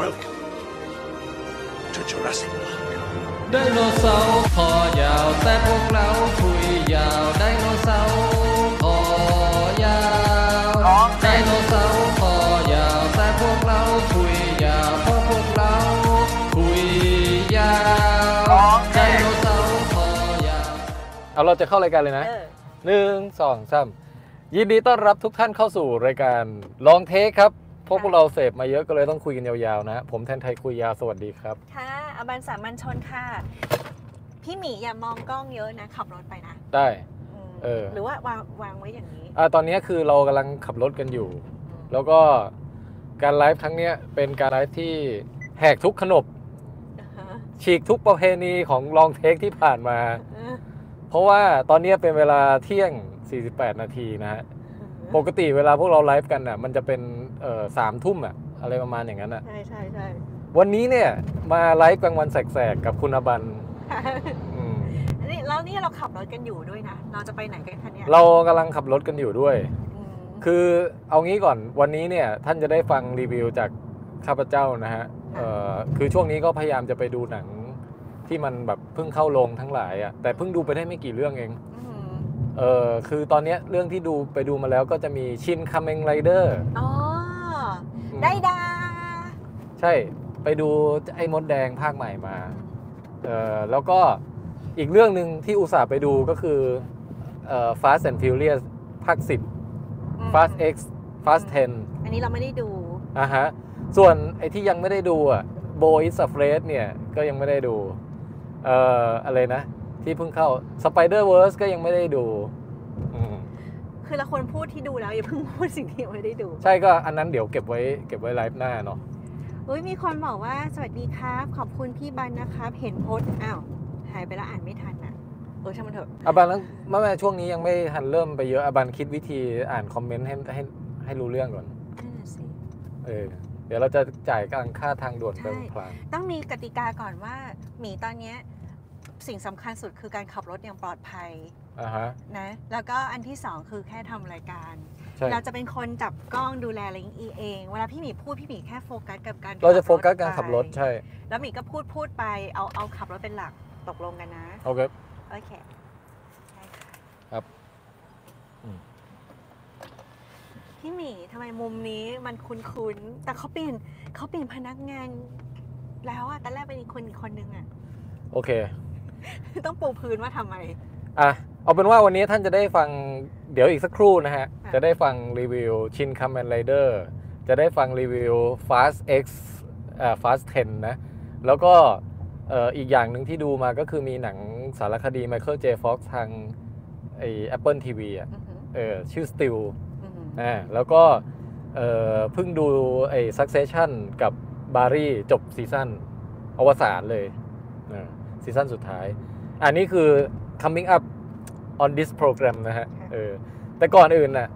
Welcome to Jurassic Park. ไดโนเสาร์คอยาวแต่พวกเราคุยยาวไดโนเสาร์คอยาวไดโนเสาร์คอยาวแต่พวกเราคุยยาวเพราะพวกเราคุยยาวไดโนเสาร์คอยาวเอาเราจะเข้ารายการเลยนะเออหนึ่งสองสามยินดีต้อนรับทุกท่านเข้าสู่รายการลองเทคครับ พวกพวกเราเสพมาเยอะก็เลยต้องคุยกันยาวๆนะ ผมแทนไทยคุยยาวสวัสดีครับ ค่ะ อบันสามัญชนค่ะ พี่หมีอย่ามองกล้องเยอะนะ ขับรถไปนะ ได้มเออ หรือว่าวางวางไว้อย่างนี้ อ่า ตอนนี้คือเรากำลังขับรถกันอยู่ แล้วก็การไลฟ์ครั้งเนี้ยเป็นการไลฟ์ที่แหกทุกขนบอือฮะฉีกทุกประเพณีของลองเทคที่ผ่านมาเออเพราะว่าตอนนี้เป็นเวลาเที่ยง 48 นาทีนะฮะ ปกติเวลาพวกเราไลฟ์กันอะ มันจะเป็นเอ่อ สามทุ่มอะอะไรประมาณอย่างนั้นอะใช่ใช่ใช่วันนี้เนี่ยมาไลฟ์กลางวันแสกๆกับคุณอบันอืมนี่แล้วนี่เราขับรถกันอยู่ด้วยนะ เราจะไปไหนกันคะเนี่ยเรากำลังขับรถกันอยู่ด้วยอืมคือเอางี้ก่อนวันนี้เนี่ยท่านจะได้ฟังรีวิวจากข้าพเจ้านะฮะเอ่อคือช่วงนี้ก็พยายามจะไปดูหนังที่มันแบบเพิ่งเข้าโรงทั้งหลายอะแต่เพิ่งดูไปได้ไม่กี่เรื่องเองอืม เออคือตอนเนี้ยเรื่องที่ดูไปดูมาแล้วก็จะมีชินคาเมงไรเดอร์อ๋อได้ดา ใช่ไปดูไอ้มดแดงภาคใหม่มาเออแล้วก็อีกเรื่องหนึ่งที่อุตส่าห์ไปดูก็คือเอ่อ Fast and Furious ภาค 10อืม Fast X Fast 10 อันนี้เราไม่ได้ดูอะฮะ ส่วนไอ้ที่ยังไม่ได้ดูอะ Bo is Afraid เนี่ย ก็ยังไม่ได้ดู เอ่ออะไรนะ ที่เพิ่งเข้า Spider Verse ก็ยังไม่ได้ดูอืมคือเราควรพูดที่ดูแล้วอย่าเพิ่งพูดสิ่งที่ยังไม่ได้ดู ใช่ก็อันนั้นเดี๋ยวเก็บไว้เก็บไว้ไลฟ์หน้าเนาะอุ้ยมีคนบอกว่าสวัสดีครับ ขอบคุณพี่บันนะครับ เห็นโพสต์อ้าวหายไปแล้วอ่านไม่ทันอะเออช่างมันเถอะอาบันแล้วเมื่อช่วงนี้ยังไม่ทันเริ่มไปเยอะอาบันคิดวิธีอ่านคอมเมนต์ให้ให้ให้รู้เรื่องก่อนนั่นน่ะสิเออเดี๋ยวเราจะจ่ายการค่าทางด่วนใช่เติมพลางต้องมีกติกาก่อนว่าหมีตอนเนี้ย สิ่งสำคัญสุดคือการขับรถอย่างปลอดภัยอ่าฮะนะแล้วก็อันที่สองคือแค่ทำรายการ ใช่เราจะเป็นคนจับกล้องดูแลอะไรอย่างนี้เอง เวลาพี่หมีพูดพี่หมีแค่โฟกัสกับการเราจะโฟกัสการขับรถไปใช่แล้วหมีก็พูดพูดไปเอาเอาขับรถเป็นหลักตกลงกันนะ โอเค โอเคใช่ค่ะครับ อืม พี่หมีทำไมมุมนี้มันคุ้นๆ แต่เขาเปลี่ยนเขาเปลี่ยนพนักงานแล้วอะตอนแรกเป็นอีกคนอีกคนนึงอะโอเค ต้องปูพื้นว่าทำไมอะเอาเป็นว่าวันนี้ท่านจะได้ฟังเดี๋ยวอีกสักครู่นะฮะค่ะจะได้ฟังรีวิวชินคัมแมนไรเดอร์จะได้ฟังรีวิว Fast X อ่า Fast 10 นะ แล้วก็เอ่ออีกอย่างหนึ่งที่ดูมาก็คือมีหนังสารคดี Michael J. Fox ทางไอ้ Apple TV อะอือหือเออชื่อ Still อือหืออ่าแล้วก็เอ่อเพิ่งดูไอ้ Succession กับ Barry จบซีซั่นอวสานเลยอ่า ซีซั่นสุดท้าย อันนี้คือ coming up on this program นะฮะเออแต่ก่อนอื่นน่ะ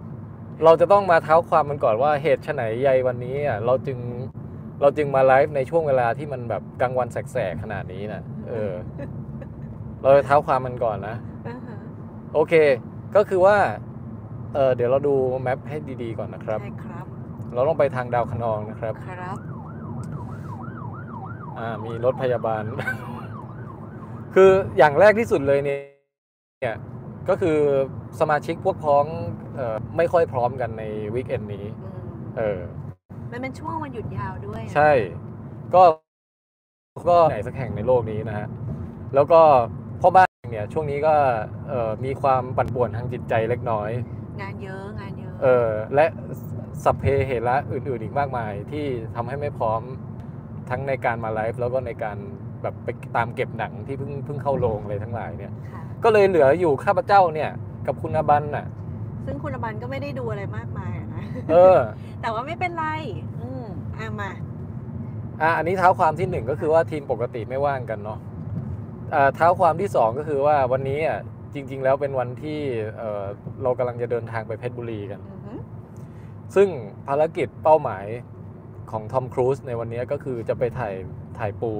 เราจะต้องมาเท้าความมันก่อนว่าเหตุไฉนใยวันนี้อะเราจึงเราจึงมาไลฟ์ในช่วงเวลาที่มันแบบกลางวันแสกๆขนาดนี้นะเออ เราจะเท้าความมันก่อนนะอือหือโอเค ก็คือว่าเออเดี๋ยวเราดูแมปให้ดีๆก่อนนะครับใช่ครับ เราต้องไปทางดาวคะนองนะครับ ครับ อ่ามีรถพยาบาล คืออย่างแรกที่สุดเลยเนี่ยเนี่ยก็คือสมาชิกพวกพ้องเอ่อไม่ค่อยพร้อมกันในวีคเอนนี้ อืมเออ มันเป็นช่วงวันหยุดยาวด้วยอะใช่ ก็ ก็ไหนสักแห่งในโลกนี้นะฮะ แล้วก็พ่อบ้านเนี่ย ช่วงนี้ก็เอ่อมีความปั่นป่วนทางจิตใจเล็กน้อย งานเยอะงานเยอะ เออ และสัพเพเหระอื่น ๆ อีกมากมายที่ทำให้ไม่พร้อมทั้งในการมาไลฟ์แล้วก็ในการ แบบไปตามเก็บหนังที่เพิ่งเพิ่งเข้าโรงอะไรทั้งหลายเนี่ยค่ะก็เลยเหลืออยู่ข้าพเจ้าเนี่ย กับคุณอบันน่ะ ซึ่งคุณอบันก็ไม่ได้ดูอะไรมากมายอะนะเออ แต่ว่าไม่เป็นไร อืมอะมาอะอันนี้เท้าความที่หนึ่งก็คือว่าทีมปกติไม่ว่างกันเนาะอ่าเท้าความที่สองก็คือว่าวันนี้อะจริง ๆ แล้วเป็นวันที่เออเรากำลังจะเดินทางไปเพชรบุรีกันอือหือซึ่งภารกิจเป้าหมายของทอมครูซในวันนี้ก็คือจะไปถ่ายถ่ายปู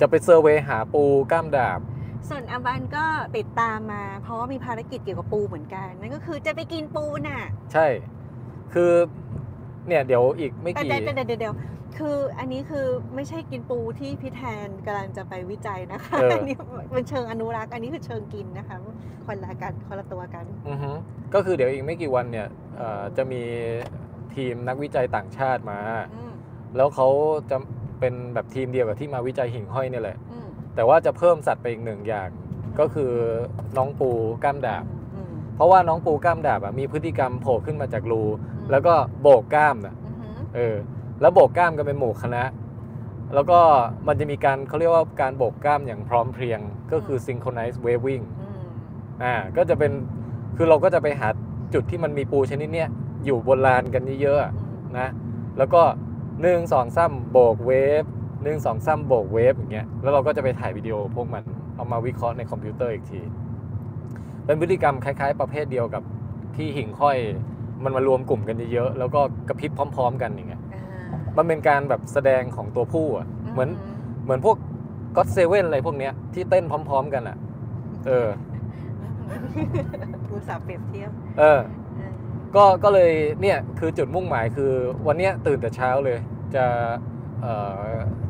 จะไปเซอร์เวย์หาปูกล้ามดาบ ส่วนอบันก็ติดตามมา เพราะว่ามีภารกิจเกี่ยวกับปูเหมือนกัน นั่นก็คือจะไปกินปูน่ะ ใช่ คือเนี่ยเดี๋ยวอีกไม่แต่กี่เดี๋ยวเดี๋ยวเดี๋ยวเดี๋ยวคืออันนี้คือไม่ใช่กินปูที่พี่แทนกำลังจะไปวิจัยนะคะเอออัอันนี้เป็นเชิงอนุรักษ์อันนี้คือเชิงกินนะคะคนละกันคนละตัวกันอือฮึก็คือเดี๋ยวอีกไม่กี่วันเนี่ยเอ่อจะมีทีมนักวิจัยต่างชาติมาอืมแล้วเขาจะ เป็นแบบทีมเดียวกับที่มาวิจัยหิ่งห้อยเนี่ยแหละอืมแต่ว่าจะเพิ่มสัตว์ไปอีกหนึ่งอย่าง ก็คือน้องปูกล้ามดาบอืมเพราะว่าน้องปูกล้ามดาบอะมีพฤติกรรมโผล่ขึ้นมาจากรู แล้วก็โบกกล้ามน่ะอืมเออ แล้วโบกกล้ามกันเป็นหมู่คณะ แล้วก็มันจะมีการเขาเรียกว่าการโบกกล้ามอย่างพร้อมเพรียง ก็คือ synchronize waving อืมอ่า ก็จะเป็น คือเราก็จะไปหาจุดที่มันมีปูชนิดเนี้ยอยู่บนลานกันเยอะๆอะอืมนะ แล้วก็ หนึ่งสองซ้ำโบกเวฟหนึ่งสองซ้ำโบกเวฟอย่างเงี้ยแล้วเราก็จะไปถ่ายวิดีโอพวกมันเอามาวิเคราะห์ในคอมพิวเตอร์อีกที เป็นพฤติกรรมคล้าย ๆ ประเภทเดียวกับที่หิ่งห้อยมันมารวมกลุ่มกันเยอะๆแล้วก็กระพริบพร้อม ๆ กันอย่างเงี้ยอ่ามันเป็นการแบบแสดงของตัวผู้อะเหมือนเหมือนพวกก็เซเว่นอะไรพวกเนี้ยที่เต้นพร้อม ๆ กันอะ เอออุตส่าห์เปรียบเทียบ เออเออ ก็ก็เลยเนี่ยคือจุดมุ่งหมายคือวันเนี้ยตื่นแต่เช้าเลย จะ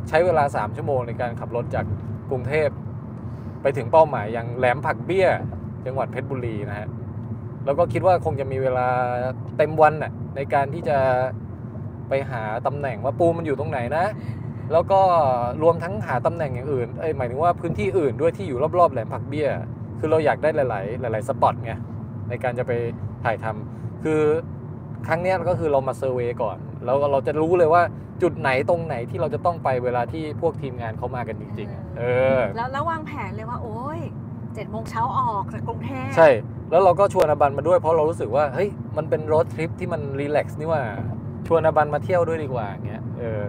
ใช้เวลา 3 ชั่วโมงในการขับรถจากกรุงเทพ ไปถึงเป้าหมายยังแหลมผักเบี้ย จังหวัดเพชรบุรีนะฮะแล้วก็คิดว่าคงจะมีเวลาเต็มวันน่ะในการที่จะไปหาตำแหน่งว่าปูมันอยู่ตรงไหนนะ แล้วก็รวมทั้งหาตำแหน่งอย่างอื่นเอ้ยหมายถึงว่าพื้นที่อื่นด้วยที่อยู่รอบๆแหลมผักเบี้ย คือเราอยากได้หลาย ๆ หลาย ๆ สปอตไงในการจะไปถ่ายทำ คือครั้งเนี้ยก็คือเรามาเซอร์เวย์ก่อน แล้วก็เราจะรู้เลยว่าจุดไหนตรงไหนที่เราจะต้องไปเวลาที่พวกทีมงานเขามากันจริงๆอะเออแล้วแล้ววางแผนเลยว่า โอ้ยเจ็ดโมงเช้าออกจากกรุงเทพใช่ แล้วเราก็ชวนอาบันมาด้วยเพราะเรารู้สึกว่าเฮ้ยมันเป็นรถทริปที่มันรีแลกซ์นี่ว่าชวนอาบันมาเที่ยวด้วยดีกว่าอย่างเงี้ยเออ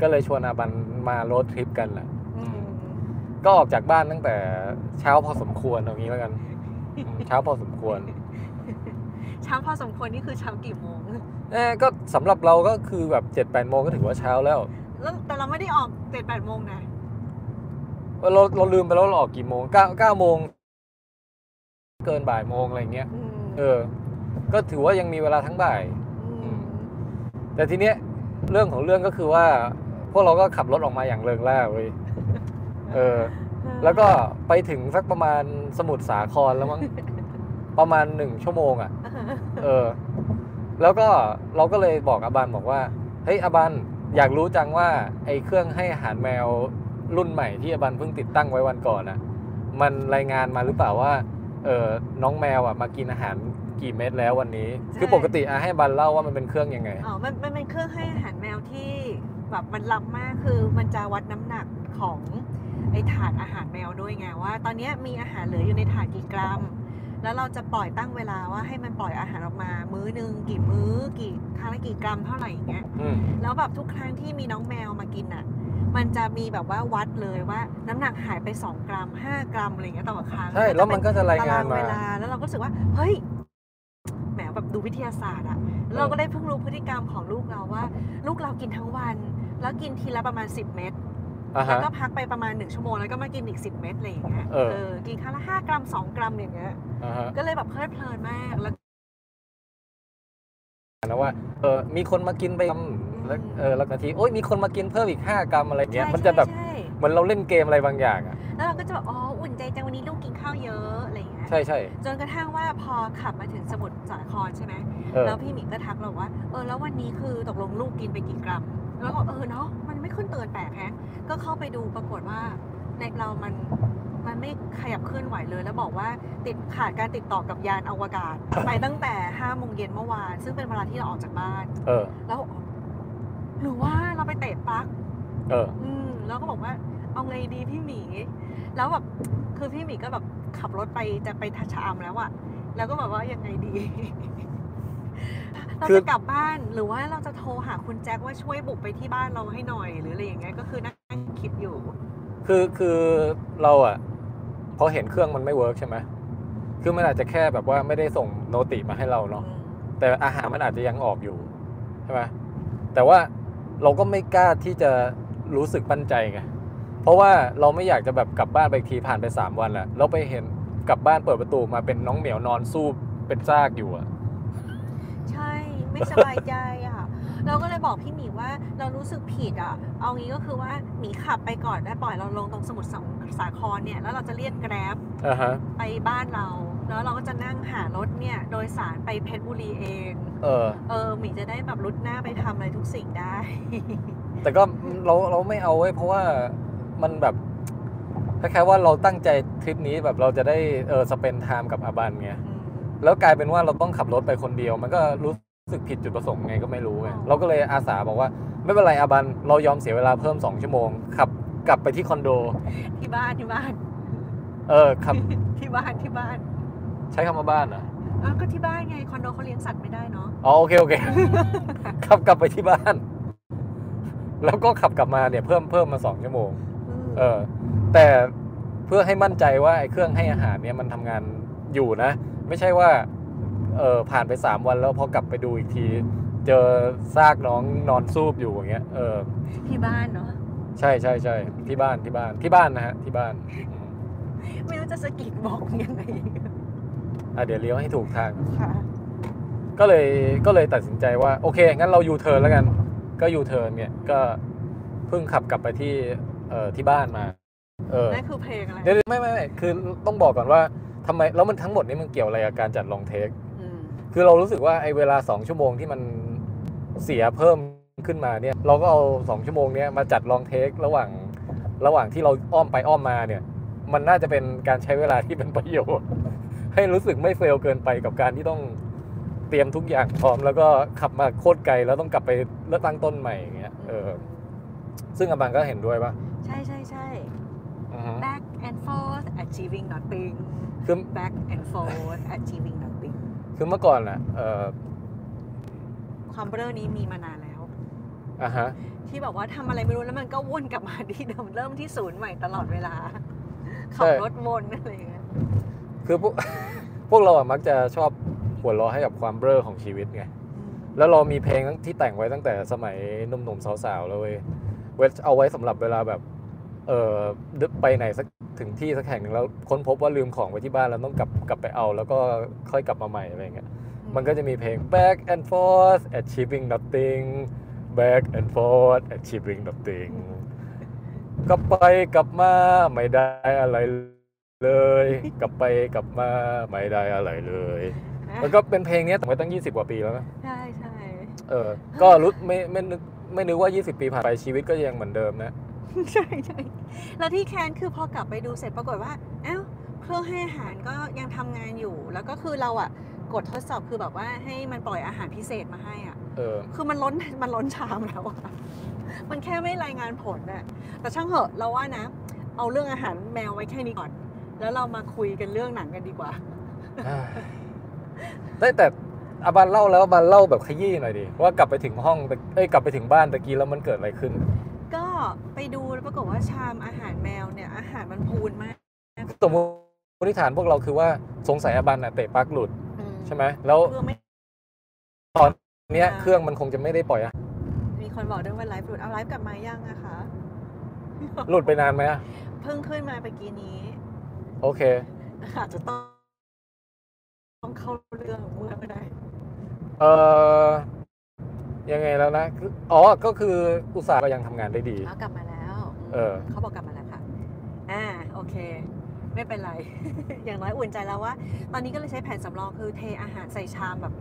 ก็เลยชวนอาบันมารถทริปกันแหละอืมก็ออกจากบ้านตั้งแต่เช้าพอสมควรเอางี้แล้วกันอืมเช้าพอสมควรเช้าพอสมควรนี่คือเช้ากี่โมงเออก็สำหรับเราก็คือแบบ7จ็ดแปดโมงก็ถือว่าเช้าแล้วแล้วแต่เราไม่ได้ออกเจ็ดแปดโมงนะเราเราลืมไปแล้วเราออกกี่โมงเก้าเก้าโมง เกินบ่ายโมงอะไรเงี้ยอืมเออ ก็ถือว่ายังมีเวลาทั้งบ่ายมแต่ทีเนี้ยเรื่องของเรื่องก็คือว่า พวกเราก็ขับรถออกมาอย่างเริงร่าเว้ยเออ แล้วก็ไปถึงสักประมาณสมุทรสาครแล้วมั้ง ประมาณหนึ่งชั่วโมงอะ เออ แล้วก็เราก็เลยบอกอาบันบอกว่า เฮ้ยอาบันอยากรู้จังว่าไอ้เครื่องให้อาหารแมวรุ่นใหม่ที่อาบันเพิ่งติดตั้งไว้วันก่อนอะ มันรายงานมาหรือเปล่าว่า เออน้องแมวอะมากินอาหารกี่เม็ดแล้ววันนี้ คือปกติอาให้บันเล่าว่ามันเป็นเครื่องยังไง อ๋อ มันมันเป็นเครื่องให้อาหารแมวที่แบบมันล้ำมากคือมันจะวัดน้ำหนักของไอ้ถาดอาหารแมวด้วยไงว่า ตอนเนี้ยมีอาหารเหลืออยู่ในถาดกี่กรัม แล้วเราจะปล่อยตั้งเวลาว่าให้มันปล่อยอาหารออกมา มื้อหนึ่งกี่มื้อกี่ครั้งละกี่กรัมเท่าไหร่อย่างเงี้ยอืมแล้วแบบทุกครั้งที่มีน้องแมวมากินอะ มันจะมีแบบว่าวัดเลยว่าน้ำหนักหายไป 2 กรัม 5 กรัมอะไรอย่างเงี้ยต่อครั้งใช่แล้วมันก็จะรายงานตมาเวลาแล้วเราก็รู้สึกว่าเฮ้ยแหมแบบดูวิทยาศาสตร์อะแล้วเราก็ได้เพิ่งรู้พฤติกรรมของลูกเราว่า ลูกเรากินทั้งวัน แล้วกินทีละประมาณ 10 เม็ด อ่าแล้วฮะ ก็พักไปประมาณ 1 ชั่วโมงแล้วก็มากินอีก 10 เม็ดอะไรอย่างเงี้ยเออ กินครั้งละ5กรัม 2 กรัมอย่างเงี้ยอ่าฮะก็เลยแบบเพลิดเพลินมากแล้ว นะว่าเออมีคนมากินไปกรัมแล้วเออแล้วนาทีโอ้ยมีคนมากินเพิ่มอีก 5 กรัมอะไรเงี้ยใช่มันจะแบบใช่เหมือนเราเล่นเกมอะไรบางอย่างอะแล้วเราก็จะแบบอ๋ออุ่นใจจังวันนี้ลูกกินข้าวเยอะอะไรอย่างเงี้ยใช่ใช่จนกระทั่งว่าพอขับมาถึงสมุทรสาครใช่ไหมเออแล้วพี่หมิงก็ทักเราว่าเออแล้ววันนี้คือตกลงลูกกินไปกี่กรัม แล้วก็เออเนาะมันไม่ขึ้นเตือนแปลกแฮะก็เข้าไปดูปรากฏว่าในเรามันมันไม่ขยับเคลื่อนไหวเลย แล้วบอกว่าติดขาดการติดต่อกับยานอวกาศ ไปตั้งแต่5โมงเย็นเมื่อวาน ซึ่งเป็นเวลาที่เราออกจากบ้าน เออ แล้วหรือว่าเราไปเตะปลั๊กเออ อืมแล้วก็บอกว่า เอาไงดีพี่หมี แล้วแบบคือพี่หมีก็แบบขับรถไปจะไปทัชอามแล้วอะแล้วก็แบบว่ายังไงดี เราคือจะกลับบ้านหรือว่าเราจะโทรหาคุณแจ็คว่าช่วยบุกไปที่บ้านเราให้หน่อยหรืออะไรอย่างเงี้ยก็คือนั่งคิดอยู่ คือคือเราอะพอเห็นเครื่องมันไม่เวิร์กใช่ไหมคือมันอาจจะแค่แบบว่าไม่ได้ส่งโนติมาให้เราเนาะอืมแต่อาหารมันอาจจะยังออกอยู่ใช่ไหมแต่ว่าเราก็ไม่กล้าที่จะรู้สึกมั่นใจไงเพราะว่าเราไม่อยากจะแบบกลับบ้านไปอีกทีผ่านไป3วันแล้วแล้วไปเห็นกลับบ้านเปิดประตูมาเป็นน้องเหมียวนอนสู้เป็นซากอยู่อะใช่ ไม่สบายใจอะ เราก็เลยบอกพี่หมีว่าเรารู้สึกผิดอะ เอางี้ก็คือว่าหมีขับไปก่อนได้ปล่อยเราลงตรงสมุทรสาครเนี่ย แล้วเราจะเรียกแกร็บอ่าฮะ ไปบ้านเรา แล้วเราก็จะนั่งหารถเนี่ย โดยสารไปเพชรบุรีเอง เออ เออหมีจะได้แบบรุดหน้าไปทำอะไรทุกสิ่งได้ แต่ก็เราเราไม่เอาไว้ยเพราะว่ามันแบบคล้ายๆว่าเราตั้งใจทริปนี้แบบเราจะได้เออสเปนไทม์กับอาบันไง อืมแล้วกลายเป็นว่าเราต้องขับรถไปคนเดียว มันก็รู้ สึกผิดจุดประสงค์ไงก็ไม่รู้ไงอ๋อเราก็เลยอาสาบอกว่า ไม่เป็นไรอาบันเรายอมเสียเวลาเพิ่ม 2 ชั่วโมงขับกลับไปที่คอนโด ที่บ้านที่บ้าน เออขับที่บ้านที่บ้าน ใช้คำว่าบ้านเหรออ้าวก็ที่บ้านไงคอนโดเขาเลี้ยงสัตว์ไม่ได้เนาะอ๋อโอเคโอเคขับกลับไปที่บ้าน แล้วก็ขับกลับมาเนี่ยเพิ่มเพิ่มมาสองชั่วโมงมเออ แต่เพื่อให้มั่นใจว่าไอ้เครื่องให้อาหารเนี่ยมันทำงานอยู่นะ ไม่ใช่ว่า เออผ่านไปสามวันแล้วพอกลับไปดูอีกที เจอซากน้องนอนซูบอยู่อย่างเงี้ยเออที่บ้านเนาะใช่ใช่ใช่ที่บ้านที่บ้านที่บ้านนะฮะที่บ้านอืมไม่รู้จะสะกิดบอกยังไงอะเดี๋ยวเลี้ยวให้ถูกทางค่ะก็เลยก็เลยตัดสินใจว่า โอเค งั้นเรายูเทิร์นแล้วกัน ก็ยูเทิร์นเนี่ยก็เพิ่งขับกลับไปที่เอ่อที่บ้านมา เออนั่นคือเพลงอะไรเดี๋ยวไม่ไม่ไม่คือต้องบอกก่อนว่าทำไมแล้วมันทั้งหมดนี้มันเกี่ยวอะไรกับการจัด Long Take อืม คือเรารู้สึกว่าไอ้เวลา 2 ชั่วโมงที่มันเสียเพิ่มขึ้นมาเนี่ย เราก็เอา 2 ชั่วโมงเนี้ยมาจัดลองเทคระหว่างระหว่างที่เราอ้อมไปอ้อมมาเนี่ย มันน่าจะเป็นการใช้เวลาที่เป็นประโยชน์ ให้รู้สึกไม่เฟลเกินไปกับการที่ต้องเตรียมทุกอย่างพร้อมแล้วก็ขับมาโคตรไกลแล้วต้องกลับไปเลือกตั้งต้นใหม่อย่างเงี้ยเออซึ่งอาบังก็เห็นด้วยปะใช่ใช่ใช่อือฮึ back and forth achieving nothing คือ back and forth achieving nothing คือเมื่อก่อนอะเออความเบลอนี้มีมานานแล้วอะฮะที่แบบว่าทำอะไรไม่รู้แล้วมันก็วนกลับมาที่เดิมเริ่มที่ศูนย์ใหม่ตลอดเวลาขับใช่รถวนอะไรอย่างเงี้ยคือพวกพวกเราอะมักจะชอบหัวเราะให้กับความเบ้อของชีวิตไงอืมแล้วเรามีเพลงที่แต่งไว้ตั้งแต่สมัยหนุ่มๆสาวๆแล้วเว้ยไว้เอาไว้สำหรับเวลาแบบ เออไปไหนสักถึงที่สักแห่งหนึ่งแล้วค้นพบว่าลืมของไว้ที่บ้านแล้วต้องกลับกลับไปเอา แล้วก็ค่อยกลับมาใหม่อะไรเงี้ยมันก็จะมีเพลง back and forth achieving nothing back and forth achieving nothing กลับไปกลับมาไม่ได้อะไรเลย กลับไปกลับมาไม่ได้อะไรเลยมันก็เป็นเพลงเนี้ยแต่งไว้ตั้ง 20 กว่าปีแล้วนะใช่ใช่เออก็รู้ไม่ไม่นึกไม่นึกว่า 20 ปีผ่านไปชีวิตก็ยังเหมือนเดิมนะ ใช่ใช่แล้วที่แคนคือพอกลับไปดูเสร็จปรากฏว่าเอ้าเครื่องให้อาหารก็ยังทำงานอยู่ แล้วก็คือเราอะกดทดสอบคือแบบว่าให้มันปล่อยอาหารพิเศษมาให้อะเออคือมันล้นมันล้นชามแล้วอะมันแค่ไม่รายงานผลน่ะแต่ช่างเหอะเราว่านะ เอาเรื่องอาหารแมวไว้แค่นี้ก่อน แล้วเรามาคุยกันเรื่องหนังกันดีกว่าได้แต่อาบันเล่าแล้วอาบันเล่าแบบขยี้หน่อยดิว่ากลับไปถึงห้องตะเอ้ยกลับไปถึงบ้านตะกี้แล้วมันเกิดอะไรขึ้นก็ ไปดูแล้วปรากฏว่าชามอาหารแมวเนี่ยอาหารมันพูนมากสมมติฐานพวกเราคือว่าสงสัยอาบันอะเตะปลั๊กหลุดอืมใช่ไหมแล้วเครื่องไม่ตอนเนี้ยเครื่องมันคงจะไม่ได้ปล่อยอะมีคนบอกด้วยว่าไลฟ์หลุดเอาไลฟ์กลับมายังอะคะหลุดไปนานไหมอะเพิ่งขึ้นมาเมื่อกี้นี้ โอเคอาจจะต้องต้องเข้าเรื่องเมื่อไม่ได้เออ ยังไงแล้วนะคืออ๋อ ก็คืออุตสาห์ก็ยังทำงานได้ดีเอากลับมาแล้วมเออเขาบอกกลับมาแล้วค่ะ อ่า โอเค ไม่เป็นไร อย่างน้อยอุ่นใจแล้วว่า ตอนนี้ก็เลยใช้แผนสำรองคือเทอาหารใส่ชามแบบ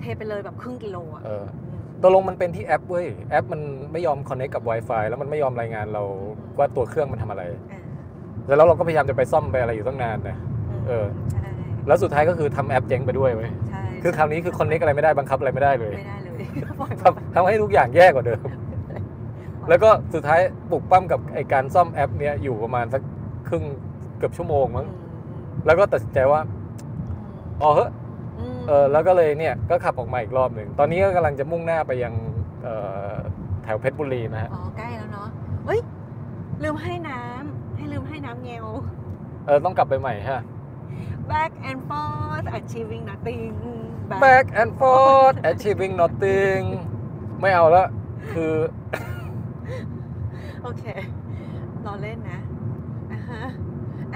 เทไปเลยแบบครึ่งกิโลอะเออมตกลงมันเป็นที่แอปเว้ย แอปมันไม่ยอมคอนเน c t กับ Wi-Fi แล้วมันไม่ยอมรายงานเราว่าตัวเครื่องมันทำอะไรอ่าแล้วเราก็พยายามจะไปซ่อมไปอะไรอยู่ตั้งนานนะมเออใช่แล้วสุดท้ายก็คือทำแอปเจ๊งไปด้วยเว้ยใช่ คือคราวนี้คือคอนเน c t อะไรไม่ได้บังคับอะไรไม่ได้เลยไม่ได้เลยปล่อยทำทำให้ทุกอย่างแย่กว่าเดิม แล้วก็สุดท้ายปลุกปั้มกับไอการซ่อมแอปเนี้ยอยู่ประมาณสักครึ่งเกือบชั่วโมงมั้งอืมแล้วก็ตัดสินใจว่าอ๋อเฮ้ยอืมเออแล้วก็เลยเนี่ยก็ขับออกมาอีกรอบหนึ่งตอนนี้ก็กำลังจะมุ่งหน้าไปยังเอ่อแถวเพชรบุรีนะฮะอ๋อใกล้แล้วเนาะเฮ้ยลืมให้น้ำให้ลืมให้น้ำเงวเออต้องกลับไปใหม่ฮะ back and forth achieving nothing back and forth achieving nothing ไม่เอาละคือ โอเครอเล่นนะอะฮะ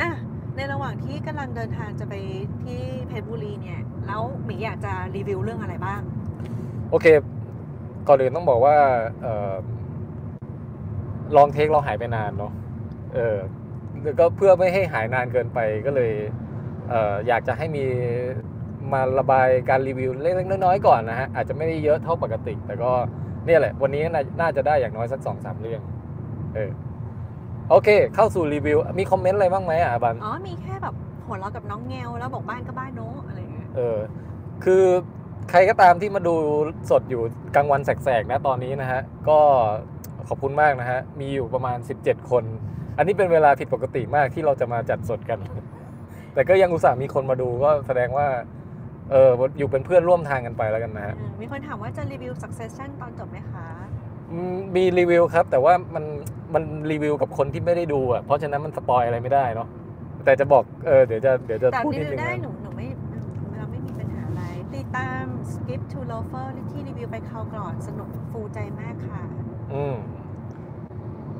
อะในระหว่างที่กำลังเดินทางจะไปที่เพชรบุรีเนี่ย แล้วหมีอยากจะรีวิวเรื่องอะไรบ้าง โอเค ก่อนอื่นต้องบอกว่าเออลองเทคเราหายไปนานเนาะเออแล้วก็เพื่อไม่ให้หายนานเกินไปก็เลยเอออยากจะให้มีมาระบายการรีวิวเล็กๆน้อยๆก่อนนะฮะอาจจะไม่ได้เยอะเท่าปกติ แต่ก็เนี่ยแหละ วันนี้น่าน่าจะได้อย่างน้อยสักสองสามเรื่องเออโอเค เข้าสู่รีวิว มีคอมเมนต์อะไรบ้างไหมอะบันอ๋อ มีแค่แบบหัวเราะกับน้องเงลแล้วบอกบ้านก็บ้านโน้อะไรอย่างเงี้ยเออ คือใครก็ตามที่มาดูสดอยู่กลางวันแสกๆนะตอนนี้นะฮะ ก็ขอบคุณมากนะฮะ มีอยู่ประมาณ 17 คน อันนี้เป็นเวลาผิดปกติมากที่เราจะมาจัดสดกัน แต่ก็ยังอุตส่าห์มีคนมาดูก็แสดงว่าเอออยู่เป็นเพื่อนร่วมทางกันไปแล้วกันนะฮะอืมมีคนถามว่าจะรีวิว succession ตอนจบไหมคะอืมมีรีวิวครับ แต่ว่ามันมันรีวิวกับคนที่ไม่ได้ดูอะเพราะฉะนั้นมันสปอยอะไรไม่ได้เนาะแต่จะบอกเออเดี๋ยวจะเดี๋ยวจะแต่พูดรีนิดวิวนึงได้นะหนูหนูไม่เราไม่มีปัญหาอะไรติดตาม Skip to Loafer ที่รีวิวไปคราวก่อนสนุกฟูใจมากค่ะ อืม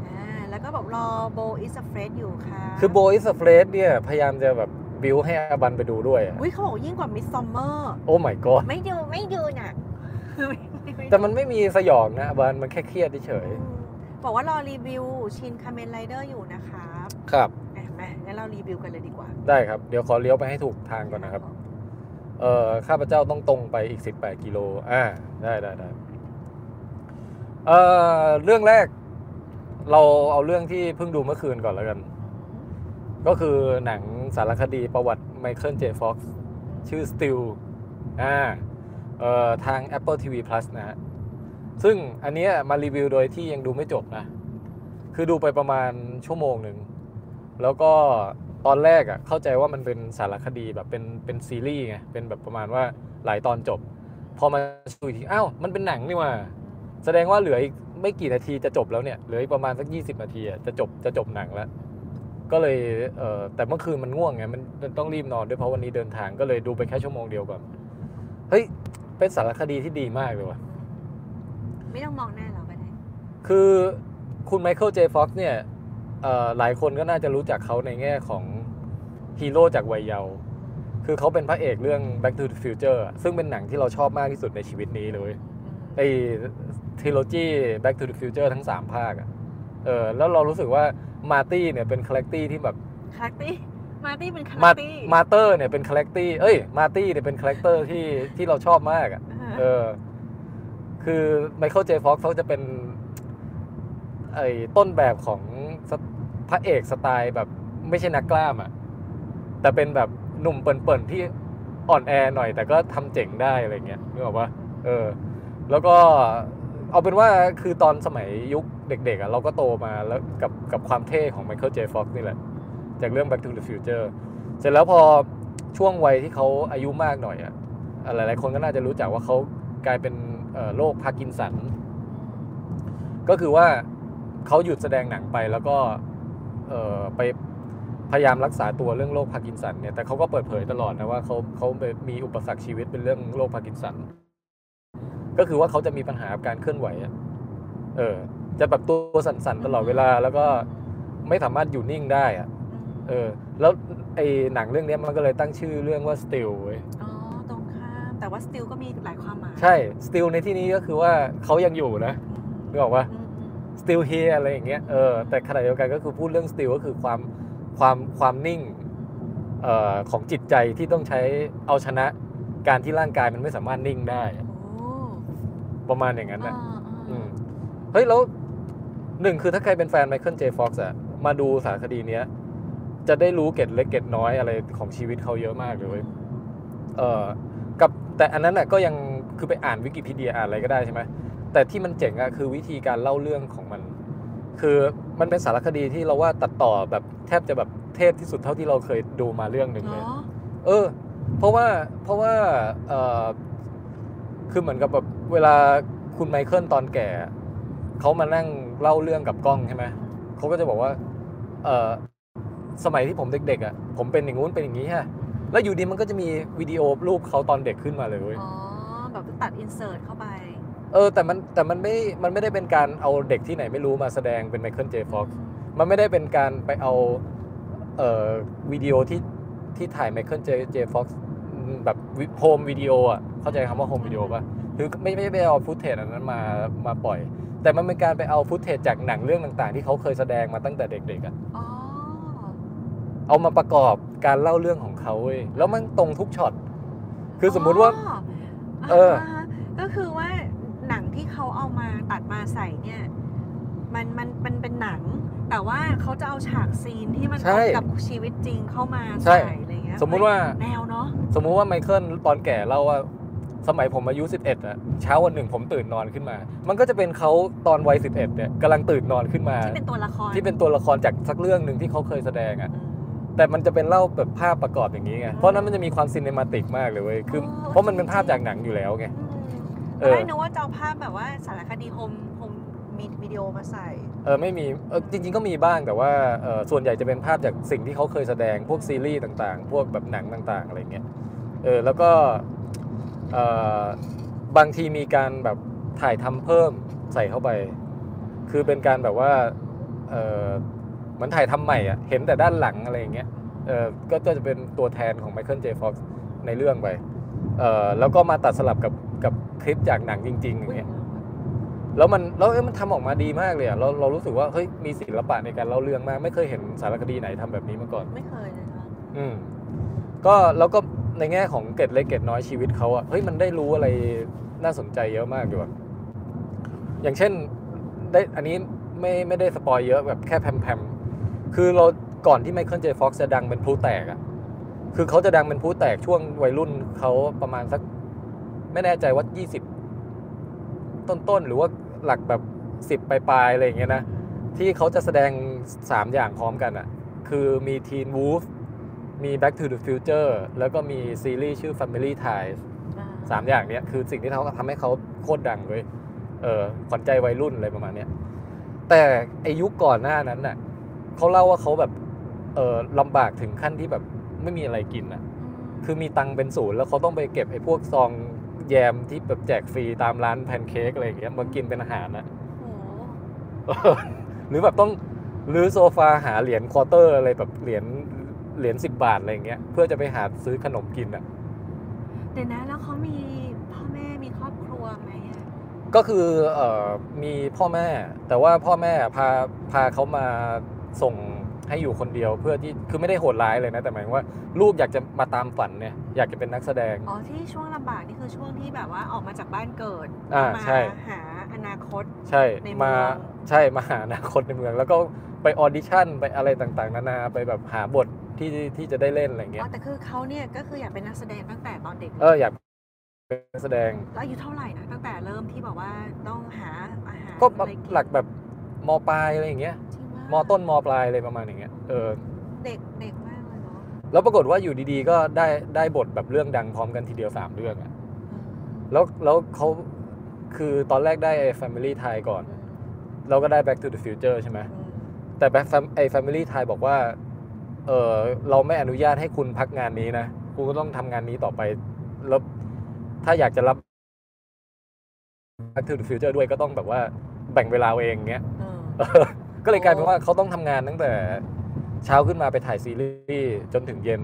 อ่าแล้วก็บอกรอ Beau Is Afraid อยู่ค่ะ คือ Beau Is Afraid เนี่ยพยายามจะแบบ บิวให้อาบันไปดูด้วยอะอุ้ยเขาบอกยิ่งกว่า Midsommar Oh my god ไม่ดูไม่ดูน่ะไม่ดูแต่มันไม่มีสยองนะอาบันมันแค่เครียดเฉยอืมบอกว่ารอรีวิว Shin Kamen Rider อยู่นะครับๆครับ อะมางั้นเรารีวิวกันเลยดีกว่าได้ครับ เดี๋ยวขอเลี้ยวไปให้ถูกทางก่อนนะครับ เอ่อข้าพเจ้าต้องตรงไปอีก 18 กิโล อ่า ได้ได้ได้เอ่อเรื่องแรก เราเอาเรื่องที่เพิ่งดูเมื่อคืนก่อนแล้วกัน ก็คือหนังสารคดีประวัติ Michael J. Fox ชื่อ Still อ่าเอ่อทาง Apple TV Plus นะฮะซึ่งอันนี้มารีวิวโดยที่ยังดูไม่จบนะ คือดูไปประมาณชั่วโมงหนึ่ง แล้วก็ตอนแรกอะ่ะเข้าใจว่ามันเป็นสารคดีแบบเป็นเป็นซีรีส์ไง เป็นแบบประมาณว่าหลายตอนจบ พอมาดูอีกทีอ้าว มันเป็นหนังนี่ว่า แสดงว่าเหลืออีกไม่กี่นาทีจะจบแล้วเนี่ย เหลืออีกประมาณสัก 20 นาทีจะจบจะจบหนังแล้ว ก็เลยเออแต่เมื่อคืนมันง่วงไงมันมันต้องรีบนอนด้วยเพราะวันนี้เดินทางก็เลยดูไปแค่ชั่วโมงเดียวก่อนเฮ้ยเป็นสารคดีที่ดีมากเลยว่ะไม่ต้องมองหน้าเราก็ได้คือคุณ Michael J. Fox เนี่ยเอ่อหลายคนก็น่าจะรู้จักเขาในแง่ของฮีโร่จากวัยเยาว์คือเขาเป็นพระเอกเรื่อง Back to the Future อะซึ่งเป็นหนังที่เราชอบมากที่สุดในชีวิตนี้เลยไอ้ trilogy Back to the Future ทั้ง 3 ภาคอะเออแล้วเรารู้สึกว่า Marty เนี่ยเป็นคาแรคตี้ที่แบบคาแรคตี้Marty เป็นคาแรมาคตี้มาเตอร์เนี่ยเป็นคาแรคตี้เอ้ย Marty เนี่ยเป็นคาแรคเตอร์ที่ที่เราชอบมากอะเออ คือ Michael J. Fox เขาจะเป็น ไอ้ต้นแบบของสไตพระเอกสไตล์แบบไม่ใช่นักกล้ามอะ่ะแต่เป็นแบบหนุ่มเปิ่นๆที่อ่อนแอหน่อย แต่ก็ทำเจ๋งได้อะไรเงี้ยนึกออกปะเออ แล้วก็ เอาเป็นว่าคือตอนสมัยยุคเด็กๆอะเราก็โตมาแล้วกับกับความเท่ของ Michael J. Fox นี่แหละ จากเรื่อง Back to the Future เสร็จแล้วพอช่วงวัยที่เขาอายุมากหน่อยอะหลายๆคนก็น่าจะรู้จักว่าเขากลายเป็นโรคพาร์กินสัน ก็คือว่าเขาหยุดแสดงหนังไปแล้วก็ไปพยายามรักษาตัวเรื่องโรคพาร์กินสันเนี่ยแต่เขาก็เปิดเผยตลอดนะว่าเขาเขามีอุปสรรคชีวิตเป็นเรื่องโรคพาร์กินสัน ก็คือว่าเขาจะมีปัญหากับการเคลื่อนไหวอะเออ จะแบบตัวสั่นๆตลอดเวลา แล้วก็ไม่สามารถอยู่นิ่งได้อะเออ แล้วไอ้หนังเรื่องเนี้ยมันก็เลยตั้งชื่อเรื่องว่า Still เว้ยอ๋อตรงข้ามแต่ว่า still ก็มีหลายความหมายใช่ still ในที่นี้ก็คือว่าเขายังอยู่นะนึกออกปะอืมอืม still here อะไรอย่างเงี้ยเออแต่ขณะเดียวกันก็คือพูดเรื่อง still ก็คือความความความนิ่งเอ่อของจิตใจที่ต้องใช้เอาชนะการที่ร่างกายมันไม่สามารถนิ่งได้โอ้ ประมาณอย่างนั้นอ่านะอ่าอืมเฮ้ยแล้วหนึ่งคือถ้าใครเป็นแฟน Michael J. Fox อะมาดูสารคดีเนี้ย จะได้รู้เกร็ดเล็กเกร็ดน้อยอะไรของชีวิตเขาเยอะมากเลยเว้ยเออกับแต่อันนั้นน่ะก็ยังคือไปอ่านวิกิพีเดียอ่านอะไรก็ได้ใช่ไหมแต่ที่มันเจ๋งอะคือวิธีการเล่าเรื่องของมัน คือมันเป็นสารคดีที่เราว่าตัดต่อแบบแทบจะแบบเทพที่สุดเท่าที่เราเคยดูมาเรื่องหนึ่งเหรเลยอเออ เพราะว่าเพราะว่าเออคือเหมือนกับแบบ เวลาคุณไมเคิลตอนแก่เขามานั่งเล่าเรื่องกับกล้องใช่ไหมเขาก็จะบอกว่า เออสมัยที่ผมเด็กๆอะ ผมเป็นอย่างงู้นเป็นอย่างนี้ฮะแล้วอยู่ดีมันก็จะมีวิดีโอรูปเขาตอนเด็กขึ้นมาเลยเว้ยอ๋อแบบตัด insert เข้าไป เออแต่มันแต่มันไม่ มันไม่ได้เป็นการเอาเด็กที่ไหนไม่รู้มาแสดงเป็น Michael J. Fox มันไม่ได้เป็นการไปเอาเอ่อวิดีโอที่ที่ถ่าย Michael J. J. Fox แบบ home video อะเข้าใจคำว่า home video ป่ะ คือไม่ไม่ไปเอา footage อันนั้นมามาปล่อย แต่มันเป็นการไปเอา footage จากหนังเรื่องต่างๆ ที่เขาเคยแสดงมาตั้งแต่เด็กๆอะอ๋อเอามาประกอบการเล่าเรื่องของเขาเว้ยแล้วมันตรงทุกช็อตคือสมมุติว่า เออาฮะก็คือว่าหนังที่เขาเอามาตัดมาใส่เนี่ย มันมันมันเป็นหนัง แต่ว่าเขาจะเอาฉากซีนที่มันใช่ตรงกับชีวิตจริงเข้ามาใช่ใส่อะไรเงี้ยสมมุติว่าแนวเนาะสมมุติว่าไมเคิลตอนแก่เล่าว่า สมัยผมอายุ 11อะเช้าวันหนึ่งผมตื่นนอนขึ้นมา มันก็จะเป็นเขาตอนวัย 11เนี่ยกำลังตื่นนอนขึ้นมา ที่เป็นตัวละครที่เป็นตัวละครจากสักเรื่องหนึ่งที่เขาเคยแสดงอะอืมแต่มันจะเป็นเล่าแบบภาพประกอบอย่างนี้ไงเพราะฉะนั้นมันจะมีความซินเนมาติกมากเลยเว้ยคืออ๋อเพราะมันเป็นภาพจากหนังอยู่แล้วไงอืมเออตอนแรกนึกว่าจะเอาภาพแบบว่าสารคดี home home มีวิดีโอมาใส่ เออไม่มี เออจริงๆก็มีบ้างแต่ว่าเออส่วนใหญ่จะเป็นภาพจากสิ่งที่เขาเคยแสดงพวกซีรีส์ต่างๆ พวกแบบหนังต่างๆอะไรเงี้ย เออแล้วก็เออ บางทีมีการแบบถ่ายทำเพิ่มใส่เข้าไป คือเป็นการแบบว่าเออเหมือนถ่ายทำใหม่อะเห็นแต่ด้านหลังอะไรอย่างเงี้ยเออก็จะเป็นตัวแทนของ Michael J. Foxในเรื่องไปเออแล้วก็มาตัดสลับกับกับคลิปจากหนังจริง ๆ อย่างเงี้ยแล้วมันแล้วเอ้ยมันทำออกมาดีมากเลยอะเราเรารู้สึกว่าเฮ้ยมีศิลปะในการเล่าเรื่องมาก ไม่เคยเห็นสารคดีไหนทำแบบนี้มาก่อน ไม่เคยเลยนะอืมก็แล้วก็ ในแง่ของเกร็ดเล็กเกร็ดน้อยชีวิตเขาอะเฮ้ยมันได้รู้อะไรน่าสนใจเยอะมากด้วยอย่างเช่นได้อันนี้ไม่ไม่ได้สปอยเยอะแบบแค่แพมๆคือเราก่อนที่ไมเคิลเจฟ็อกซ์จะดังเป็นพลุแตกอะคือเขาจะดังเป็นพลุแตกช่วงวัยรุ่นเขาประมาณสัก ไม่แน่ใจว่า 20 ต้นๆ หรือว่าหลักแบบ 10 ปลายๆ อะไรอย่างเงี้ยนะ ที่เขาจะแสดง 3 อย่างพร้อมกันอะ่ะคือมี Teen Wolf มี Back to the Future แล้วก็มีซีรีส์ชื่อ Family Ties สามอย่างเนี้ยคือสิ่งที่เขาทำให้เขาโคตรดังเลยเออขวัญใจวัยรุ่นอะไรประมาณเนี้ยแต่ไอ้อายุก่อนหน้านั้นน่ะเขาเล่าว่าเขาแบบเออลำบากถึงขั้นที่แบบไม่มีอะไรกินอะคือมีตังค์เป็นศูนย์แล้วเขาต้องไปเก็บไอ้พวกซองแยมที่แบบแจกฟรีตามร้านแพนเค้กอะไรอย่างเงี้ยมากินเป็นอาหารนะโอ้โหหรือแบบต้องรื้อโซฟาหาเหรียญ quarter อะไรแบบเหรียญ เหรียญสิบบาทอะไรอย่างเงี้ยเพื่อจะไปหาซื้อขนมกินอะเดี๋ยวนะแล้วเขามีพ่อแม่มีครอบครัวไหมอะก็คือเอ่อมีพ่อแม่ แต่ว่าพ่อแม่พาพาเขามาส่ง ให้อยู่คนเดียวเพื่อที่คือไม่ได้โหดร้ายเลยนะ แต่หมายถึงว่าลูกอยากจะมาตามฝันเนี่ยอยากจะเป็นนักแสดง อ๋อที่ช่วงลำบากนี่คือช่วงที่แบบว่าออกมาจากบ้านเกิดอ่ามาใช่ หาอนาคต ใช่ในเมืมาองใช่มาหาอนาคตในเมือง แล้วก็ไปออดิชั่นไปอะไรต่างๆ นานาไปแบบหาบทที่ที่จะได้เล่นอะไรอ๋เงี้อยแต่คือเขาเนี่ยก็คืออยากเป็นนักแสดงตั้งแต่ตอนเด็กเอออยากเป็นนักแสดง แล้วอายุเท่าไหร่นะตั้งแต่เริ่มที่บอกว่าต้องหาอาหารก็อะไรนหลักแบบมปลายอะไรอย่างเงี้ย จริงว่า มต้นมปลายอะไรประมาณอย่างเงี้ยเออเด็กเด็กมากเลยเนาะแล้วปรากฏว่าอยู่ดีๆ ก็ได้ได้บทแบบเรื่องดังพร้อมกันทีเดียว3เรื่องอะอืมแล้วแล้วเขาคือตอนแรกได้ไอ้ Family ไทยก่อนแล้วก็ได้ Back to the Future ใช่ไหมอืมแต่ Back Fam- ไอ้ Family ไทยบอกว่าเออเราไม่อนุญาตให้คุณพักงานนี้นะคุณก็ต้องทำงานนี้ต่อไปแล้วถ้าอยากจะรับ Back to the Future ด้วยก็ต้องแบบว่าแบ่งเวลาเอาเองเงี้ยเออเออ ก็เลยกลายเป็นว่าเขาต้องทำงานตั้งแต่เช้าขึ้นมาไปถ่ายซีรีส์จนถึงเย็น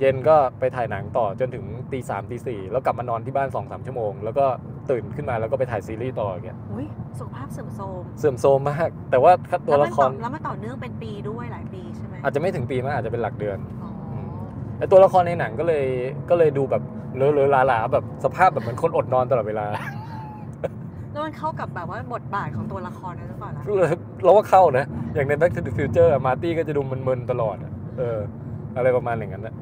เย็นก็ไปถ่ายหนังต่อจนถึงตีสามตีสี่แล้วกลับมานอนที่บ้านสองสามชั่วโมง แล้วก็ตื่นขึ้นมาแล้วก็ไปถ่ายซีรีส์ต่ออย่างเงี้ยอุ้ยสุขภาพเสื่อมโทรมเสื่อมโทรมมาก แต่ว่าตัวละครแล้วมันต่อแล้วมันต่อเนื่องเป็นปีด้วยหลายปีใช่ไหมอาจจะไม่ถึงปีมากอาจจะเป็นหลักเดือนอ๋อแต่ตัวละครในหนังก็เลยก็เลยดูแบบเลอะเลอะลาลาแบบสภาพแบบเหมือนคนอดนอนตลอดเวลา แล้วมันเข้ากับแบบว่าบทบาทของตัวละครนั้หรือเปล่าล่ะเราว่าเข้านะ อย่างใน Back to the Future มาร์ตี้ก็จะดูมึนๆตลอดอะเออ อะไรประมาณอย่างนั้นนะ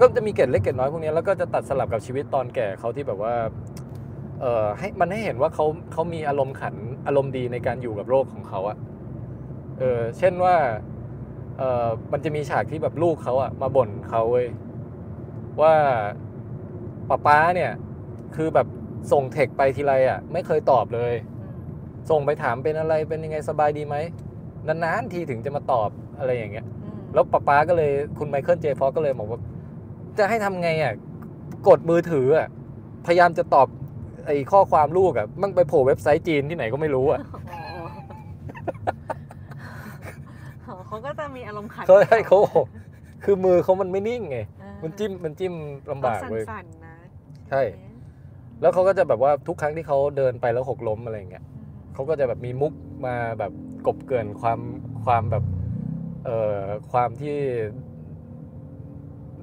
ก็จะมีเกร็ดเล็กเกร็ดน้อยพวกนี้แล้วก็จะตัดสลับกับชีวิตตอนแก่เขาที่แบบว่าเออให้มันให้เห็นว่าเขาเขามีอารมณ์ขันอารมณ์ดีในการอยู่กับโลกของเขาอะเออเช่นว่าเออมันจะมีฉากที่แบบลูกเขาอะมาบ่นเขาเว้ยว่าป้าป้าเนี่ย คือแบบ ส่งเทคไปทีไรอะไม่เคยตอบเลยอืมส่งไปถามเป็นอะไรเป็นยังไงสบายดีไหมนานๆทีถึงจะมาตอบอะไรอย่างเงี้ยอืมแล้วป๊าป๊าก็เลยคุณไมเคิลเจฟอก็เลยบอกว่า จะให้ทำไงอะ กดมือถืออะ พยายามจะตอบไอ้ข้อความลูกอะ มันไปโผล่เว็บไซต์จีนที่ไหนก็ไม่รู้อะอ๋อเขาก็จะมีอารมณ์ขันเขาให้เขาคือมือเขามันไม่นิ่งไงเออมันจิ้มมันจิ้มลำบากต้องเว้ยสั่นๆนะ ใช่ไหม แล้วเขาก็จะแบบว่าทุกครั้งที่เขาเดินไปแล้วหกล้มอะไรอย่างเงี้ยเขาก็จะแบบมีมุกมาแบบกบเกลื่อนความความแบบเอ่อความที่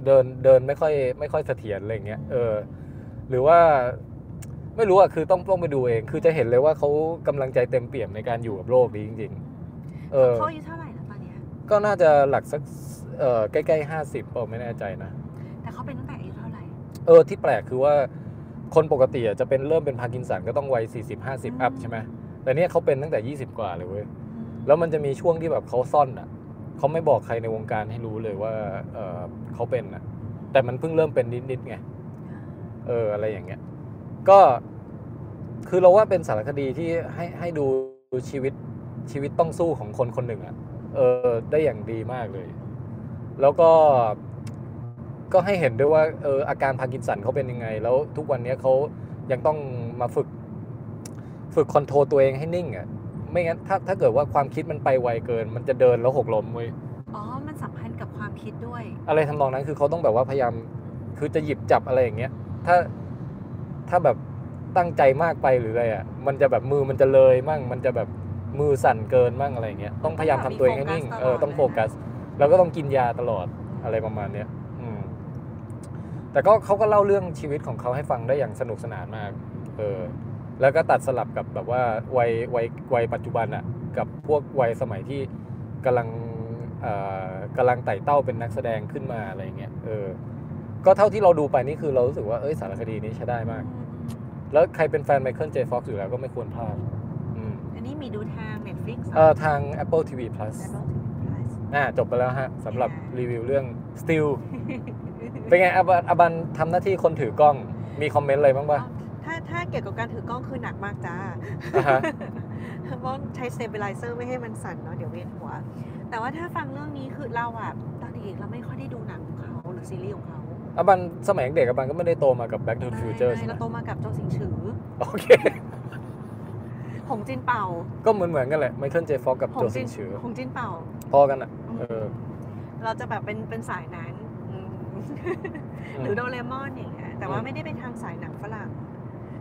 เดินเดินไม่ค่อยไม่ค่อยเสถียรอะไรอย่างเงี้ยเออหรือว่าไม่รู้อะคือต้องต้องไปดูเอง คือจะเห็นเลยว่าเขากำลังใจเต็มเปี่ยมในการอยู่กับโลกนี้จริง ๆ เออเขาอายุเท่าไหร่แล้วตอนเนี้ยก็น่าจะหลักสักเอ่อใกล้ๆห้าสิบเปล่าไม่แน่ใจนะ แต่เขาเป็นตั้งแต่อายุเท่าไหร่ เออที่แปลกคือว่า คนปกติอะจะเป็นเริ่มเป็นพาร์กินสันก็ต้องวัย40 50 up ใช่ไหมแต่เนี่ยเขาเป็นตั้งแต่ 20 กว่าเลยเว้ยแล้วมันจะมีช่วงที่แบบเขาซ่อนอะเขาไม่บอกใครในวงการให้รู้เลยว่าเออเขาเป็นอะ แต่มันเพิ่งเริ่มเป็นนิดๆไงเอออะไรอย่างเงี้ย ก็คือเราว่าเป็นสารคดีที่ให้ให้ดูชีวิตชีวิตต้องสู้ของคนคนหนึ่งอะ เออ ได้อย่างดีมากเลย แล้วก็ ก็ให้เห็นด้วยว่าเอออาการพาร์กินสันเขาเป็นยังไง แล้วทุกวันนี้เขายังต้องมาฝึก ฝึกคอนโทรลตัวเองให้นิ่งอะไม่งั้นถ้าถ้าเกิดว่าความคิดมันไปไวเกิน มันจะเดินแล้วหกล้มเว้ยอ๋อ มันสัมพันธ์กับความคิดด้วย อะไรทำนองนั้นคือเขาต้องแบบว่าพยายามคือจะหยิบจับอะไรอย่างเงี้ยถ้าถ้าแบบตั้งใจมากไปหรืออะไรอะมันจะแบบมือมันจะเลยมั่งมันจะแบบมือสั่นเกินมั่งอะไรอย่างเงี้ยต้องพยายามทำตัวเองให้นิ่งเออต้องโฟกัสแล้วก็ต้องกินยาตลอดอะไรประมาณเนี้ยอืม แต่ก็เขาก็เล่าเรื่องชีวิตของเขาให้ฟังได้อย่างสนุกสนานมาก เออ แล้วก็ตัดสลับกับแบบว่าวัยวัยวัยปัจจุบันอะกับพวกวัยสมัยที่กำลังเอ่อกำลังไต่เต้าเป็นนักแสดงขึ้นมาอะไรเงี้ย เออ ก็เท่าที่เราดูไปนี่คือเรารู้สึกว่า เอ้ยสารคดีนี้ใช้ได้มาก แล้วใครเป็นแฟนไมเคิลเจฟ็อกซ์อยู่แล้วก็ไม่ควรพลาดอืมอันนี้มีดูทาง Netflix เอ่อทาง Apple TV Plus Apple TV Plus อ่าจบไปแล้วฮะสำหรับค่ะรีวิวเรื่อง Still เป็นไงอบันอบันทำหน้าที่คนถือกล้องมีคอมเมนต์อะไรบ้างปะถ้าถ้าเกี่ยวกับการถือกล้องคือหนักมากจ้าอ่าฮะเพราะใช้ stabilizer ไม่ให้มันสั่นเนาะเดี๋ยวเวียนหัว แต่ว่าถ้าฟังเรื่องนี้คือเราอะตอนเด็กๆเราไม่ค่อยได้ดูหนังของเขาหรือซีรีส์ของเขาอบันสมัยเด็กอบันก็ไม่ได้โตมากับ Back to the Future ไม่ใช่ไหมเราโตมากับโจสิงฉือโอเคหงจินเป่า ก็เหมือนเหมือนๆกันแหละไมเคิลเจฟ็อกกับหโจงซิจินนชือหงจินเป่าพอกันอะเออเราจะแบบเป็นเป็นสายนั้นอืม หรือโดเรมอนอย่างเงี้ยแต่ว่าอืมไม่ได้เป็นทางสายหนังฝรั่ง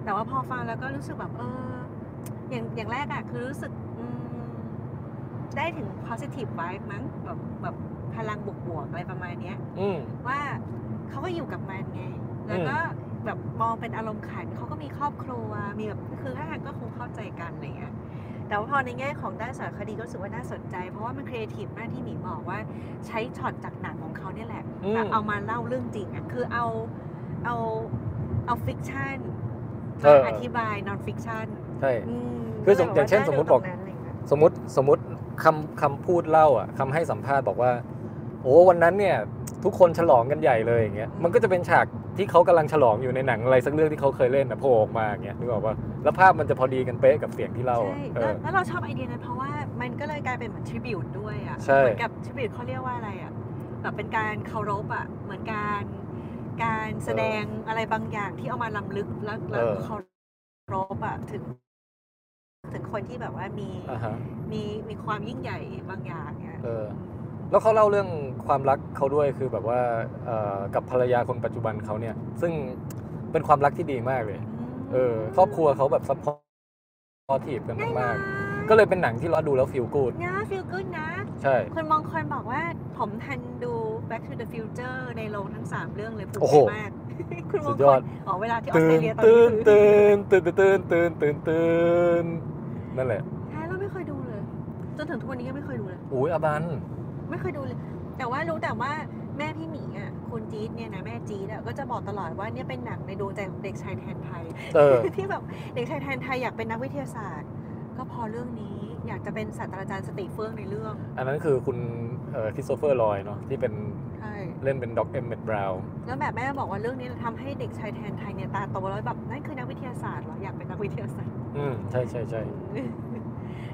แต่ว่าพอฟังแล้วก็รู้สึกแบบเออ อย่างอย่างแรกอะคือรู้สึกอืมได้ถึง positive vibe มั้งแบบแบบพลังบวกๆอะไรประมาณเนี้ยอืมว่าเขาก็อยู่กับมันไง แล้วก็แบบมองเป็นอารมณ์ขันเขาก็มีครอบครัวมีแบบคือถ้าทางก็คงเข้าใจกันอะไรเงี้ย แต่ว่าพอในแง่ของด้านสารคดีก็รู้สึกว่าน่าสนใจ เพราะว่ามันครีเอทีฟมากที่หมีบอกว่าใช้ช็อตจากหนังของเขาเนี่ยแหละอืมแบบเอามาเล่าเรื่องจริงอะคือเอาเอาเอา fiction เอามาอธิบาย non-fictionใช่มคือสมก็ลอย่างเช่นว่สมมุติได้บอกตรงนั้นอะไรเงี้ยสมมติสมมติคำคำพูดเล่าอะคำให้สัมภาษณ์บอกว่า โอ้วันนั้นเนี่ย ทุกคนฉลองกันใหญ่เลยอย่างเงี้ยมันก็จะเป็นฉากที่เขากำลังฉลองอยู่ในหนังอะไรสักเรื่องที่เขาเคยเล่นนะโผล่ออกมาอย่างเงี้ยนึกออกปะแล้วภาพมันจะพอดีกันเป๊ะกับเสียงที่เล่าใช่อะเอแล้วอแล้วเราชอบไอเดียนั้นเพราะว่ามันก็เลยกลายเป็นเหมือนทริบิวด้วยอะใช่เหมือนกับทริบิวเขาเรียกว่าอะไรอะแบบเป็นการเคารพอะเหมือนการการแสดงอะไรบางอย่างที่เอามาลำลึกแล้วแล้วเคารพอะถึงถึงคนที่แบบว่ามีอ่าฮะมีมีความยิ่งใหญ่บางอย่างเนี่ยเออ แล้วเขาเล่าเรื่องความรักเขาด้วยคือแบบว่าเอ่อกับภรรยาคนปัจจุบันเขาเนี่ย ซึ่งเป็นความรักที่ดีมากเลย เออครอบครัวเขาแบบซัพพอร์ตทีฟกันมากๆก็เลยเป็นหนังที่เราดูแล้วฟีลกูดนะฟีลกูดนะ ใช่คนบางคนบอกว่าผมทันดู Back to the Future ในโรงทั้ง 3 เรื่องเลยภูมิโอ้โหใจมาก คุณสุบางดยคอดนอ๋อเวลาที่ออสตื่เตรนเลียตอนตื่นี้นคือตื่นตื่นตื่นตื่นตื่นตื่นนั่นแหละใช่เราไม่เคยดูเลย จนถึงทุกวันนี้ก็ไม่เคยดูเลยอุ้ยอบัน ไม่เคยดูเลย แต่ว่ารู้แต่ว่าแม่พี่หมีอะคุณจี๊ดเนี่ยนะแม่จี๊ดอะก็จะบอกตลอดว่าเนี่ยเป็นหนังในดวงใจของเด็กชายแทนไทยเออที่แบบเด็กชายแทนไทยอยากเป็นนักวิทยาศาสตร์ ก็เพราะเรื่องนี้อยากจะเป็นศาสตราจารย์สติเฟื่องในเรื่อง อันนั้นคือคุณคริสโตเฟอร์ลอยด์เนาะที่เป็นใช่เล่นเป็น Doc เอ็มเมตต์บราวน์แล้วแบบแม่บอกว่าเรื่องนี้ทำให้เด็กชายแทนไทยเนี่ยตาโตแล้วแบบนั่นคือนักวิทยาศาสตร์เหรออยากเป็นนักวิทยาศาสตร์อืมใช่ใช่ใช่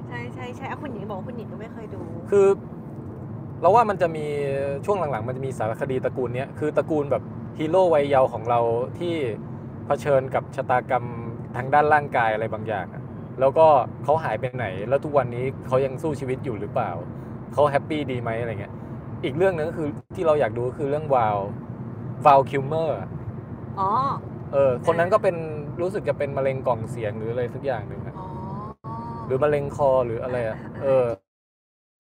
ใช่ใช่ใช่อะคุณหญิงบอกว่าคุณหญิงก็ไม่เคยดู คือ เราว่ามันจะมีช่วงหลังๆ มันจะมีสารคดีตระกูลเนี้ยคือตระกูลแบบฮีโร่วัยเยาว์ของเราที่เผชิญกับชะตากรรมทางด้านร่างกายอะไรบางอย่างอะแล้วก็เขาหายไปไหน แล้วทุกวันนี้เขายังสู้ชีวิตอยู่หรือเปล่า เขา happy ดีไหมอะไรเงี้ย อีกเรื่องหนึงก็คือที่เราอยากดูก็คือเรื่องวาลวาลคิลเมอร์อ๋อ เออ คนนั้นก็เป็นรู้สึกจะเป็นมะเร็งกล่องเสียงหรืออะไรสักอย่างหนึ่งอะอ๋อหรือมะเร็งคอหรืออะไรอะ เออ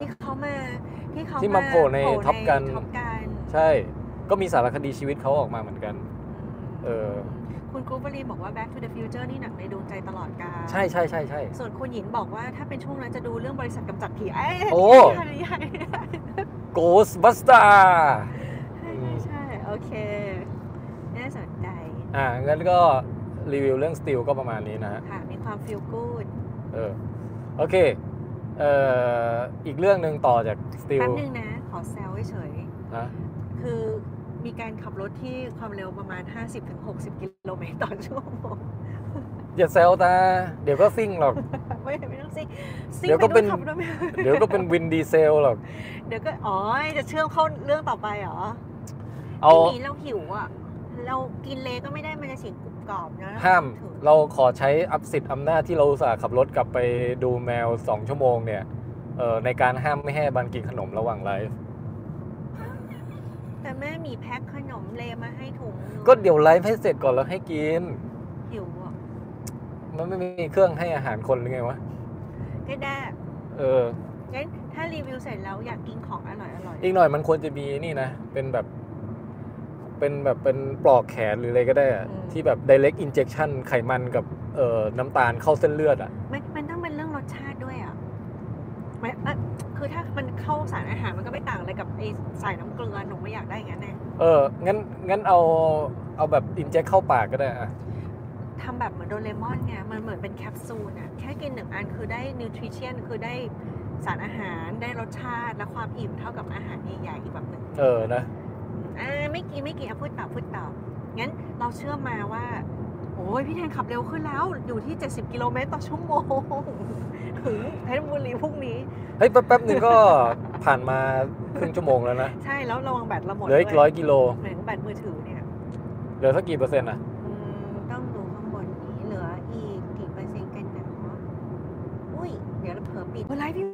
ที่เขามาที่เขาที่มาโผล่ใน Top Gun Top Gunใช่ ก็มีสารคดีชีวิตเขาออกมาเหมือนกัน เออคุณกรุ๊ปวลีบอกว่า Back to the Future นี่หนังในดวงใจตลอดกาลใช่ใช่ใช่ใช่ส่วนคุณหญิงบอกว่าถ้าเป็นช่วงนั้นจะดูเรื่องบริษัทกำจัดผีเอ้ยโอ้ใช่ใช่ใช่ Ghostbuster ใช่ใช่โอเคน่าสนใจอ่างั้นก็รีวิวเรื่อง Steel ก็ประมาณนี้นะฮะค่ะมีความ feel good เออโอเค เอ่ออีกเรื่องหนึ่งต่อจาก Steel แป๊บนึงนะ ขอแซวเฉยนะๆคือมีการขับรถที่ความเร็วประมาณ 50-60 กิโลเมตรต่อชั่วโมงอย่าแซวตา เดี๋ยวก็ซิ่งหรอก ไม่ไม่ต้องซิซิ่งเดี๋ยวก็เป็นไขับด้วยไหมเดี๋ยวก็เป็นวินดีเซลหรอก เดี๋ยวก็อ๋อจะเชื่อมเข้าเรื่องต่อไปเหรอเอาทีนี้เราหิวอะ เรากินเลก็ไม่ได้มันจะเสียงกรุบ กรอบนะห้ามถึงเราขอใช้อัพสิทธิ์อำนาจที่เราอุตส่าห์ขับรถกลับไปดูแมว2ชั่วโมงเนี่ยเอ่อในการห้ามไม่ให้บันกินขนมระหว่างไลฟ์แต่แม่มีแพ็คขนมเลมาให้ถุงหนึ่งก็เดี๋ยวไลฟ์ให้เสร็จก่อนแล้วให้กินหิวอะมันไม่มีเครื่องให้อาหารคนหรือไงวะก็ได้เอองั้นถ้ารีวิวเสร็จแล้วอยากกินของอร่อยอร่อยอีกหน่อยมันควรจะมีนี่นะเป็นแบบ เป็นแบบเป็นปลอกแขนหรืออะไรก็ได้อะที่แบบ direct injection ไขมันกับเอ่อน้ำตาลเข้าเส้นเลือดอะมันมันต้องเป็นเรื่องรสชาติด้วยอะไม่เอ่อคือถ้ามันเข้าสารอาหารมันก็ไม่ต่างอะไรกับไอใส่น้ำเกลือหนูไม่อยากได้อย่างนั้นแน่เอองั้นงั้นเอาเอาแบบ inject เข้าปากก็ได้อะทำแบบเหมือนโดเรมอนไงมันเหมือนเป็นแคปซูลอะแค่กินหนึ่งอันคือได้นิวทริชั่นคือได้สารอาหารได้รสชาติและความอิ่มเท่ากับอาหารใหญ่ๆอีกแบบหนึ่งเออนะ อ่าไม่กินไม่กินอะพูดต่อพูดต่องั้นเราเชื่อมาว่า โอ้ยพี่แทนขับเร็วขึ้นแล้ว อยู่ที่ 70 กิโลเมตรต่อชั่วโมงถึงเพชรบุรีพรุ่งนี้ เฮ้ย แป๊บๆหนึ่งก็ผ่านมาครึ่งชั่วโมงแล้วนะ ใช่แล้วระวังแบตเราหมดเหลืออีกด้วยร้อยกิโลเหมือนแบตมือถือเนี่ยเหลือสักกี่เปอร์เซ็นต์อะอืมต้องดูข้างบนนี้เหลืออีกกี่เปอร์เซ็นต์กันนะอุ้ยเดี๋ยวเราเผลอปิดไลฟ์พี่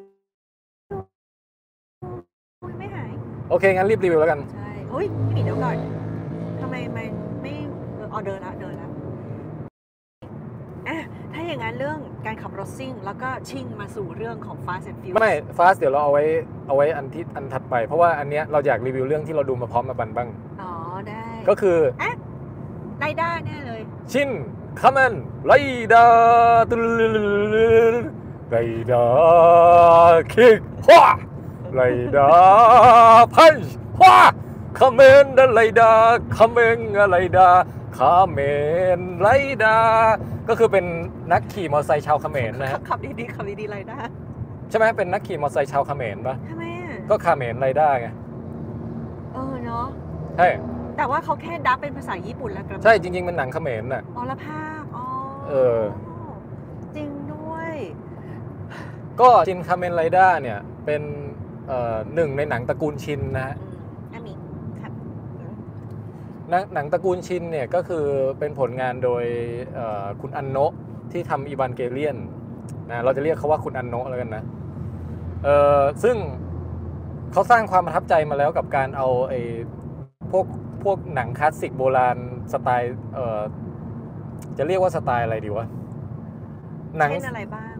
อุ้ยไม่หาย โอเค งั้นรีบรีวิวแล้วกันใช่ เฮ้ยพี่ปิดเดี๋ยวก่อนทำไมมันไม่เออออเดินละเดินละอะถ้าอย่างนั้นเรื่องการขับรถซิ่ง แล้วก็ชิ่งมาสู่เรื่องของ Fast and Furious ไม่ฟาสเดี๋ยวเราเอาไว้เอาไว้อันที่อันถัดไป เพราะว่าอันเนี้ยเราอยากรีวิวเรื่องที่เราดูมาพร้อมมาบันบ้าง อ๋อ ได้ ก็คือไล่ได้แน่เลย ชินคามันไรดาไรดาคิกฮวาไรดาพันช์ฮวา คาเมนดาไรดาคาเมนอะไรดาคาเมนไรดา ก็คือเป็นนักขี่มอเตอร์ไซค์ชาวเขมรนะฮะขับดีๆขับดีๆไล่ได้ใช่ไหมเป็นนักขี่มอเตอร์ไซค์ชาวเขมรปะทำไมอะก็คาเมนไรดาไงเออเนาะใช่แต่ว่าเขาแค่ dub เป็นภาษาญี่ปุ่นแล้วกันใช่จริงๆเป็นหนังเขมรน่ะอ๋อละภาคอ๋อเออจริงด้วย ก็ชินคาเมนไรดาเนี่ยเป็นเอ่อหนึ่งในหนังตระกูลชินนะฮะ อืมอามิครับอืม หนังหนังตระกูลชินเนี่ยก็คือเป็นผลงานโดยเอ่อคุณอันโนะที่ทำอีวานเกเลียนนะเราจะเรียกเขาว่าคุณอันโนะแล้วกันนะเอ่อซึ่งเขาสร้างความประทับใจมาแล้วกับการเอาไอ้พวกพวกหนังคลาสสิกโบราณสไตล์เอ่อจะเรียกว่าสไตล์อะไรดีวะหนังเช่นอะไรบ้าง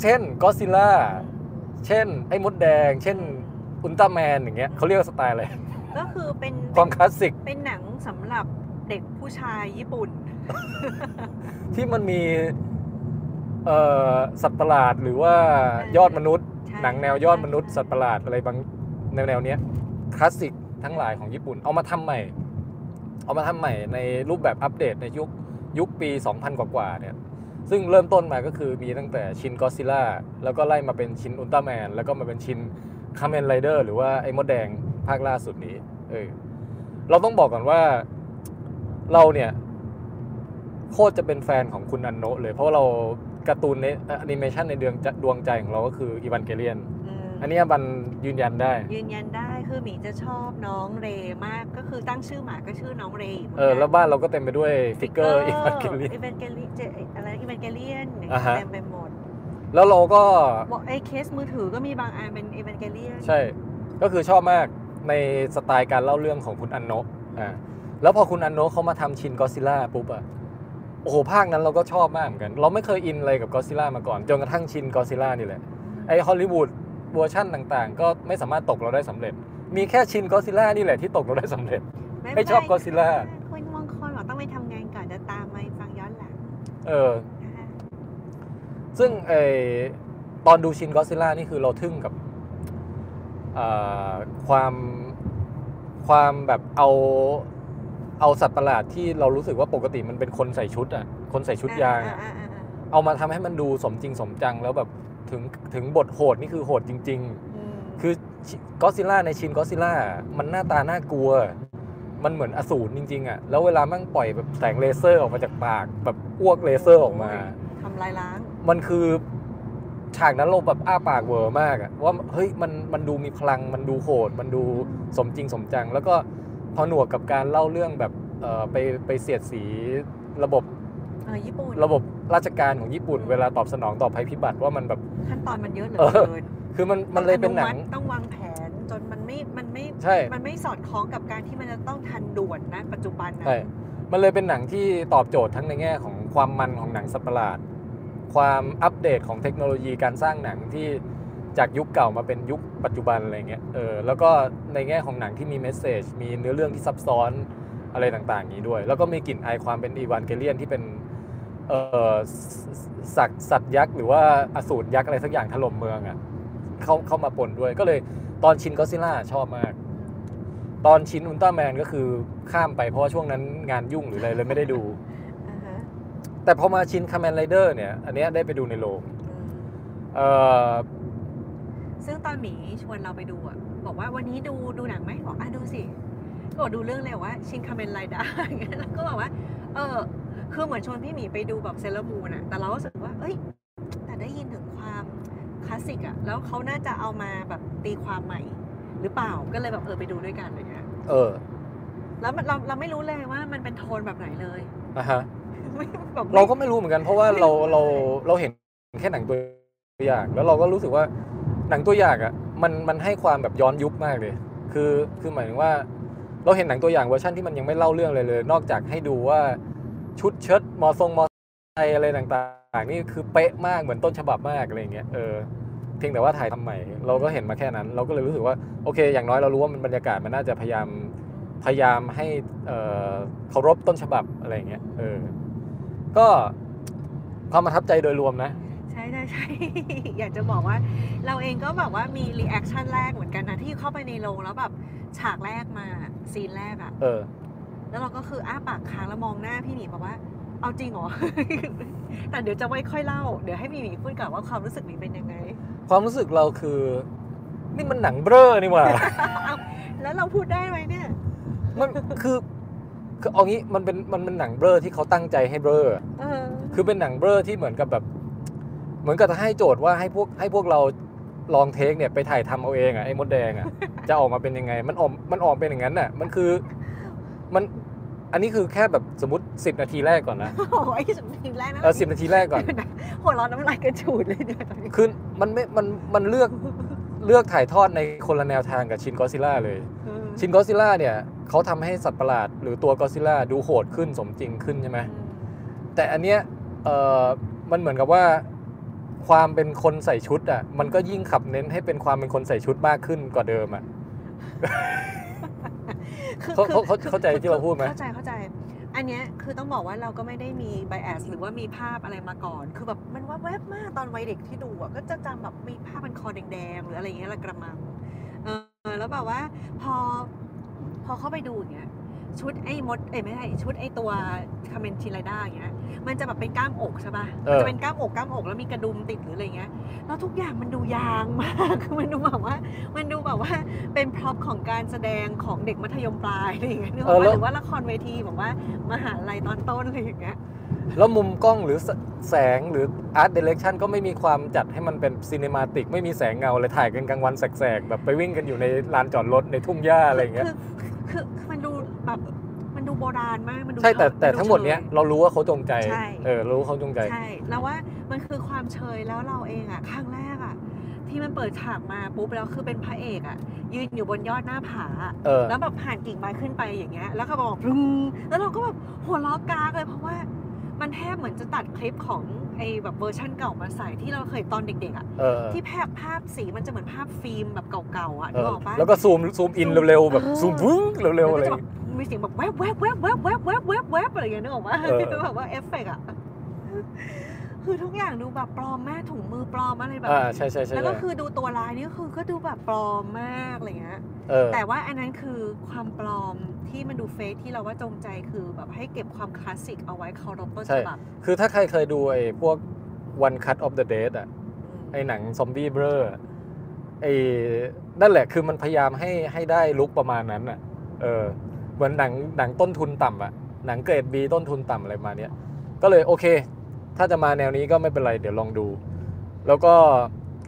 เช่นก็ซิล่าเช่น ไอ้มดแดง เช่นอุลตร้าแมนอย่างเงี้ยเขาเรียกว่าสไตล์อะไรก็คือเป็นความคลาสสิกเป็นหนัง สำหรับเด็กผู้ชายญี่ปุ่น ที่มันมีเอ่อสัตว์ประหลาดหรือว่ายอดมนุษย์ใช่หนังแนวยอดมนุษย์สัตว์ประหลาดอะไรบางแนวแนวๆเนี้ยคลาสสิกทั้งหลายของญี่ปุ่น เอามาทำใหม่ เอามาทำใหม่ในรูปแบบอัปเดตในยุคยุคปี 2000 กว่าๆเนี่ยซึ่งเริ่มต้นมาก็คือมีตั้งแต่ชินก็อดซิลล่าแล้วก็ไล่มาเป็นชินอุลตร้าแมนแล้วก็มาเป็นชินคาเมนไรเดอร์หรือว่าไอ้มดแดงภาคล่าสุดนี้ เออ เราต้องบอกก่อนว่าเราเนี่ยโคตรจะเป็นแฟนของคุณอันโนะเลย เพราะว่าเราการ์ตูนในแอนิเมชันในดวงใจดวงใจของเราก็คืออีวานเกเลียนอืมอันเนี้ยมันยืนยันได้ ยืนยันได้คือหมีจะชอบน้องเรมากก็คือตั้งชื่อหมาก็ชื่อน้องเรเหมืนกันเออแล้วบ้านเราก็เต็มไปด้วย figure อีวานเกเลียนอีเวนเกลีเจอะไรอีเวนเกเลียนอ่าฮะเต็มไปหมดแล้วเราก็บอกไอ้เคสมือถือก็มีบางอันเป็นอีเวนเกเลียนใช่ก็คือชอบมาก ในสไตล์การเล่าเรื่องของคุณอันโนะอ่าแล้วพอคุณอันโนะเขามาทำชินก็อดซิลล่าปุ๊บอะโอ้โหภาคนั้นเราก็ชอบมากเหมือนกัน เราไม่เคย in อะไรกับก็อดซิลล่ามาก่อน จนกระทั่งชินก็อดซิลล่านี่แหละไอฮอลลีวูดเวอร์ชั่นต่างๆ ก็ไม่สามารถตกเราได้สำเร็จ มีแค่ชินก็ซิล่านี่แหละที่ตกเราได้สำเร็จ ไม่ชอบ Godzilla คุณมงคลบอกต้องไปทำงานก่อนจะตามมาฟังย้อนหลังเออนะคะซึ่งไอตอนดูชินก็ซิล่านี่คือเราทึ่งกับอ่า ความความแบบเอาเอาสัตว์ประหลาดที่เรารู้สึกว่าปกติมันเป็นคนใส่ชุดอะคนใส่ชุดยางอะอ่อ่อ่าเอามาทำให้มันดูสมจริงสมจังแล้วแบบถึงถึงบทโหดนี่คือโหดจริงอืมๆคือก็อดซิลล่าในชินก็อดซิลล่ามันหน้าตาน่ากลัว มันเหมือนอสูรจริง ๆอะแล้วเวลามันปล่อยแบบแสงเลเซอร์ออกมาจากปาก แบบอ้วกเลเซอร์ออกมาทำลายล้าง มันคือ ฉากนั้นเราแบบอ้าปากเวอร์มากอะว่าเฮ้ยมันมันดูมีพลังมันดูโหด มันดูสมจริงสมจัง แล้วก็พอผนวกกับการเล่าเรื่องแบบเอ่อไปไปเสียดสีระบบเออญี่ปุ่นระบบราชการของญี่ปุ่น เวลาตอบสนองต่อภัยพิบัติว่ามันแบบ ขั้นตอนมันเยอะเหลือเออเกินคือมันมันเลยเป็นหนังต้องอมัติต้องวางแผนจนมันไม่มันไม่ใช่ มันไม่สอดคล้องกับการที่มันจะต้องทันด่วนนะปัจจุบันนะใช่มันเลยเป็นหนังที่ตอบโจทย์ทั้งในแง่ของความมันของหนังสัตว์ประหลาด ความอัปเดตของเทคโนโลยีการสร้างหนังที่จากยุคเก่ามาเป็นยุคปัจจุบันอะไรเงี้ยเออแล้วก็ในแง่ของหนังที่มี message มีเนื้อเรื่องที่ซับซ้อนอะไรต่างๆนี้ด้วย แล้วก็มีกลิ่นอายความเป็นอีวานเกเลียนที่เป็นเออสัตว์สัตว์ยักษ์หรือว่าอสูรยักษ์อะไรสักอย่างถล่มเมืองอะ่ะเข้าเข้ามาปนด้วยก็เลยตอนชินก็อดซิลล่าชอบมาก ตอนชินอุลตร้าแมนก็คือข้ามไปเพราะว่าช่วงนั้นงานยุ่งหรืออะไรเลยไม่ได้ดู แต่พอมาชินคา m มนไรเดอร์เนี่ย อันเนี้ยได้ไปดูในโรงอืมเอ่อ ซึ่งตอนหมีชวนเราไปดูอะ บอกว่าวันนี้ดูดูหนังไหมบอกอะดูสิ ก็บอกดูเรื่องเลยว่าชินคาเมนไรด้าอย่างเงี้ยแล้วก็บอกว่า เออ คือเหมือนชวนพี่หมีไปดูแบบเซเลอร์มูนอะ แต่เราก็รู้สึกว่า เอ้ย แต่ได้ยินถึงความคลาสสิกอะ แล้วเขาน่าจะเอามาแบบตีความใหม่ หรือเปล่า ก็เลยแบบเออไปดูด้วยกันอะไรเงี้ย เออ แล้วมันเราเราไม่รู้เลยว่ามันเป็นโทนแบบไหนเลย อะฮะไม่แบบไม่ เราก็ไม่รู้เหมือนกัน เพราะว่าเราเราเราเห็นแค่หนังตัวอย่าง แล้วเราก็รู้สึกว่าหนังตัวอย่างอะมันมันให้ความแบบย้อนยุคมากเลย คือคือหมายถึงว่า เราเห็นหนังตัวอย่างเวอร์ชันที่มันยังไม่เล่าเรื่องเลยเลย นอกจากให้ดูว่าชุดเชิ้ตมอทรงมอไซค์อะไรต่างๆ นี่คือเป๊ะมากเหมือนต้นฉบับมากอะไรเงี้ยเออเพียงแต่ว่าถ่ายทำใหม่ เราก็เห็นมาแค่นั้น เราก็เลยรู้สึกว่าโอเค อย่างน้อยเรารู้ว่ามันบรรยากาศมันน่าจะพยายามพยายามให้เคารพต้นฉบับอะไรเงี้ยเออ ก็ความประทับใจโดยรวมนะ ใช่ใช่ใช่อยากจะบอกว่า เราเองก็แบบว่ามี reaction แรกเหมือนกันนะ ที่เข้าไปในโรงแล้วแบบฉากแรกมาซีนแรกอะเออ แล้วเราก็คืออ้าปากค้างแล้วมองหน้าพี่หมีบอกว่า เอาจริงเหรอ แต่เดี๋ยวจะไม่ค่อยเล่า เดี๋ยวให้พี่หมีพูดก่อนว่าความรู้สึกหมีเป็นยังไง ความรู้สึกเราคือ นี่มันหนังเบ้อนี่หว่าเอาแล้วเราพูดได้ไหมเนี่ย มันคือ คือเอางี้มันเป็นมันเป็นหนังเบ้อที่เขาตั้งใจให้เบ้อเออคือเป็นหนังเบ้อที่เหมือนกับแบบ เหมือนกับให้โจทย์ว่าให้พวกให้พวกเราลองเทคเนี่ยไปถ่ายทำเอาเองอะไอ้มดแดงอะจะออกมาเป็นยังไง มันออกมันออกเป็นอย่างนั้นน่ะ มันคือมันอันนี้คือแค่แบบสมมติ 10 นาทีแรกก่อนนะโอ้ยสุดทีแรกนะเออสินาทีแรกก่อนหัวเร้อนน้ำลายกระฉูดเลยเนี่ยตอนนี้คือมันไม่มันมันเลือกเลือกถ่ายทอดในคนละแนวทางกับชินกอซิล่าเลยเออ ชินกอซิล่าเนี่ยเขาทำให้สัตว์ประหลาด หรือตัวกอซิล่าดูโหดขึ้นสมจริงขึ้นใช่ไหมแต่อันเนี้ยเออมันเหมือนกับว่าความเป็นคนใส่ชุดอะมันก็ยิ่งขับเน้นให้เป็นความเป็นคนใส่ชุดมากขึ้นกว่าเดิมอะคือเขาคือเขาเขาคือเข้าใจที่เราพูดไหมเข้าใจเข้าใจ อันเนี้ยคือต้องบอกว่าเราก็ไม่ได้มี bias หรือว่ามีภาพอะไรมาก่อน คือแบบมันว่าแวบมากตอนวัยเด็กที่ดูอะก็จะจำแบบมีภาพเป็นคอแดงๆหรืออะไรอย่างเงี้ยละกระมังเออแล้วแบบว่าพอพอเข้าไปดูอย่างเงี้ยชุดไอ้มดเอ้ยไม่ใช่ชุดไอ้ตัวคาเมนชินไรด้าอย่างเงี้ยมันจะแบบเป็นกล้ามอกใช่ปะเอมันอจะเป็นกล้ามอกกล้ามอกแล้วมีกระดุมติดหรืออะไรเงี้ยแล้วทุกอย่างมันดูยางมาก คือมันดูแบบว่า มันดูแบบว่าเป็น prop ของการแสดงของเด็กมัธยมปลายอะไรอย่างเงี้ยนึกออกปะหรือว่าละครเวทีแบบว่ามหาลัยตอนต้นอะไรอย่างเงี้ย แล้วมุมกล้องหรือแสแสงหรืออาร์ตเดเรคชันก็ไม่มีความจัดให้มันเป็นซีนิมาติกไม่มีแสงเงาเลยถ่ายกันกลางวันแสกๆแบบไปวิ่งกันอยู่ในลานจอดรถในทุ่งหญ้าอะไรอย่างเงี้ยคือคือคือมันดูแบบมันดูโบราณมากมันดูใช่แต่เชยแต่นทั้งหมดเนี้ยเชยเรารู้ว่าเขาจงใจใช่เออรู้ว่าเขาจงใจใช่แล้วว่ามันคือความเชยแล้วเราเองอะครั้งแรกอะที่มันเปิดฉากมาปุ๊บแล้วคือเป็นพระเอกอะยืนอยู่บนยอดหน้าผาอะเออแล้วแบบผ่านกิ่งไม้ขึ้นไปอย่างเงี้ย แล้วก็บอกพรึงแล้วเราก็แบบหัวเราะก๊ากเลยเพราะว่า มันแทบเหมือนจะตัดคลิปของไอ้แบบเวอร์ชั่นเก่ามาใส่ที่เราเคยตอนเด็กๆอะเออที่ภาพภาพสีมันจะเหมือนภาพฟิล์มแบบเก่าๆอะเอนึกอออกปะแล้วก็ซูมซูมอินเร็วๆแบบเออซูมวึ้งเร็วๆอะไรแล้วก็จะแบบมีเสียงแบบแวบแวบแวบแวบแวบแวบแวบแวบอะไรอย่างเงี้ยนึกออกปะเออคือแบบว่าเอฟเฟกต์อะ คือทุกอย่างดูแบบปลอมมากถุงมือปลอมอะไรแบบอ่าใช่ใช่ใช่แล้วก็ใช่คือดูตัวลายนี่คือก็ดูแบบปลอมมากอะไรเงี้ยเออแต่ว่าอันนั้นคือความปลอมที่มันดู fake ที่เราว่าจงใจคือแบบให้เก็บความคลาสสิกเอาไว้เคารพต้นใช่ฉบับคือถ้าใครเคยดูไอ้พวก One Cut of the Dead อะ ไอ้หนังซอมบี้เบลออะไอ้นั่นแหละคือมันพยายามให้ให้ได้ลุคประมาณนั้นอะ เออ เหมือนหนังหนังต้นทุนต่ำอะ หนังเกรด B ต้นทุนต่ำอะไรประมาณเนี้ย ก็เลยโอเค ถ้าจะมาแนวนี้ก็ไม่เป็นไร เดี๋ยวลองดู แล้วก็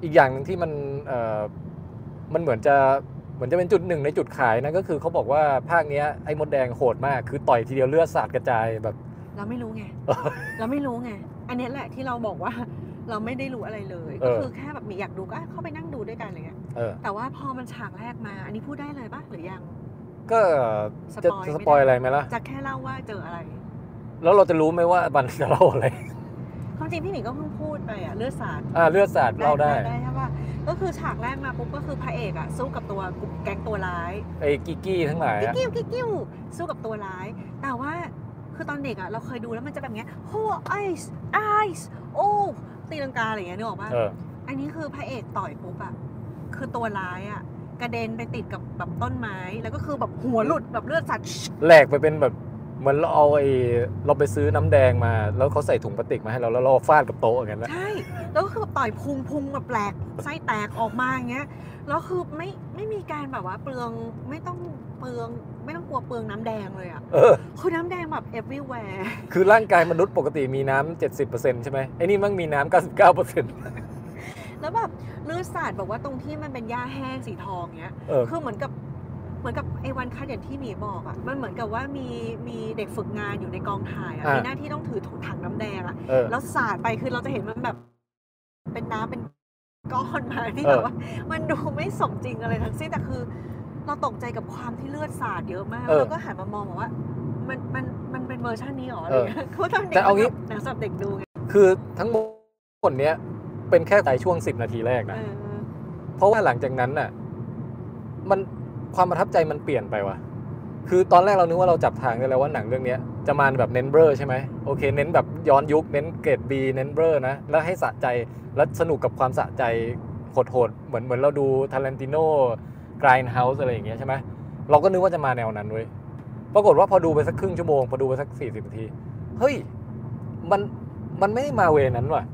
อีกอย่างหนึ่งที่มันเออมันเหมือนจะเหมือนจะเป็นจุดหนึ่งในจุดขายนะก็คือเขาบอกว่าภาคเนี้ยไอ้มดแดงโหดมาก คือต่อยทีเดียวเลือดสาดกระจายแบบ เราไม่รู้ไง เราไม่รู้ไง อันเนี้ยแหละที่เราบอกว่าเราไม่ได้รู้อะไรเลยเอก็อคือแค่แบบมีอยากดูก็เข้าไปนั่งดูด้วยกันอะไรเงี้ยเออแต่ว่าพอมันฉากแรกมา อันนี้พูดได้เลยปะหรือยัง ก็สจะปอยจะไม่สได้ปอยอะไรไหมล่ะจะแค่เล่าว่าเจออะไร แล้วเราจะรู้ไหมว่าบันจะเล่าอะไร ความจริงพี่หนิงก็เพิ่งพูดไปอะเลือดสาดอ่าเลือดสาดเล่าได้ได้ใช่ปะก็คือฉากแรกมาปุ๊บก็คือพระเอกอะสู้กับตัวแก๊งตัวร้ายไอ้กิกกี้ทั้งหลายกิ๊กอะกิ้วกิ๊กกิ้วสู้กับตัวร้าย แต่ว่าคือตอนเด็กอะเราเคยดูแล้วมันจะแบบเนี้ยโอ้ไอส์ไอส์โอ้ตีลังกาอะไรอย่างเงี้ยนึกออกปะเอออันนี้คือพระเอกต่อยปุ๊บอะคือตัวร้ายอะกระเด็นไปติดกับแบบต้นไม้แล้วก็คือแบบหัวหลุดแบบเลือดสัดแหลกไปเป็นแบบ เหมือนเราเอาไอ้เราไปซื้อน้ำแดงมา แล้วเขาใส่ถุงพลาสติกมาให้เราแล้วเราฟาดกับโต๊ะอย่างนั้นแหละใช่แล้วก็คือแบบต่อยพุงพุงแบบแปลกไส้แตกออกมาอย่างเงี้ยแล้วคือไม่ไม่มีการแบบว่าเปลืองไม่ต้องเปลืองไม่ต้องกลัวเปลืองน้ำแดงเลยอะเออคือน้ำแดงแบบ everywhere คือร่างกายมนุษย์ปกติมีน้ำ70%ใช่ไหมไอ้นี่มันมีน้ำ99%แล้วแบบเลือดสาดบอกว่าตรงที่มันเป็นหญ้าแห้งสีทองเงี้ยเออคือเหมือนกับเหมือนกับ ไอ้วันคัดอย่างที่หมีบอกอะ่ะมันเหมือนกับว่ามีมีเด็กฝึกงานอยู่ในกองถ่ายอะ่ะอ่ามีมีหน้าที่ต้องถือถังน้ำแดงอะ่ะเออ แล้วสาดไปคือเราจะเห็นมันแบบ เป็นน้ำเป็นก้อนมาที่เออแบบว่า มันดูไม่สมจริงอะไรทั้งสิ้นแต่คือ เราตกใจกับความที่เลือดสาดเยอะมากเออแล้วก็หันมามองบอกว่า มันมันมันเป็นเวอร์ชันนี้เหรออะไรเออเงี้ยเขาทำเด็กแต่เอางี้แบบหนังสำหรับเด็กดูไงคือทั้งหมดเนี้ยเป็นแค่ในช่วง 10 นาทีแรกนะ เออเพราะว่าหลังจากนั้นน่ะ มัน ความประทับใจมันเปลี่ยนไปว่ะ คือตอนแรกเรานึกว่าเราจับทางได้แล้วว่าหนังเรื่องนี้จะมาแบบเน้นเบลอใช่ไหมโอเค เน้นแบบย้อนยุคเน้นเกรดบีเน้นเบลอนะ แล้วให้สะใจแล้วสนุกกับความสะใจโหดๆเหมือนเหมือนเราดูทารันติโน่ Grindhouse อะไรอย่างเงี้ยใช่ไหมเราก็นึกว่าจะมาแนวนั้นเว้ยปรากฏว่าพอดูไปสักครึ่งชั่วโมงพอดูไปสักสี่สิบนาที เฮ้ยมันมันไม่ได้มาเวนั้นว่ะ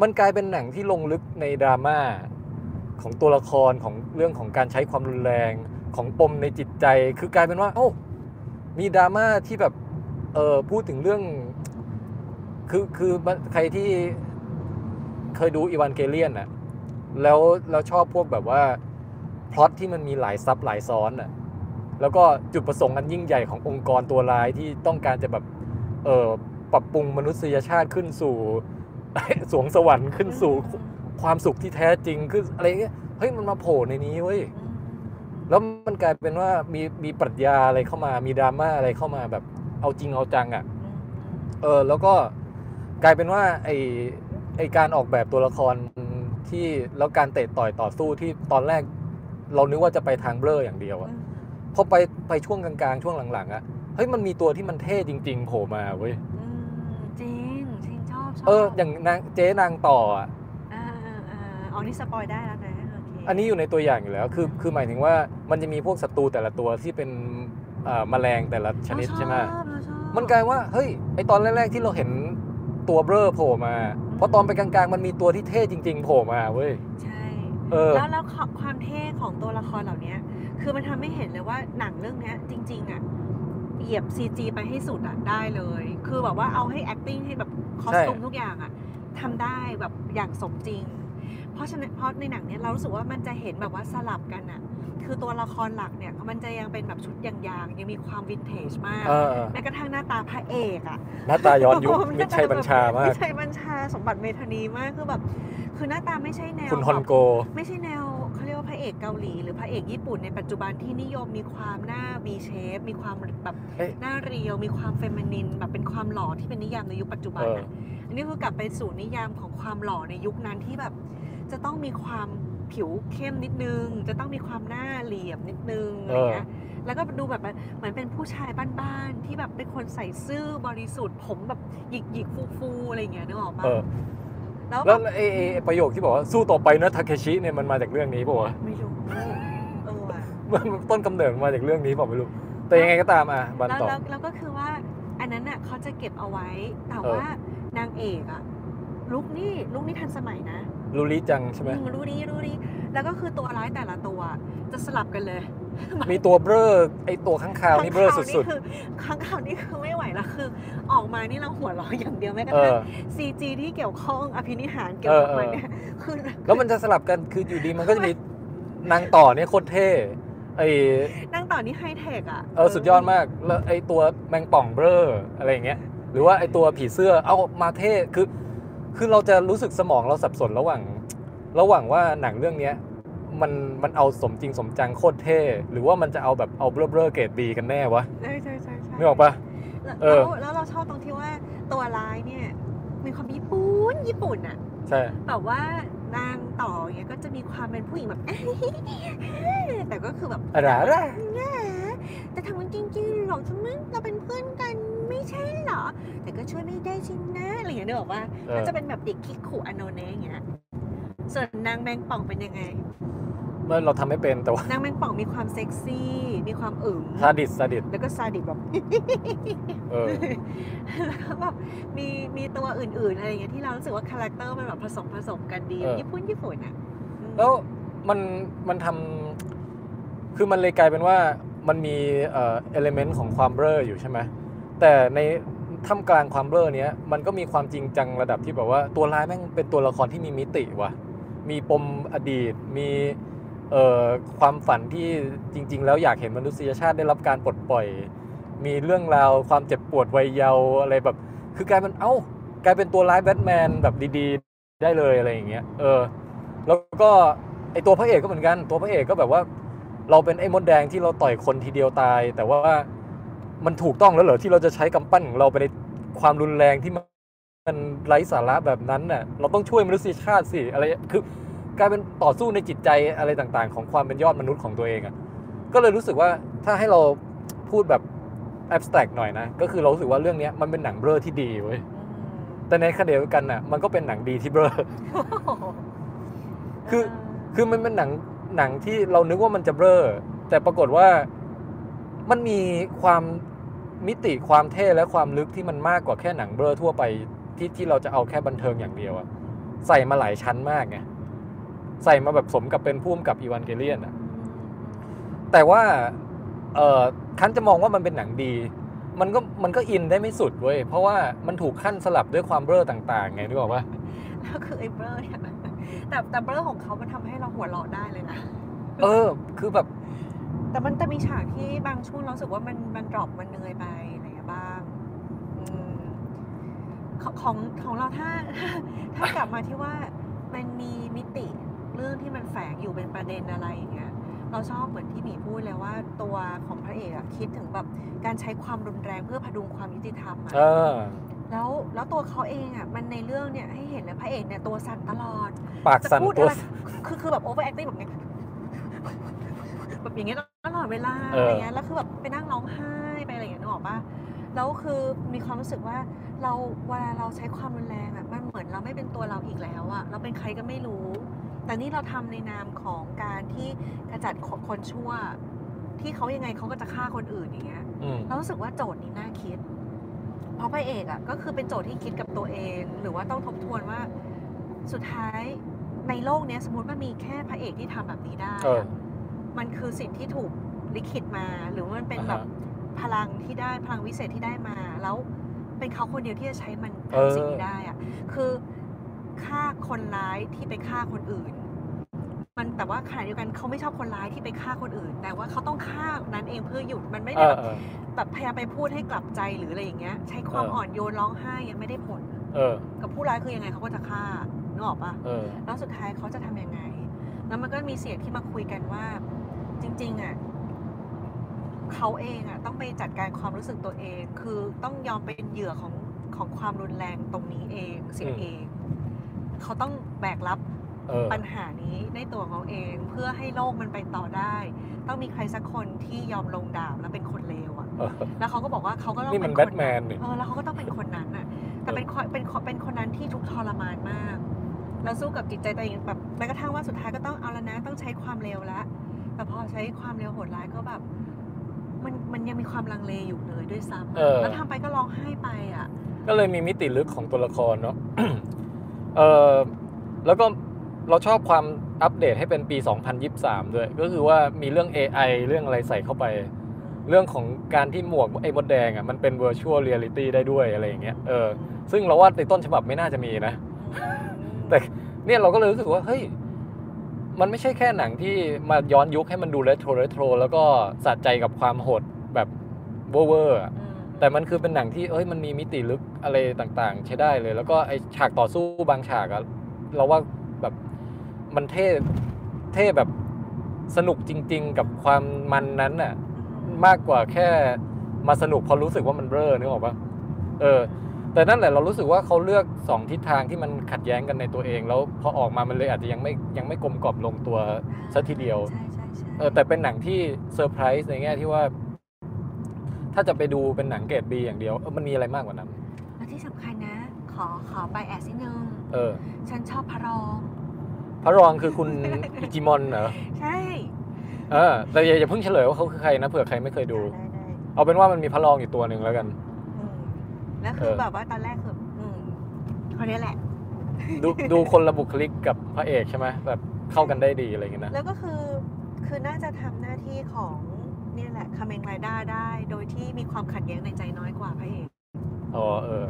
มันกลายเป็นหนังที่ลงลึกในดราม่าของตัวละครของเรื่องของการใช้ความรุนแรง ของปมในจิตใจ คือกลายเป็นว่าเอ้ามีดราม่าที่แบบเออพูดถึงเรื่อง คือคือมันใครที่เคยดูอีวานเกเลียนอะแล้วเราชอบพวกแบบว่าพล็อตที่มันมีหลายซับหลายซ้อนอะแล้วก็จุดประสงค์อันยิ่งใหญ่ขององค์กรตัวร้ายที่ต้องการจะแบบเออปรับปรุงมนุษยชาติขึ้นสู่สวงสวรรค์ขึ้นสู่ความสุขที่แท้จริงคืออะไรเงี้ยเฮ้ยมันมาโผล่ในนี้เว้ย แล้วมันกลายเป็นว่ามีมีปรัชญาอะไรเข้ามา มีดราม่าอะไรเข้ามาแบบเอาจริงเอาจังอะ่ะ เออ แล้วก็กลายเป็นว่าไอไอการออกแบบตัวละครที่แล้วการเตะต่อยต่อสู้ที่ตอนแรก เรานึกว่าจะไปทางเบลออย่างเดียวอะพอไปไปช่วงกลางๆช่วงหลังๆอะ่ะเฮ้ยมันมีตัวที่มันเท่จริง ๆโผล่มาเว้ยอืมจริงจริงชอบชอบเอออย่างนางเจ๊นางต่ออะอ่าอ่าอ่าอ๋อนี่สปอยได้แล้วนะโอเคอันนี้อยู่ในตัวอย่างอยู่แล้ว คือคือหมายถึงว่ามันจะมีพวกศัตรูแต่ละตัวที่เป็นอ่าแมลงแต่ละชนิดใช่ไหมเราชอบเราชอบมันกลายว่าเฮ้ยไอตอนแรกๆที่เราเห็นตัวเบลอโผล่มาพอตอนไปกลางๆ มันมีตัวที่เท่จริง ๆ โผล่มาเว้ยใช่เออแล้วแล้วความความเท่ของตัวละครเหล่านี้คือมันทำให้เห็นเลยว่าหนังเรื่องเนี้ยจริง ๆอะเหยียบ CG ไปให้สุดอะได้เลย คือแบบว่าเอาให้ acting ให้แบบ costume ใช่ทุกอย่างอะทำได้แบบอย่างสมจริง เพราะฉะนั้นเพราะในหนังเนี้ยเรารู้สึกว่ามันจะเห็นแบบว่าสลับกันอะคคือตัวละครหลักเนี่ยมันจะยังเป็นแบบชุดยางๆยังมีความวินเทจมากเออเออแม้กระทั่งหน้าตาพระเอกอะหน้าตาย้อนยุคมิตรชัยบัญชามาก มิตรชัยบัญชาสมบัติเมธานีมากคือแบบ คือหน้าตาไม่ใช่แนวคุณฮอนโกแบบไม่ใช่แนวเขาเรียกว่าพระเอกเกาหลีหรือพระเอกญี่ปุ่นในปัจจุบันที่นิยมมีความหน้า V shape มีความแบบเอ้ยหน้าเรียว มีความเฟมินินแบบเป็นความหล่อที่เป็นนิยามในยุคปัจจุบันเออนะอันนี้คือกลับไปสู่นิยามของความหล่อในยุคนั้นที่แบบ จะต้องมีความผิวเข้มนิดนึง จะต้องมีความหน้าเหลี่ยมนิดนึงอะไรเงี้ยแล้วก็ดูแบบเหมือนเป็นผู้ชายบ้านๆที่แบบเป็นคนใส่ซื่อบริสุทธิ์ ผมแบบหยิกหยิกฟูฟูๆอะไรอย่างเงี้ยนึกออกปะเออแล้วแล้วแบบไอ้ไอ้ไอ้ประโยคที่บอกว่าสู้ต่อไปนะทาเคชิเนี่ยมันมาจากเรื่องนี้ป่าวะไม่รู้เออว่ะมันต้นกำเนิดมันมาจากเรื่องนี้เปล่าไม่รู้แต่ยังไงก็ตามอะบันแล้วต่อแล้วแล้วก็คือว่าอันนั้นน่ะเขาจะเก็บเอาไว้แต่เออว่านางเอกอะลุกนี่ลุกนี่ทันสมัยนะ ลูริจังใช่ไหมอืมรู้ดีรู้ดีแล้วก็คือตัวร้ายแต่ละตัว จะสลับกันเลยมีตัวเบลอไอ้ตัวข้างคาวนี่เบลอสุดๆคือข้างข่าวนี่คือไม่ไหวแล้วคือ ออกมานี่เราหัวเราะอย่างเดียวแม้กๆระเอทั่งอซีจีที่เกี่ยวข้องอภินิหารเกี่ยวกับเออมันเออเนี่ยคือแล้วมันจะสลับกันคืออยู่ดีมันก็จะมีนางต่อเนี่ยโคตรเท่ไอ้นั่งต่อนี่ไฮเทคอะเออสุดยอดมากแล้วไอ้ตัวแมงป่องเบลออะไรอย่างเงี้ยหรือว่าไอ้ตัวผีเสื้อเอามาเท่คือ คือเราจะรู้สึกสมองเราสับสนระหว่าง ระหว่างว่าหนังเรื่องเนี้ยมันมันเอาสมจริงสมจังโคตรเท่ หรือว่ามันจะเอาแบบเอาเบลอๆเกรดบีกันแน่วะใช่ใช่ใช่ใช่นึกออกปะแล้วเออแล้วเราชอบตรงที่ว่าตัวร้ายเนี่ยมีความญี่ปุ่นญี่ปุ่นอะใช่แบบว่านางต่อเงี้ยก็จะมีความเป็นผู้หญิงแบบแต่ก็คือแบบอะไรอะไรแง่แต่ทำมันจริงๆหรอกใช่ไหมเราเป็นเพื่อนกันไม่ ใช่เหรอ แต่ก็ช่วยไม่ได้จริงนะอะไรอย่างเงี้ยนึกออกว่าเอก็อจะเป็นแบบเด็กคิกขุอาโนเนะอย่างเงี้ยส่วนนางแมงป่องเป็นยังไงเมื่อเราทำไม่เป็นแต่ว่านางแมงป่องมีความเซ็กซี่ มีความอึ๋มซาดิสต์ซาดิสต์แล้วก็ซาดิสต์แบบ เออ แล้วก็แบบมีมีตัวอื่น ๆ อะไรอย่างเงี้ยที่เรารู้สึกว่า character มันแบบผสมผสมกันดีเออ ญี่ปุ่นญี่ปุ่นอะอืมแล้วมันมันทำคือมันเลยกลายเป็นว่ามันมีเอ่อ element ของความเบลออยู่ใช่ไหม แต่ในท่ามกลางความเบลอเนี้ยมันก็มีความจริงจังระดับที่แบบว่าตัวร้ายแม่งเป็นตัวละครที่มีมิติว่ะมีปมอดีต มีเอ่อความฝันที่จริง ๆ แล้วอยากเห็นมนุษยชาติได้รับการปลดปล่อย มีเรื่องราวความเจ็บปวดวัยเยาว์อะไรแบบ คือกลายเป็นเอ้ากลายเป็นตัวร้ายแบทแมนแบบดีๆ ได้เลยอะไรอย่างเงี้ยเออแล้วก็ไอตัวพระเอกก็เหมือนกัน ตัวพระเอกก็แบบว่า เราเป็นไอ้มดแดงที่เราต่อยคนทีเดียวตาย แต่ว่า มันถูกต้องแล้วเหรอที่เราจะใช้กำปั้นของเราไปในความรุนแรงที่มันมันไร้สาระแบบนั้นน่ะเราต้องช่วยมนุษยชาติสิอะไรคือกลายเป็นต่อสู้ในจิตใจอะไรต่างๆ ของความเป็นยอดมนุษย์ของตัวเองอะก็เลยรู้สึกว่าถ้าให้เราพูดแบบ abstract หน่อยนะ ก็คือเรารู้สึกว่าเรื่องเนี้ยมันเป็นหนังเบลอที่ดีเว้ยแต่ในขณะเดียวกันน่ะ มันก็เป็นหนังดีที่เบลอคือคือมันเป็นหนังหนังที่เรานึกว่ามันจะเบลอแต่ปรากฏว่า มันมีความมิติความเท่และความลึกที่มันมากกว่าแค่หนังเบลอทั่วไปที่ที่เราจะเอาแค่บันเทิงอย่างเดียวอะใส่มาหลายชั้นมากไงใส่มาแบบสมกับเป็นผู้กำกับอีวานเกเลียนอะแต่ว่าเออคันจะมองว่ามันเป็นหนังดี มันก็มันก็อินได้ไม่สุดเว้ยเพราะว่ามันถูกขั้นสลับด้วยความเบลอต่างๆไงนึกออกปะแล้วคือไอ้เบลอเนี่ยแต่แต่เบลอของเขามันทำให้เราหัวเราะได้เลยนะเออ คือแบบ แต่มันจะมีฉากที่บางช่วงเรารู้สึกว่ามันมันดรอปมันเหนื่อยไปอะไรอย่างเงี้ยบ้างอืมของของของเราถ้าถ้ากลับมาที่ว่ามันมีมิติเรื่องที่มันแฝงอยู่เป็นประเด็นอะไรอย่างเงี้ยเราชอบเหมือนที่หมีพูดเลยว่าตัวของพระเอกอะคิดถึงแบบการใช้ความรุนแรงเพื่อพดุงความยุติธรรมอะเออ แล้วแล้วตัวเขาเองอะมันในเรื่องเนี่ยให้เห็นเลยพระเอกเนี่ยตัวสั่นตลอดปากจะสั่นพูดตัวอะไรคือคือแบบ overacting แบบเนี้ย แบบอย่างเงี้ยตลอดเวลาเอออ อะไรเงี้ยแล้วคือแบบไปนั่งร้องไห้ไปอะไรอย่างเงี้ยนึกออกปะแล้วคือมีความรู้สึกว่าเราเวลาเราใช้ความรุนแรงอะมันเหมือนเราไม่เป็นตัวเราอีกแล้วอะเราเป็นใครก็ไม่รู้ แต่นี่เราทำในนามของการที่กำจัดคนชั่ว ที่เขายังไงเขาก็จะฆ่าคนอื่นอย่างเงี้ย อืม เรารู้สึกว่าโจทย์นี้น่าคิด เพราะพระเอกอะก็คือเป็นโจทย์ที่คิดกับตัวเอง หรือว่าต้องทบทวนว่าสุดท้ายในโลกเนี้ยสมมติว่ามีแค่พระเอกที่ทำแบบนี้ได้เอออะ มันคือสิ่งที่ถูกลิขิตมา หรือว่ามันเป็นอ่าฮะแบบพลังที่ได้พลังวิเศษที่ได้มา แล้วเป็นเขาคนเดียวที่จะใช้มันเออทำสิ่งนี้ได้อะคือฆ่าคนร้ายที่ไปฆ่าคนอื่น มันแต่ว่าขณะเดียวกันเขาไม่ชอบคนร้ายที่ไปฆ่าคนอื่น แต่ว่าเขาต้องฆ่าคนนั้นเองเพื่อหยุดมันไม่เอได้อแบบเออแบบพยายามไปพูดให้กลับใจหรืออะไรอย่างเงี้ย ใช้ความเอออ่อ่อนโยนร้องไห้ยังไม่ได้ผลเออกับผู้ร้ายคือยังไงเขาก็จะฆ่านึกออกปะเออแล้วสุดท้ายเขาจะทำยังไง แล้วมันก็มีเสียงที่มาคุยกันว่า จริงๆอะเขาเองอะต้องไปจัดการความรู้สึกตัวเอง คือต้องยอมเป็นเหยื่อของของความรุนแรงตรงนี้เองเสียอืมเอง เขาต้องแบกรับเออปัญหานี้ในตัวของเขาเองเพื่อให้โลกมันไปต่อได้ ต้องมีใครสักคนที่ยอมลงดาบแล้วเป็นคนเลวอะเออแล้วเขาก็บอกว่าเขาก็ต้องนี่มันเป็คแบทแมนนี่เออแล้วเขาก็ต้องเป็นคนนั้นน่ะ แต่เป็นคนเป็นคนเป็นคนนั้นที่ทุกข์ทรมานมากแล้วสู้กับจิตใจตัวเองแบบแม้กระทั่งว่าสุดท้ายก็ต้องเอาละนะต้องใช้ความเร็วละ แต่พอใช้ความเร็วโหดร้ายก็แบบ มันมันยังมีความลังเลอยู่เลยด้วยซ้ำเออะอแล้วทำไปก็ร้องไห้ไปอะ ก็เลยมีมิติลึกของตัวละครเนาะ เออแล้วก็เราชอบความอัปเดตให้เป็นปี 2023 ด้วย ก็คือว่ามีเรื่อง AI เรื่องอะไรใส่เข้าไป เรื่องของการที่หมวกไอ้มดแดงอะมันเป็น virtual reality ได้ด้วยอะไรอย่างเงี้ย เออ ซึ่งเราว่าในต้นฉบับไม่น่าจะมีนะ แต่เนี่ยเราก็เลยรู้สึกว่า เฮ้ย มันไม่ใช่แค่หนังที่มาย้อนยุคให้มันดูเรโทรเรโทรแล้วก็สะใจกับความโหดแบบเวอร์ๆอะอืมแต่มันคือเป็นหนังที่เอ้ยมันมีมิติลึกอะไรต่างๆ ใช้ได้เลย แล้วก็ไอฉากต่อสู้บางฉากอะเราว่าแบบมันเท่เท่แบบสนุกจริง ๆ กับความมันนั้นน่ะมากกว่าแค่มาสนุกเพราะรู้สึกว่ามันเบ้อนึกออกปะเออ แต่นั่นแหละเรารู้สึกว่าเขาเลือกสองทิศทางที่มันขัดแย้งกันในตัวเอง แล้วพอออกมามันเลยอาจจะยังไม่ยังไม่กลมกล่อมลงตัวซะทีเดียวใช่ใช่ใช่เออแต่เป็นหนังที่เซอร์ไพรส์ในแง่ที่ว่า ถ้าจะไปดูเป็นหนังเกรดบีอย่างเดียวเออมันมีอะไรมากกว่านั้นแล้วที่สำคัญนะ ขอขอไป add นิดนึงเออ ฉันชอบพระรอง พระรองคือคุณอิจิมอนจิเหรอใช่เออแต่อย่าอย่าเพิ่งเฉลยว่าเขาคือใครนะเผื่อใครไม่เคยดู ได้ได้เอาเป็นว่ามันมีพระรองอยู่ตัวหนึ่งแล้วกันอืม แล้วคือเออแบบว่าตอนแรกคืออืมคนนี้แหละ ดูดูคนละบุคลิกกับพระเอกใช่ไหมแบบเข้ากันได้ดีอะไรอย่างเงี้ยนะแล้วก็คือคือน่าจะทำหน้าที่ของเนี่ยแหละคาเมนไรด้าได้ โดยที่มีความขัดแย้งในใจน้อยกว่าพระเอกอ๋อเออ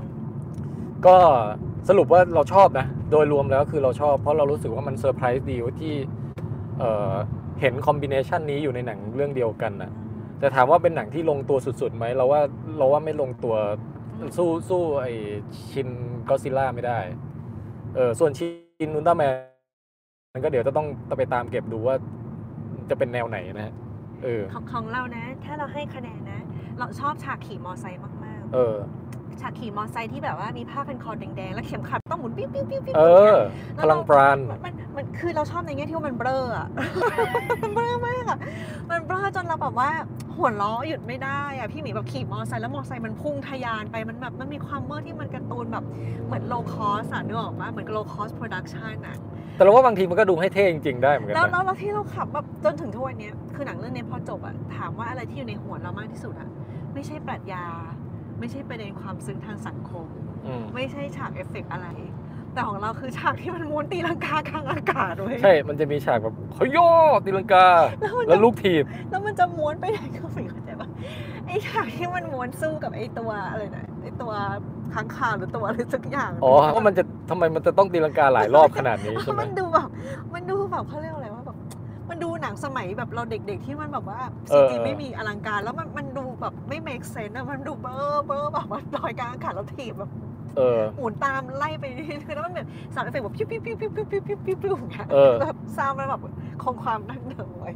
ก็สรุปว่าเราชอบนะ โดยรวมแล้วคือเราชอบ เพราะเรารู้สึกว่ามันเซอร์ไพรส์ดีว่าที่เอ่อเห็น combination นี้อยู่ในหนังเรื่องเดียวกันนะแต่ถามว่าเป็นหนังที่ลงตัวสุดๆไหมเราว่าเราว่าไม่ลงตัว สู้สู้ไอชินก็ซิล่าไม่ได้ เออส่วนชินนุนต้าแมนมันก็เดี๋ยวจะต้องไปตามเก็บดูว่าจะเป็นแนวไหนนะฮะเออของของเรานะ ถ้าเราให้คะแนนนะ เราชอบฉากขี่มอไซค์มากเออๆ ฉากขี่มอไซค์ที่แบบว่ามีผ้าพันคอแดงๆ แล้วเข็มขัดต้องหมุนปิ้วปิ้วปิ้วปิ้วเออพลังปราณมันมันมันคือเราชอบในแง่ที่ว่ามันเบลออะมันเบลอมากอะมันเบลอจนเราแบบว่าหัวเราะหยุดไม่ได้อะพี่หมีแบบขี่มอไซค์แล้วมอไซค์มันพุ่งทะยานไปมันแบบมันมีความเมื่อที่มันการ์ตูนแบบเหมือน low cost อะนึกออกปะเหมือน low cost production อะแต่เราว่าบางทีมันก็ดูให้เท่จริงๆได้เหมือนกันแล้วนะแล้วแล้วที่เราขำแบบจนถึงทุกวันเนี้ยคือหนังเรื่องนี้พอจบอะถามว่าอะไรที่อยู่ในหัวเรามากที่สุดอะไม่ใช่ปรัชญา ไม่ใช่ประเด็นความซึ้งทางสังคม อืมไม่ใช่ฉากเอฟเฟกต์อะไร แต่ของเราคือฉากที่มันม้วนตีลังกากลางอากาศเว้ย ใช่ มันจะมีฉากแบบเฮ้ยโยตีลังกา แล้วมันแล้จะวลูกถีบ แล้วมันจะม้วนไปไหนก็ไม่เข้าใจปะไอฉากที่มันม้วนสู้กับไอตัวอะไรนะไอตัวค้างคาวหรือตัวอะไรสักอย่างอ๋อว่ามันจะทำไมมันจะต้องตีลังกาหลายรอบขนาดนี้ใช่ไหม มันดูแบบมันดูแบบเขาเรียกอะไรว่าแบบมันดูหนังสมัยแบบเราเด็กๆที่มันแบบว่าเอซีอจีเออ ไม่มีอลังการแล้วมันมันดู แบบไม่ make sense อะมันดูเบอร์เบอร์แบบว่าลอยกลางอากาศแล้วถีบแบบเออหมุนตามไล่ไปเรื่อยๆแล้วมันแบบสาวเอฟเฟกต์แบบพิ้วพิ้วพิ้วพิ้วพิ้วพิ้วพิ้วพิ้วพิ้วอย่างเงี้ยเออแบบซาวด์มันแบบคงความดั้งเดิมไว้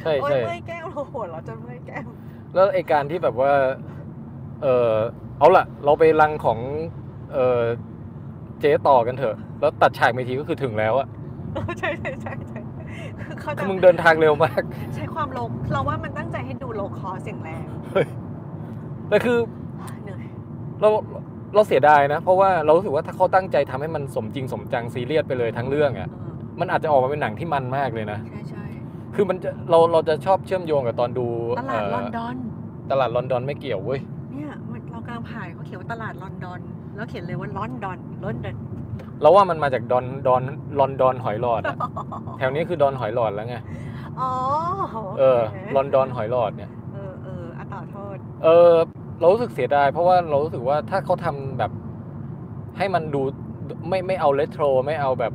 ใช่โอ้ยใช่เมื่อยแก้วเราหัวเราะจนเมื่อยแก้วแล้วไอการที่แบบว่า เออเอาล่ะ เราไปรังของ เออเจ๊ต่อกันเถอะ แล้วตัดฉากไปทีก็คือถึงแล้วอะเออใช่ใช่ใช่ใช่ คือเขาคืจะอมึงเดินทางเร็วมาก ใช้ความโลกเราว่ามันตั้งใจให้ดูโลคอเสียงแรงแต่คือเหนื่อยเราเราเสียดายนะ เพราะว่าเรารู้สึกว่าถ้าเขาตั้งใจทำให้มันสมจริงสมจังซีเรียสไปเลยทั้งเรื่องอะเออมันอาจจะออกมาเป็นหนังที่มันมากเลยนะใช่ใช่คือมันจะเราเราจะชอบเชื่อมโยงกับตอนดูตลาดเลอนดอนตลาดลอนดอนไม่เกี่ยวเว้ยเนี่ยมันเรากำลังผ่านเขาเขียนว่าตลาดลอนดอน แล้วเขียนเลยว่าลอนดอนลอนดอน เราว่ามันมาจากดอนดอนลอนดอนหอยหลอดอะแถวนี้คือดอนหอยหลอดแล้วไงอ๋อเออโเคลอนดอนหอยหลอดเนี่ยเออเอออะต่อโทษ เออ เรารู้สึกเสียดายเพราะว่าเรารู้สึกว่าถ้าเขาทำแบบให้มันดูไม่ไม่เอาเลโทรไม่เอาแบบ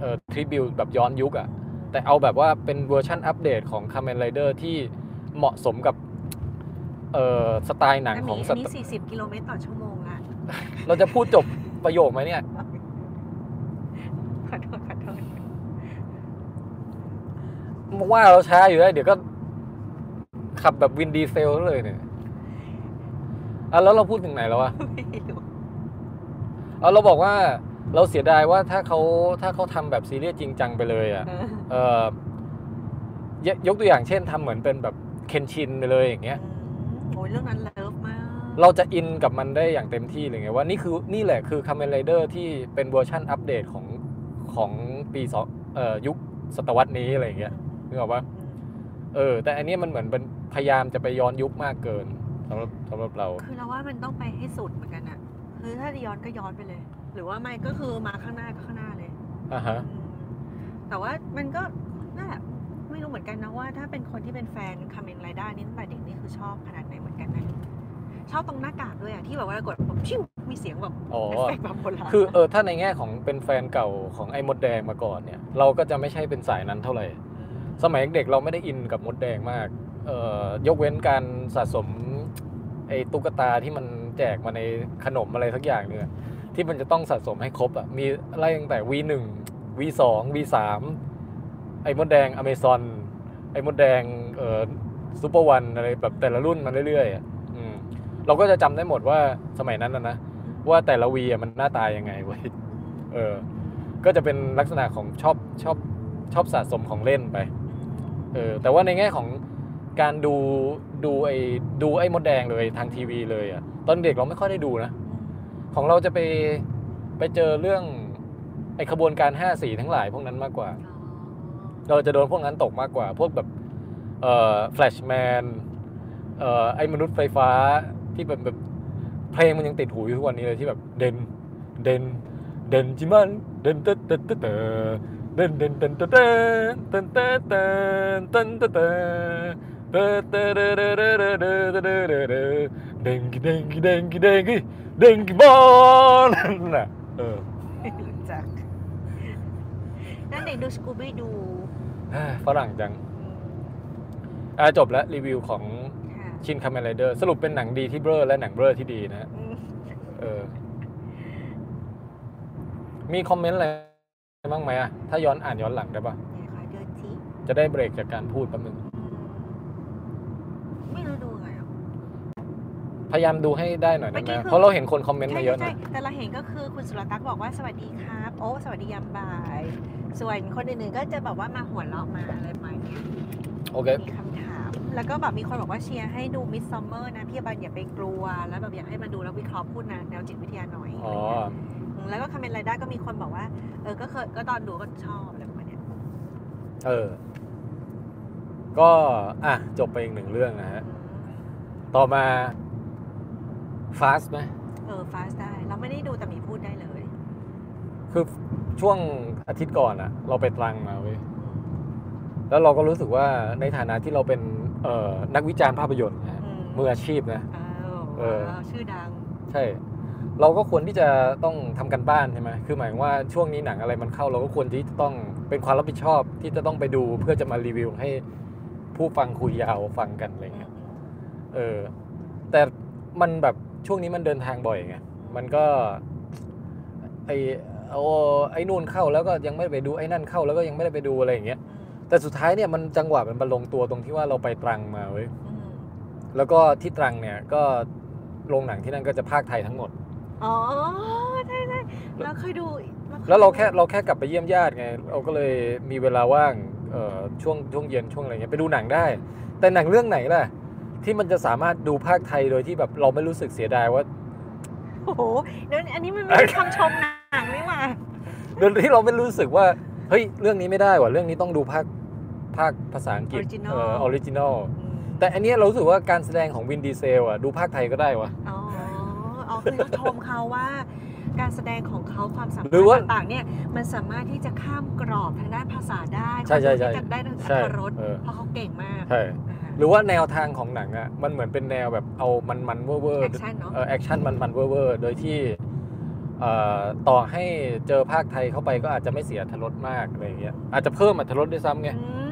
เอ่อทริบิวแบบย้อนยุคอะแต่เอาแบบว่าเป็นเวอร์ชันอัปเดตของ Kamen Rider ที่เหมาะสมกับเอ่อสไตล์หนังอันของนี้สอันไตนี้40 กิโลเมตรต่อชั่วโมงละเราจะพูดจบประโยคไหมเนี่ย ขอโทษขอโทษว่าเราช้าอยู่แล้วเดี๋ยวก็ ขับแบบวินดีเซลเลยเนี่ยอะแล้วเราพูดถึงไหนแล้ววะไม่รู้เอาเราบอกว่าเราเสียดายว่าถ้าเขาถ้าเขาทำแบบซีเรียสจริงจังไปเลยอะ เออเออยยกตัวอย่างเช่นทำเหมือนเป็นแบบเคนชินไปเลยอย่างเงี้ย โอ้ยเรื่องนั้น love มากเราจะอินกับมันได้อย่างเต็มที่เลยไงว่านี่คือนี่แหละคือ Kamen Rider ที่เป็นเวอร์ชันอัปเดตของ ของปีสองเอ่อยุคศตวรรษนี้อะไรอย่างเงี้ยนึกออกปะเออ แต่อันเนี้ยมันเหมือนเป็นพยายามจะไปย้อนยุคมากเกินสำหรับสำหรับเรา คือเราว่ามันต้องไปให้สุดเหมือนกันอะคือถ้าย้อนก็ย้อนไปเลย หรือว่าไม่ก็คือมาข้างหน้าก็ข้างหน้าเลยอ่าฮะอืมแต่ว่ามันก็นั่นแหละไม่รู้เหมือนกันนะว่า ถ้าเป็นคนที่เป็นแฟนคาเมนไรด้านี่ตั้งแต่เด็กนี่คือชอบขนาดไหนเหมือนกันนะ ชอบตรงหน้ากากด้วยอะที่แบบว่ากดปุ๊บชิวมีเสียงแบบอ๋อ เอฟเฟกต์แบบโบราณคือเออถ้าในแง่ของเป็นแฟนเก่าของไอ้มดแดงมาก่อนเนี่ย เราก็จะไม่ใช่เป็นสายนั้นเท่าไหร่ สมัยเด็กเราไม่ได้อินกับมดแดงมากเอ่อยกเว้นการสะสมไอ้ตุ๊กตาที่มันแจกมาในขนมอะไรสักอย่างเนี่ยที่มันจะต้องสะสมให้ครบอะมีไล่ตั้งแต่ V1 V2 V3 ไอ้มดแดงอเมซอนไอ้มดแดงเอ่อซูเปอร์วันอะไรแบบแต่ละรุ่นมาเรื่อยๆอะอืม เราก็จะจำได้หมดว่าสมัยนั้นนะนะว่าแต่ละวีมันหน้าตายยังไงเว้ยเออ ก็จะเป็นลักษณะของชอบชอบชอบสะสมของเล่นไป เออ แต่ว่าในแง่ของการดูดูไอ้ดูไอ้มดแดงเลยทางทีวีเลยอะ ตอนเด็กเราไม่ค่อยได้ดูนะ ของเราจะไปไปเจอเรื่องไอ้ขบวนการห้าสีทั้งหลายพวกนั้นมากกว่า เราจะโดนพวกนั้นตกมากกว่า พวกแบบเอ่อแฟลชแมนเอ่อไอ้มนุษย์ไฟฟ้า ที่แบบแบบเพลงมันยังติดหูอยู่ทุกวันนี้เลยที่แบบเดนเดนเดนจิมันเดนเตเตเตเตเดนเดนเดนเตเตเตนเตเตเตนเตเตเตเตเดเดเดเดเดเดเดเดเดเดงกิเดงกิเดงกิเดงกิเดงกิบอลน่ะเออรู้จักนั่นเด็กดูสกูบี้ดูฝรั่งจังอะจบแล้วรีวิวของ ชินคา m ม n ไรเดอร์สรุปเป็นหนังดีที่เบลอและหนังเบลอที่ดีนะฮะอืมเออ มีคอมเมนต์อะไรบ้างไหมอะถ้าย้อนอ่านย้อนหลังได้ปะเนี่ยขอเดินทีจะได้เบรกจากการพูดแป๊บนึงไม่รู้ดูไงอะพยายามดูให้ได้หน่อยเมื่ได้อไหกี้มคือเพราะเราเห็นคนคอมเมนต์ใช่มาเยอะใช่นะแต่เราเห็นก็คือคุณสุรตักษ์บอกว่าสวัสดีครับ โอ้สวัสดียามบ่าย ส่วนคนอื่นๆก็จะแบบว่ามาหัวเราะมาอะไรประมาณเนี้ยโอเคมีคำถาม แล้วก็แบบมีคนบอกว่าเชียร์ให้ดูมิสซัมเมอร์นะพี่บันอย่าไปกลัว แล้วแบบอยากให้มาดูแล้ววิเคราะห์พูดนะแนวจิตวิทยาหน่อยอ๋ออืมแล้วก็คอมเมนต์รายได้ก็มีคนบอกว่า เออก็เคยก็ตอนดูก็ชอบอะไรประมาณเนี้ยเออ ก็อะจบไปอีกหนึ่งเรื่องนะฮะ ต่อมา fast ไหมเออฟาสได้ เราไม่ได้ดูแต่มีพูดได้เลย คือช่วงอาทิตย์ก่อนอะเราไปตรังมาเว้ยแล้วเราก็รู้สึกว่าในฐานะที่เราเป็นเอ่อ นักวิจารณ์ภาพยนตร์นะฮะอืมมืออาชีพนะอ้าวเออว้าวชื่อดัง ใช่ เราก็ควรที่จะต้องทำกันบ้านใช่ไหมคือหมายถึงว่าช่วงนี้หนังอะไรมันเข้าเราก็ควรที่จะต้องเป็นความรับผิดชอบที่จะต้องไปดูเพื่อจะมารีวิวให้ผู้ฟังคุยยาวฟังกันอะไรเงี้ยเออ แต่มันแบบช่วงนี้มันเดินทางบ่อยไงมันก็ไอโอ้ไอ้นู่นเข้าแล้วก็ยังไม่ได้ไปดูไอ้นั่นเข้าแล้วก็ยังไม่ได้ไปดูอะไรอย่างเงี้ย แต่สุดท้ายเนี่ยมันจังหวะมันมาลงตัวตรงที่ว่าเราไปตรังมาเว้ยอืมแล้วก็ที่ตรังเนี่ยก็โรงหนังที่นั่นก็จะภาคไทยทั้งหมด อ๋อใช่ใช่เราเคยดูยแล้วเราแค่เราแค่กลับไปเยี่ยมญาติไง เราก็เลยมีเวลาว่างเอ่อช่วงช่วงเย็นช่วงอะไรเงี้ยไปดูหนังได้ แต่หนังเรื่องไหนล่ะ ที่มันจะสามารถดูพากย์ไทยโดยที่แบบเราไม่รู้สึกเสียดายว่าโอ้โหเดี๋ยวอันนี้มันไม่ใช่คำชมหนังนี่หว่าโดยที่เราไม่รู้สึกว่าเฮ้ยเรื่องนี้ไม่ได้ว่ะเรื่องนี้ต้องดูภาค ภาคภาษาอังกฤษ Original เออออริจินอลอืมแต่อันเนี้ยเรารู้สึกว่าการแสดงของวินดีเซลอะดูพากย์ไทยก็ได้วะ อ๋อเอาคือชมเขาว่า การแสดงของเขาความสามารถหรือว่าต่างๆเนี่ยมันสามารถที่จะข้ามกรอบทางด้านภาษาได้ใช่ใช่ใช่ความรู้ที่จะได้ทั้งใช่อรรถรสเออ เพราะเขาเก่งมากใช่หรือว่าแนวทางของหนังอะมันเหมือนเป็นแนวแบบเอามันมันๆเวอร์เวอร์แอคชั่นเนาะ เออแอคชั่นมันมันๆเวอร์เวอร์โดยที่เอ่อต่อให้เจอพากย์ไทยเข้าไปก็อาจจะไม่เสียอรรถรสมากอะไรอย่างเงี้ยอาจจะเพิ่มอรรถรสด้วยซ้ำไง อืม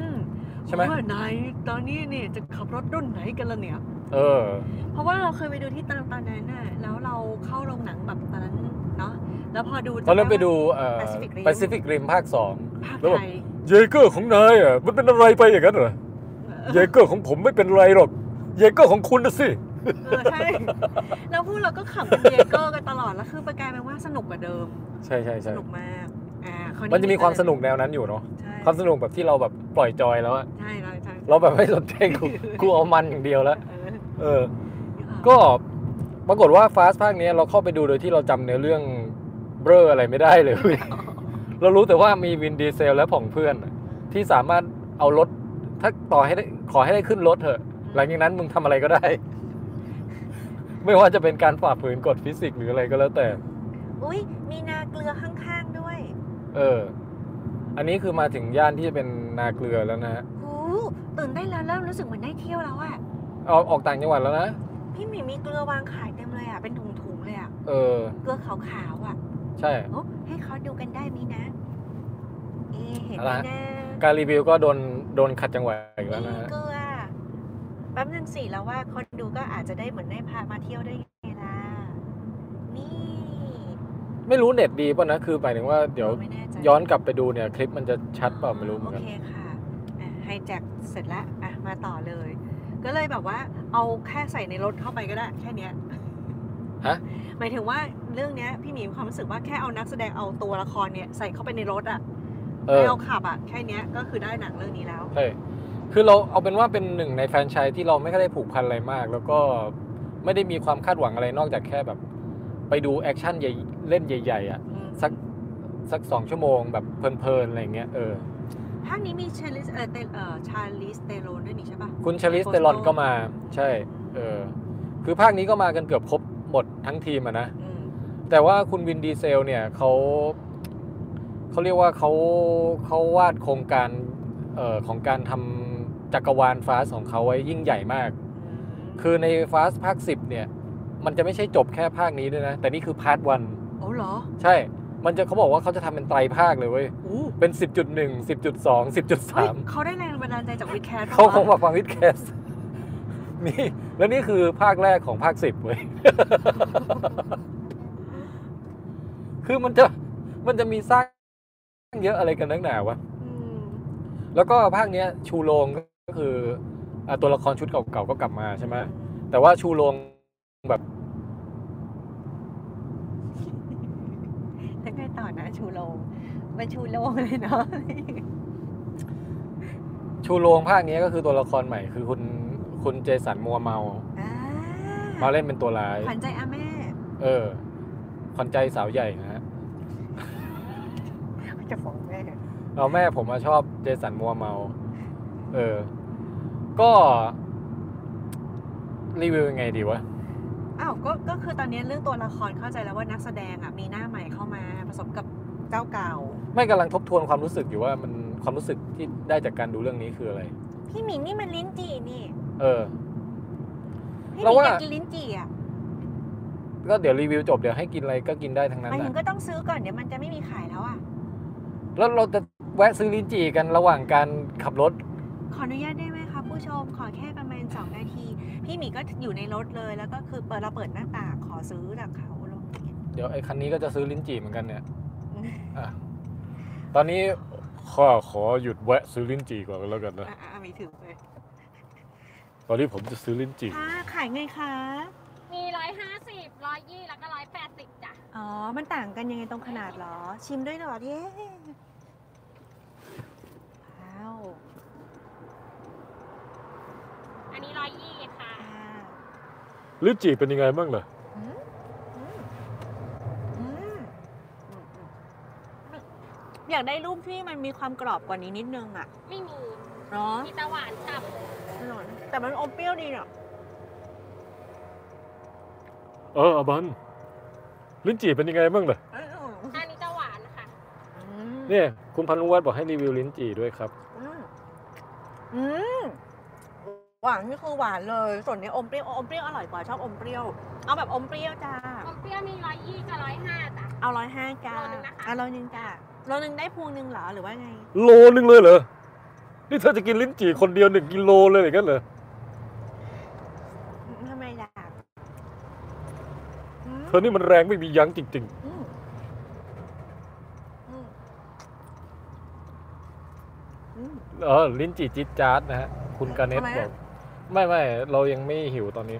ใช่ไหมว่านายตอนนี้เนี่ยจะขับรถรุ่นไหนกันละเนี่ย เออ เพราะว่าเราเคยไปดูที่ตอนตอนนั้นน่ะแล้วเราเข้าโรงหนังแบบตอนนั้นเนาะแล้วพอดูตอนนั้นไปดูเอ่อ Pacific Rim Pacific Rim ภาคสองพากย์แล้วแบบไทยเยเกอร์ของนายอะมันเป็นอะไรไปอย่างนั้นเหรอเยเกอร์ของผมไม่เป็นไรหรอกเยเกอร์ของคุณนะสิเออใช่แล้วพวกเราก็ขำเป็นเยเกอร์กันตลอดแล้วคือประกลายเป็นว่าสนุกกว่าเดิม ใช่ใช่สใช่นุกมาก อ่าคราวมันจะมีความสนุกแนวนั้นอยู่เนาะใช่ความสนุกแบบที่เราแบบปล่อยจอยแล้วอะใช่ใช่ใช่เราแบบไม่สนใจกูกูเอามันอย่างเดียวแล้ว เออเออ ก็ปรากฏว่า Fast ภาคนี้เราเข้าไปดูโดยที่เราจำเนื้อเรื่องเบลออะไรไม่ได้เลยเว้ยเรารู้แต่ว่ามีวินดีเซลและผองเพื่อนอะที่สามารถเอารถถ้าต่อให้ได้ขอให้ได้ขึ้นรถเถอะ หลังจากนั้นมึงทำอะไรก็ได้ ไม่ว่าจะเป็นการฝ่าฝืนกฎฟิสิกส์หรืออะไรก็แล้วแต่ อุ้ยมีนาเกลือข้างๆด้วย เออ อันนี้คือมาถึงย่านที่จะเป็นนาเกลือแล้วนะฮะหูตื่นได้นแล้วเริ่มรู้สึกเหมือนได้เที่ยวแล้วอะเอาออกต่างจังหวัดแล้วนะ พี่หมีมีเกลือวางขายเต็มเลยอะเป็นถุงๆเลยอะเออ เกลือขาวๆอะใช่ โอ้ให้เขาดูกันได้มีนะ เอะเห็นไหมอะไรนะ การรีวิวก็โดนโดนขัดจังหวะอีกแล้วนะนี่ฮะ เกลือแป๊บนึงสิแล้วว่าคนดูก็อาจจะได้เหมือนได้พามาเที่ยวได้ไงล่ะ นี่ ไม่รู้เน็ตดีป่ะนะ คือหมายถึงว่าเดี๋ยวไม่แน่ใจย้อนกลับไปดูเนี่ย คลิปมันจะชัดเปล่าไม่รู้เหมือนกันโอเคค่ะอะไฮแจ็คเสร็จแล้วอะมาต่อเลย ก็เลยแบบว่าเอาแค่ใส่ในรถเข้าไปก็ได้ แค่เนี้ยฮะ หมายถึงว่าเรื่องเนี้ยพี่หมีมีความรู้สึกว่าแค่เอานักแสดงเอาตัวละครเนี่ยใส่เข้าไปในรถอะเอไม่อเอาขับอะแค่เนี้ยก็คือได้หนังเรื่องนี้แล้ว ใช่คือเราเอาเป็นว่าเป็นหนึ่งในแฟรนไชส์ที่เราไม่ค่อยได้ผูกพันอะไรมาก แล้วก็ไม่ได้มีความคาดหวังอะไรนอกจากแค่แบบ ไปดูแอคชั่นใหญ่เล่นใหญ่ ๆ อะอืมสักสักสองชั่วโมงแบบเพลินๆอะไรอย่างเงี้ยเออภาคนี้มีชาร์ลิซเออเธเออชาร์ลิซเธอรอนด้วยนี่ใช่ปะคุณชาร์ลิซเธอรอนก็มา ใช่เออคือภาคนี้ก็มากันเกือบครบหมดทั้งทีมอะนะอืมแต่ว่าคุณวินดีเซลเนี่ยเขาเขาเรียกว่าเขาเขาวาดโครงการเอ่อของการทำจักรวาล Fast ของเขาไว้ยิ่งใหญ่มาก คือใน Fast ภาค10เนี่ย มันจะไม่ใช่จบแค่ภาคนี้ด้วยนะ แต่นี่คือ Part One โอ้เหรอ ใช่ มันจะเขาบอกว่าเขาจะทำเป็นไตรภาคเลยเว้ย อู้เป็น 10.1 10.2 เฮ้ย10.3 เขาได้แรงบันดาลใจจาก WiTcastเขาคงมาฟัง WiTcast นี่แล้วนี่คือภาคแรกของภาค 10เว้ย คือมันจะมันจะมีสร้างเยอะอะไรกันนักหนาวะอืมแล้วก็ภาคเนี้ยชูโรงก็คืออะตัวละครชุดเก่าๆก็กลับมาใช่ไหมแต่ว่าชูโรง แบบแล้วไงต่อนะชูโรงมันชูโรงเลยเนาะชูโรงภาคนี้ก็คือตัวละครใหม่ คือคุณคุณเจสันมัวเมา อ่ามาเล่นเป็นตัวร้าย ขวัญใจอาแม่เออขวัญใจสาวใหญ่นะฮะจะฟ้องแม่เอาแม่ผมมาชอบเจสันมัวเมา เออ ก็ รีวิวยังไงดีวะ อ้าวก็ก็คือตอนนี้เรื่องตัวละครเข้าใจแล้วว่านักแสดงอะมีหน้าใหม่เข้ามาผสมกับเจ้าเก่า ไม่กำลังทบทวนความรู้สึกอยู่ว่ามันความรู้สึกที่ได้จากการดูเรื่องนี้คืออะไร พี่หมิงนี่มันลิ้นจี่นี่เออ พี่หเรามิงว่า อยากกินลิ้นจี่อะก็เดี๋ยวรีวิวจบเดี๋ยวให้กินอะไรก็กินได้ทั้งหนั้นมายถึนะงก็ต้องซื้อก่อนเดี๋ยวมันจะไม่มีขายแล้วอะแล้วเราจะแวะซื้อลิ้นจี่กันระหว่างการขับรถ ขออนุญาตได้ไหมคะผู้ชมขอแค่ปร พี่หมีก็อยู่ในรถเลยแล้วก็คือเปิดเราเปิดหน้าต่างขอซื้อจากเขาลงเดี๋ยวไอ้คันนี้ก็จะซื้อลิ้นจี่เหมือนกันเนี่ยอะตอนนี้ข้าขอหยุดแวะซื้อลิ้นจี่ก่อนก็แล้วกันนะอะอะมีถือไปตอนนี้ผมจะซื้อลิ้นจี่ค่ะขายไงคะมีร้อยห้าสิบร้อยยี่แล้วก็ร้อยแปดสิบจ้ะอ๋อ มันต่างกันยังไงตรงขนาดเหรอ ชิมด้วยเหรอเย้ว้าว อันนี้ร้อยยี่ค่ะอ่าลิ้นจี่เป็นยังไงบ้างล่ะอืมอืมอืมอืมอืมอยากได้รูปที่มันมีความกรอบกว่านี้นิดนึงอะ ไม่มีเนาะมีตะหวานฉ่แต่มันอมเปรี้ยวดีเนาะเอออาบันลิ้นจี่เป็นยังไงบ้างล่ะเอ้ยอืมำอันนี้ตะหวานค่ะอืมเนี่ยคุณพันลุวัฒน์บอกให้รีวิวลิ้นจี่ด้วยครับ อืมอืม หวานนี่คือหวานเลย ส่วนนี้อมเปรี้ยวอมเปรี้ยวอร่อยกว่าชอบอมเปรี้ยว เอาแบบอมเปรี้ยวจ้าอมเปรี้ยวมีร้อยยี่กับร้อยห้าจ้ะ เอาร้อยห้าจ้าโลนึงนะคะ เอาโลนึงจ้าโลนึงได้พวงหนึ่งเหรอหรือว่าไง โลนึงเลยเหรอ นี่เธอจะกินลิ้นจี่คนเดียวหนึ่งกิโลเลยอย่างนั้นเหรอ ทำไมล่ะอืมเธอนี่มันแรงไม่มียั้งจริง อืมอืมอืม ๆ เออลิ้นจี่จี๊ดจ๊าดนะฮะ คุณกาเนตทำไมบออะก ไม่ไม่เรายังไม่หิวตอนนี้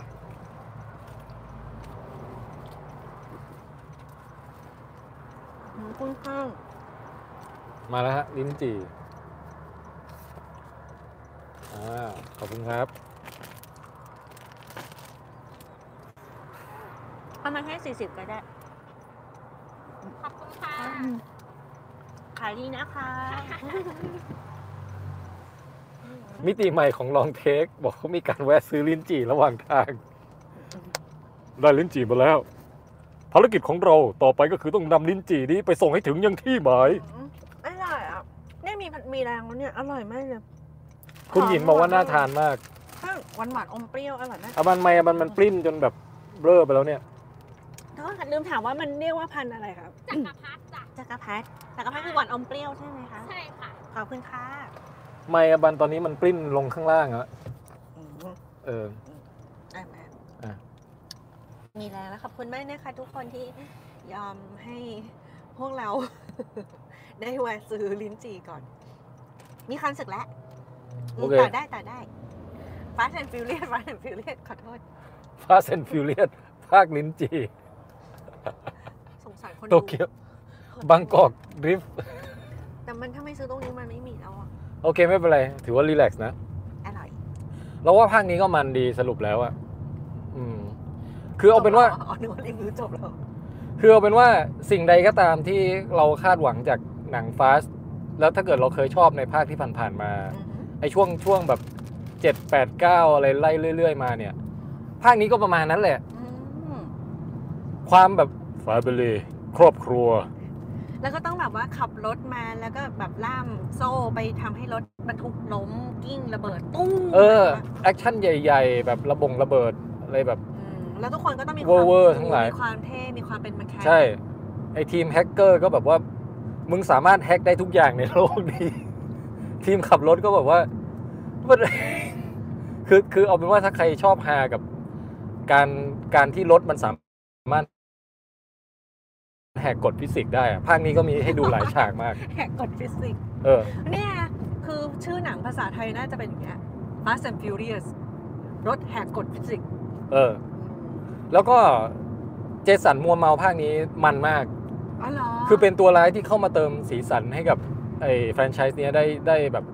อืมคุณข้างมาแล้วฮะลิ้นจี่อ่าขอบคุณครับเอามาแค่สี่สิบก็ได้ ขอบคุณค่ะอืมขายดีนะคะ มิติใหม่ของลองเทค บอกเขามีการแวะซื้อลิ้นจี่ระหว่างทาง ได้ลิ้นจี่มาแล้ว ภารกิจของเราต่อไปก็คือต้องนำลิ้นจี่นี้ไปส่งให้ถึงยังที่หมาย อร่อยอะเนี่ยมีมีแรงแล้วเนี่ย อร่อยมากเลยคุณหยินบอกว่าน่าทานมากหวานหวานๆอมเปรี้ยวอร่อยมากอามันไม่อามันมันปริ้นจนแบบเบ้อไปแล้วเนี่ยก็ลืมถามว่ามันเรียกว่าพันธุ์อะไรครับจักรพรรดิจ้ะจักรพรรดิจักรพรรดิคือหวานอมเปรี้ยวใช่ไหมคะ ใช่ค่ะ ขอบคุณค่ะ ไม่อาบันตอนนี้มันปริ้นลงข้างล่างอะอืมเอออะมาอะมีแรงแล้วขอบคุณมากนะคะ ทุกคนที่ยอมให้พวกเรา ได้แวะซื้อลิ้นจี่ก่อน มีความสึกแล้วโอเค ต่อได้ต่อได้ Fast and Furious Fast and Furious ขอโทษ ฟาเซนฟิวเลียสภาคลิ้นจีสงสารคนโตดูเกียวคนดูบางกอกดริฟต์แต่มันถ้าไม่ซื้อตรงนี้มันไม่มีแล้วอะ โอเคไม่เป็นไร ถือว่ารีแลกซ์นะ อร่อย เราว่าภาคนี้ก็มันดีสรุปแล้วอะอืม คือเอาเป็นว่าอ๋อนึกว่ารีวิวจบแล้ว คือเอาเป็นว่าสิ่งใดก็ตามที่เราคาดหวังจากหนังฟาสแล้วถ้าเกิดเราเคยชอบในภาคที่ผ่านๆมาอือหือไอช่วงช่วงแบบเจ็ดแปดเก้าอะไรไล่เรื่อย ๆ มาเนี่ย ภาคนี้ก็ประมาณนั้นแหละอืมความแบบ family ครอบครัว แล้วก็ต้องแบบว่าขับรถมาแล้วก็แบบล่ามโซ่ไปทำให้รถบรรทุกล้มกลิ้งระเบิดตุ้งเออแอคชั่นใหญ่ ๆ แบบระบงระเบิดอะไรแบบอืมแล้วทุกคนก็ต้องมีเวอร์เวอร์ทั้งหลายมีความเท่มีความเป็นแมคแคใช่ไอทีมแฮกเกอร์ก็แบบว่ามึงสามารถแฮกได้ทุกอย่างในโลกนี้ ทีมขับรถก็แบบว่ามันคือคือเอาเป็นว่าถ้าใครชอบฮากับการการที่รถมันสามารถ แหกกฎฟิสิกส์ได้อะภาคนี้ก็มีให้ดูหลายฉากมาก แหกกฎฟิสิกส์เออ เนี่ยคือชื่อหนังภาษาไทยน่าจะเป็นอย่างเงี้ย Fast and Furious รถแหกกฎฟิสิกส์เออ แล้วก็เจสันโมโมอาภาคนี้มันมาก อ๋อเหรอคือเป็นตัวร้ายที่เข้ามาเติมสีสันให้กับไอ้แฟรนไชส์เนี้ยได้ได้แบบ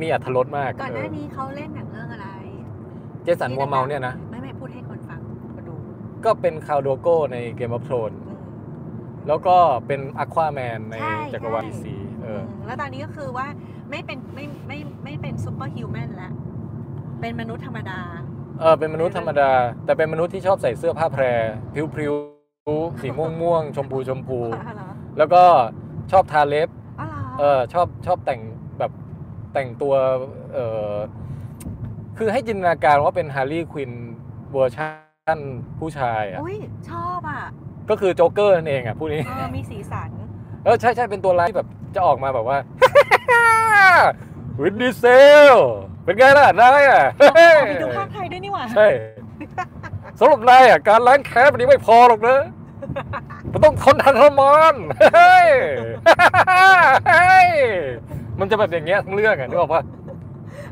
มีอรรถรสมากก่อนหน้าเออนี้เขาเล่นหนังเรื่องอะไร เจสันโมโมอาเนี่ยนะ ไม่ไม่พูดให้คนฟังคนดู ก็เป็นคาวโดโก้ในเกม of อ h r o n e อืม แล้วก็เป็นอควาแมนในใช่จักรวาลใช่ DC เออมแล้วตอนนี้ก็คือว่าไม่เป็นไม่ไม่ไม่เป็น superhuman แล้ว เป็นมนุษย์ธรรมดา เออเป็นมนุษย์ธรรมดา แต่เป็นมนุษย์ที่ชอบใส่เสื้อผ้าแพรพลิ้วๆสีม่วงม่วงๆชมพูชมพู อ๋อเหรอแล้วก็ชอบทาเล็บอ๋อเหรอเออชอบชอบแต่งแบบแต่งตัวเออคือให้จินตนาการว่าเป็นฮาร์ลีย์ควินเวอร์ชันผู้ชายอะ อุ้ยชอบอะ ก็คือโจ๊กเกอร์นั่นเองอะผู้นี้เออมีสีสันเออใช่ใช่เป็นตัวร้ายที่แบบจะออกมาแบบว่าวินดีเซล เป็นไงล่ะนายอะมีดูภาคไทยด้วยนี่หว่าใช่สำหรับนายอะการล้างแค้นมันนี้ไม่พอหรอกนะมันต้องทนทรมานเฮ้ยเฮ้ยมันจะแบบอย่างเงี้ยทั้งเรื่องอะนึกออกปะ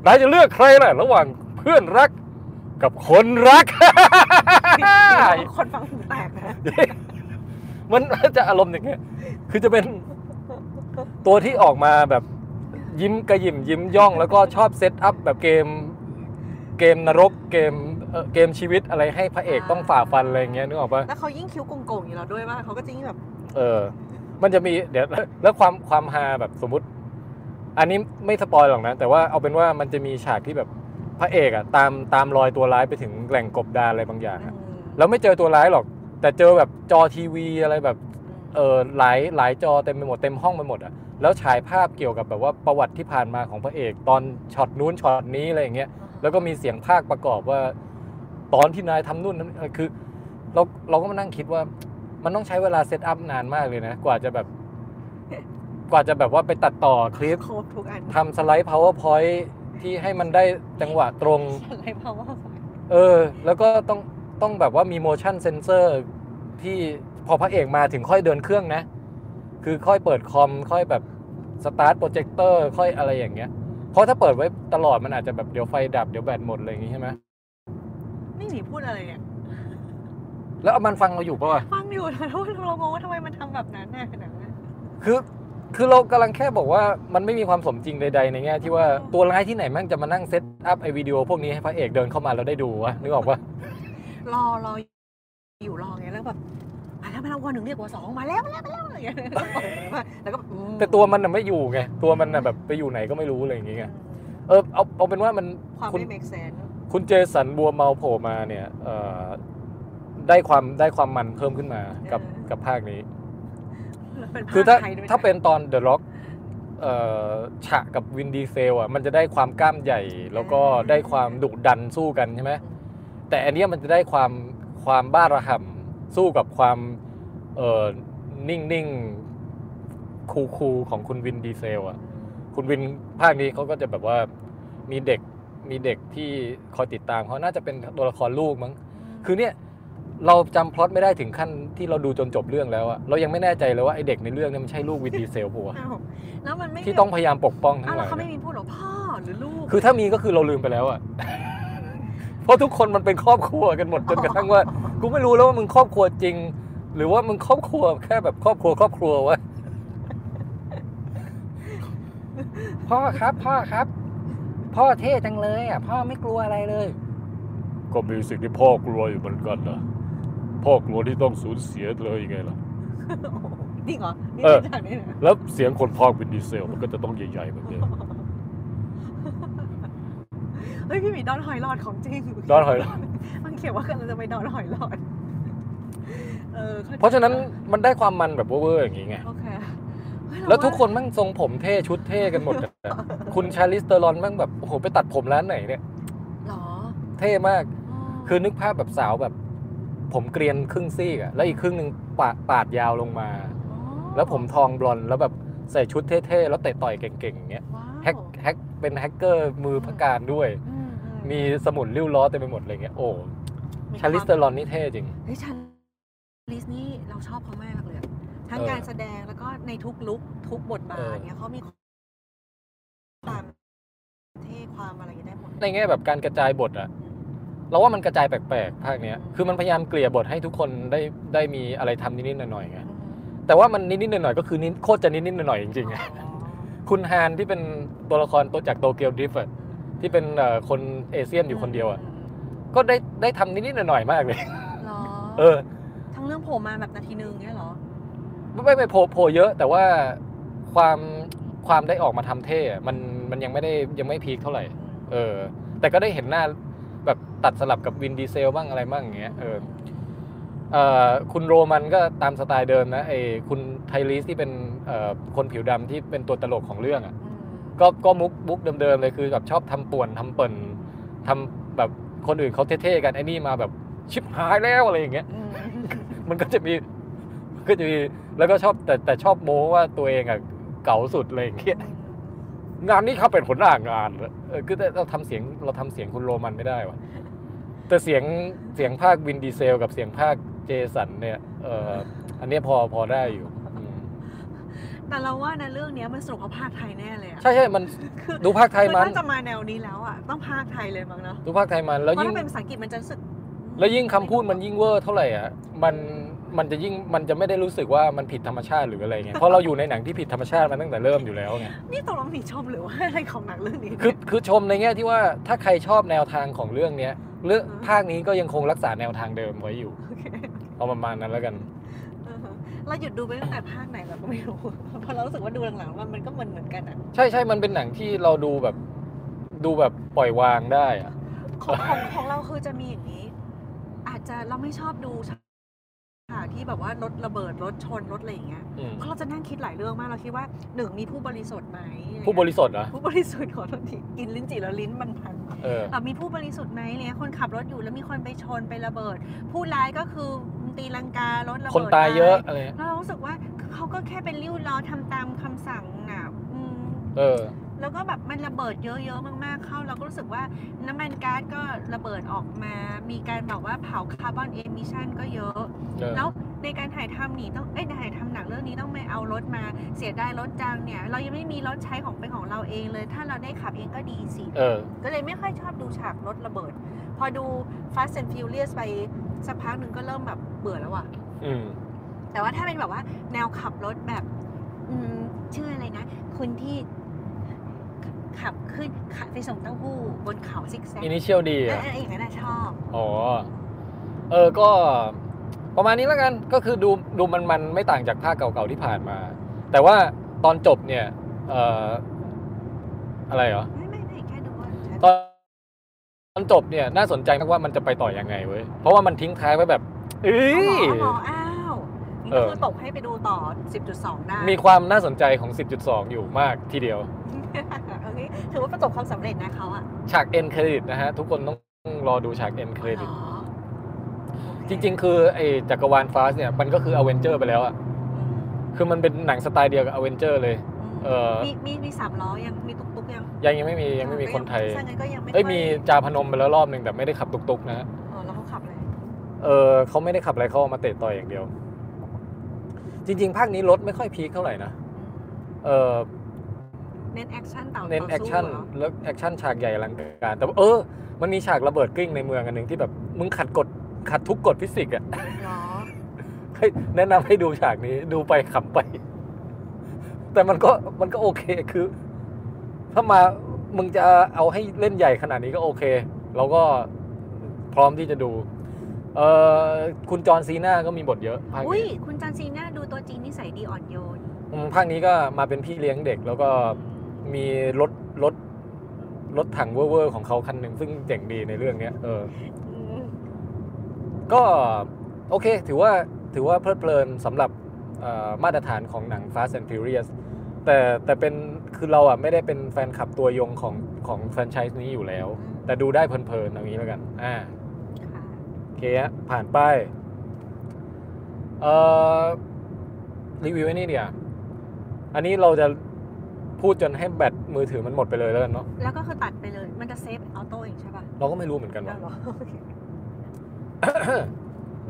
นายจะเลือกใครล่ะ ระหว่างเพื่อนรักกับคนรักคนฟังหูแตกนะ มันจะอารมณ์อย่างเงี้ย คือจะเป็นตัวที่ออกมาแบบยิ้มกระหยิ่มยิ้มย่องแล้วก็ชอบ set up แบบเกมเกมนรกเกมเอ่อเกมชีวิตอะไรให้พระเอกต้องฝ่าฟันอะไรอย่างเงี้ยนึกออกปะแล้วเขายิ่งคิ้วโก่งๆอยู่แล้วด้วยว่าเขาก็จะยิ่งแบบ เออ มันจะมีเดี๋ยวแล้วความความฮาแบบสมมุติ อันนี้ไม่ spoil หรอกนะ แต่ว่าเอาเป็นว่ามันจะมีฉากที่แบบพระเอกอะตามตามรอยตัวร้ายไปถึงแหล่งกบดานอะไรบางอย่างอะอืมแล้วไม่เจอตัวร้ายหรอก แต่เจอแบบจอทีวีอะไรแบบเออหลายหลายจอเต็มไปหมดเต็มห้องไปหมดอะแล้วฉายภาพเกี่ยวกับแบบว่าประวัติที่ผ่านมาของพระเอกตอนช็อตนู้นช็อตนี้อะไรอย่างเงี้ยแล้วก็มีเสียงพากย์ประกอบว่า ตอนที่นายทำนู่นนั่นอะไรคือเราเราก็มานั่งคิดว่า มันต้องใช้เวลา set up นานมากเลยนะ กว่าจะแบบ กว่าจะแบบว่าไปตัดต่อคลิปครบทุกอันทำสไลด์ PowerPoint ที่ให้มันได้จังหวะตรงอะไรเพราะว่าเออ แล้วก็ต้อง ต้องแบบว่ามี motion sensor ที่พอพระเอกมาถึงค่อยเดินเครื่องนะ คือค่อยเปิดคอม ค่อยแบบสตาร์ทโปรเจคเตอร์ค่อยอะไรอย่างเงี้ย เพราะถ้าเปิดไว้ตลอดมันอาจจะแบบเดี๋ยวไฟดับเดี๋ยวแบตหมดอะไรอย่างงี้ใช่ไหมนี่หมีพูดอะไรเนี่ย แล้วเอามันฟังเราอยู่ปะวะฟังอยู่นะเรางงว่าทำไมมันทำแบบนั้นน่ะหนังอะคือคือเรากำลังแค่บอกว่ามันไม่มีความสมจริงใดๆในแง่ที่ว่าตัวร้ายที่ไหนแม่งจะมานั่ง set up ไอวิดีโอพวกนี้ให้พระเอกเดินเข้ามาแล้วได้ดูวะนึกออกปะ รอรออยู่รอไงแล้วแบบมาแล้วมาแล้ววันหนึ่งเรียกว่าสองมาแล้วมาแล้วมาแล้วอะไรอย่างเงี้ยแล้วก็แบบอืมแต่ตัวมันน่ะไม่อยู่ไงตัวมันน่ะแบบไปอยู่ไหนก็ไม่รู้อะไรอย่างเงี้ยเออเอาเอาเป็นว่ามันความคุณไม่ make sense คุณเจสันบัวเมาโผล่มาเนี่ยเอ่อได้ความได้ความมันเพิ่มขึ้นมากับกับภาคนี้เป็นภาคือถ้าไทยด้วยนะถ้าเป็นตอน The Rock เอ่อฉะกับวินดีเซลอะมันจะได้ความกล้ามใหญ่ แล้วก็ได้ความดุดันสู้กันใช่ไหม แต่อันเนี้ยมันจะได้ความความบ้าระห่ำสู้กับความเอ่อนิ่งนิ่งคูคูลๆของคุณวินดีเซลอะ คุณวินภาคนี้เขาก็จะแบบว่ามีเด็กมีเด็กที่คอยติดตามเขาน่าจะเป็นตัวละครลูกมั้ง คือเนี่ยเราจำพล็อตไม่ได้ถึงขั้นที่เราดูจนจบเรื่องแล้วอะเรายังไม่แน่ใจเลยว่าไอเด็กในเรื่องเนี่ยมันใช่ลูกวินดีเซลปะวะอ้าวแล้วมันไม่ที่ต้องพยายามปกป้องทั้อ้าวงหแล้วลายเขาไม่เนี่ยมีพูดหรอพ่อหรือลูก คือถ้ามีก็คือเราลืมไปแล้วอะ เพราะทุกคนมันเป็นครอบครัวกันหมดจนกระทั่งว่ากูไม่รู้แล้วว่ามึงครอบครัวจริง หรือว่ามึงครอบครัวแค่แบบครอบครัวครอบครัววะพ่อครับพ่อครับ พ่อเท่จังเลยอะ พ่อไม่กลัวอะไรเลย ก็มีสิ่งที่พ่อกลัวอยู่เหมือนกันนะพ่อกลัวที่ต้องสูญเสียเลยยังไงล่ะ จริงเหรอนี่เออเป็นจากนี้เหรอแล้วเสียงคนพากย์วินดีเซล มันก็จะต้องใหญ่ๆแบบนี้ เฮ้ยพี่หมีดอนหอยหลอดของจริงดอนหอยหลอดมันเขียนว่ากำลังจะไปดอนหอยหลอดเออเข้าใจเพราะฉะนั้นมันได้ความมันแบบเวอร์ๆอย่างนี้ไงโอเคเฮ้ยเราแล้วทุกาคนแมั่งทรงผมเท่ชุดเท่กันหมดอะคุณชาร์ลิซเธอรอนแม่งแบบโอ้โหไปตัดผมร้านไหนเนี่ยหรอ เท่มากอ๋อคือนึกภาพแบบสาวแบบ ผมเกรียนครึ่งซีกอะแล้วอีกครึ่งหนึ่งปาดปาดยาวลงมาอ๋อแล้วผมทองบลอนด์แล้วแบบ ใส่ชุดเท่ๆ แล้วเตะต่อยเก่งๆอย่างเงี้ยว้าวแฮกแฮกเป็นแฮกเกอร์มือพระกาฬด้วยอืมอืมีสมุนริ้วล้อเต็มไปหมดอะไรเงี้ยโอ้มีชาร์ลิซเธอรอนนี่เท่จริงเฮ้ยชาร์ลิซนี่เราชอบเขามากเลยอะทั้งเออการแสดงแล้วก็ในทุก look ทุกบทบาทเออเนี่ยเขามีความเท่ความอะไรอย่างเงี้ยได้หมดในแง่แบบการกระจายบทอะเราว่ามันกระจายแปลกๆ ภาคเนี้ย คือมันพยายามเกลี่ยบทให้ทุกคนได้ได้มีอะไรทำนิดๆหน่อยๆไง แต่ว่ามันนิดๆหน่อยๆก็คือนิดโคตรจะนิดๆหน่อยๆจริงๆอะคุณฮานที่เป็นตัวละครตัวจากโตเกียวดริฟต์อะที่เป็นเอ่อคนเอเชียนอยู่คนเดียวอะก็ได้ได้ทำนิดๆหน่อยๆมากเลยหรอเออ ทั้งเรื่องโผล่มาแบบนาทีนึงเนี่ยเหรอไม่ไม่ไม่โผล่โผล่เยอะ แต่ว่าความความได้ออกมาทำเท่อะมันมันยังไม่ได้ยังไม่พีคเท่าไหร่ เออ แต่ก็ได้เห็นหน้าแบบตัดสลับกับวินดีเซลบ้างอะไรบ้างอย่างเงี้ยเออเอ่อ คุณโรมันก็ตามสไตล์เดิมนะไอ้คุณไทลิสที่เป็นเอ่อคนผิวดำที่เป็นตัวตลกของเรื่องอะอืมก็ก็มุกมุกเดิมๆเลยคือแบบชอบทำป่วนทำเปิ่นทำแบบคนอื่นเขาเท่ๆกันไอ้นี่มาแบบชิบหายแล้วอะไรอย่างเงี้ยอืมมันก็จะมีก็จะมีแล้วก็ชอบแต่แต่ชอบโม้ว่าตัวเองอะเก๋าสุดอะไรอย่างเงี้ยงานนี้เขาเป็นผลหน้างานเออคือแต่เราทำเสียงเราทำเสียงคุณโรมันไม่ได้วะแต่เสียงเสียงภาควินดีเซล กับเสียงภาค เจสันเนี่ยเอออันเนี้ยพอพอได้อยู่อืมแต่เราว่านะเรื่องเนี้ยมันสนุกเพราะภาคไทยแน่เลยอะใช่ใช่มันคือดูภาคไทยคือมัน ถ้าจะมาแนวนี้แล้วอะต้องภาคไทยเลยมั้งเนาะดูภาคไทยมันแล้วเพราะยิ่ง ถ้าเป็นภาษาอังกฤษมันจะรู้สึกแล้วยิ่งคำพูดมันยิ่งเวอร์เท่าไหร่อะ มันมันจะยิ่งมันจะไม่ได้รู้สึกว่ามันผิดธรรมชาติหรืออะไรเงี้ย เพราะเราอยู่ในหนังที่ผิดธรรมชาติมาตั้งแต่เริ่มอยู่แล้วไง นี่ตกลงหนีชมหรือว่าอะไรของหนังเรื่องนี้ คือคือชมในแง่ที่ว่าถ้าใครชอบแนวทางของเรื่องเนี้ยเรื่องภาคนี้ก็ยังคงรักษาแนวทางเดิมไว้อยู่ โอเค เอาประมาณนั้นแล้วกันเออเราหยุดดูไปตั้งแต่ภาคไหนเราก็ไม่รู้เพราะเรารู้สึกว่าดูหลังๆมันมันก็เหมือนเหมือนกันอะใช่ใช่มันเป็นหนังที่เราดูแบบดูแบบปล่อยวางได้อะของของของเราคือจะมีอย่างนี้ อาจจะเราไม่ชอบดู ฉากที่แบบว่ารถระเบิดรถชนรถอะไรอย่างเงี้ยอืมเพราะเราจะนั่งคิดหลายเรื่องมากเราคิดว่าหนึ่งมีผู้บริสุทธิ์ไหมผู้บริสุทธิ์เหรอผู้บริสุทธิ์ขอโทษทีกินลิ้นจี่แล้วลิ้นมันพัน เออ อะมีผู้บริสุทธิ์ไหมเนี่ยคนขับรถอยู่แล้วมีคนไปชนไประเบิด ผู้ร้ายก็คือตีลังการถระเบิดคนตายเยอะอะไรแล้วเรารู้สึกว่าเขาก็แค่เป็นริ้วล้อทำตามคำสั่งน่ะอืมเออ แล้วก็แบบมันระเบิดเยอะๆมากๆเข้า เราก็รู้สึกว่าน้ำมันก๊าซก็ระเบิดออกมา มีการบอกว่าเผาคาร์บอนเอมิชันก็เยอะเออแล้วในการถ่ายทำนี่ต้องเอ้ยในถ่ายทำหนังเรื่องนี้ต้องไม่เอารถมาเสียดายรถจังเนี่ย เรายังไม่มีรถใช้ของเป็นของเราเองเลย ถ้าเราได้ขับเองก็ดีสิเออก็เลยไม่ค่อยชอบดูฉากรถระเบิด พอดู Fast and Furious ไปสักพักหนึ่งก็เริ่มแบบเบื่อแล้วอะอืมแต่ว่าถ้าเป็นแบบว่าแนวขับรถแบบอืมชื่ออะไรนะ คุณที่ ขับขึ้นขับไปส่งเต้าหู้บนเขาซิกแซกอินิเชียลดีเอออะเอออย่างนั้นนะชอบ อ๋อ เออ ก็ประมาณนี้แล้วกัน ก็คือดูดูมันมันไม่ต่างจากภาคเก่าๆที่ผ่านมา แต่ว่าตอนจบเนี่ย เอ่อ อะไรเหรอ ไม่ไม่ไม่แค่ดูว่าตอนตอนจบเนี่ยน่าสนใจมากว่ามันจะไปต่อยังไงเว้ย เพราะว่ามันทิ้งท้ายไว้แบบ เอ้อ๋ยอเหรออ้าวนี่เอก็อคือตกให้ไปดูต่อ 10.2 ได้ มีความน่าสนใจของ 10.2 อยู่มากทีเดียวโอเค ถือว่าประสบความสำเร็จนะเขาอะฉาก end credit นะฮะ ทุกคนต้องรอดูฉาก end credit อ๋อโอเคจริง ๆ คือไอ้จักรวาล Fast เนี่ย มันก็คืออเวนเจอร์ไปแล้วอะอืมคือมันเป็นหนังสไตล์เดียวกับอเวนเจอร์เลย เออมีมีมีสามล้อยังมีตุกตุกยังยังยังไม่มียังไม่มีคนไทย ถ้างั้นก็ยังไม่เอ้ยค่มีจาพนมไปแล้วรอบหนึ่งแต่ไม่ได้ขับตุกๆนะฮะ เออแล้วเขาขับเลยเออเขาไม่ได้ขับอะไรเขาเอามาเตะต่อยอย่างเดียว จริง ๆ ภาคนี้รถไม่ค่อย peak เท่าไหร่นะเออ เน้น action ต่อเน้นต่อสู้ action เหรอแล้ว action ฉากใหญ่อลังการ แต่ว่าเออ มันมีฉากระเบิดกลิ้งในเมืองอันหนึ่งที่แบบมึงขัดกฎขัดทุกกฎฟิสิกส์อะเหรอให้แนะนำให้ดูฉากนี้ดูไปขำไป แต่มันก็มันก็โอเคคือ ถ้ามามึงจะเอาให้เล่นใหญ่ขนาดนี้ก็โอเค เราก็พร้อมที่จะดู เออคุณจอห์นซีน่าก็มีบทเยอะภาคอุ้ยนี้คุณจันซีน่าดูตัวจริงนิสัยดีอ่อนโยนอืมภาคนี้ก็มาเป็นพี่เลี้ยงเด็ก แล้วก็ มีรถรถรถถังเวอร์ๆของเขาคันหนึ่งซึ่งเจ๋งดีในเรื่องเนี้ยเอออืมก็โอเค ถือว่าถือว่าเพลิดเพลินสำหรับเอ่อมาตรฐานของหนัง Fast and Furious แต่แต่เป็นคือเราอะไม่ได้เป็นแฟนคลับตัวยงของของแฟรนไชส์นี้อยู่แล้ว แต่ดูได้เพลินๆอย่างนี้แล้วกัน อ่าค่ะโอเคฮะผ่านไปเอ่อรีวิวไอ้นี่เดียวอันนี้เราจะ พูดจนให้แบตมือถือมันหมดไปเลยแล้วกันเนาะแล้วก็คือตัดไปเลย มันจะ save auto เองใช่ป่ะเราก็ไม่รู้เหมือนกันเอาว่าเหรอโอเค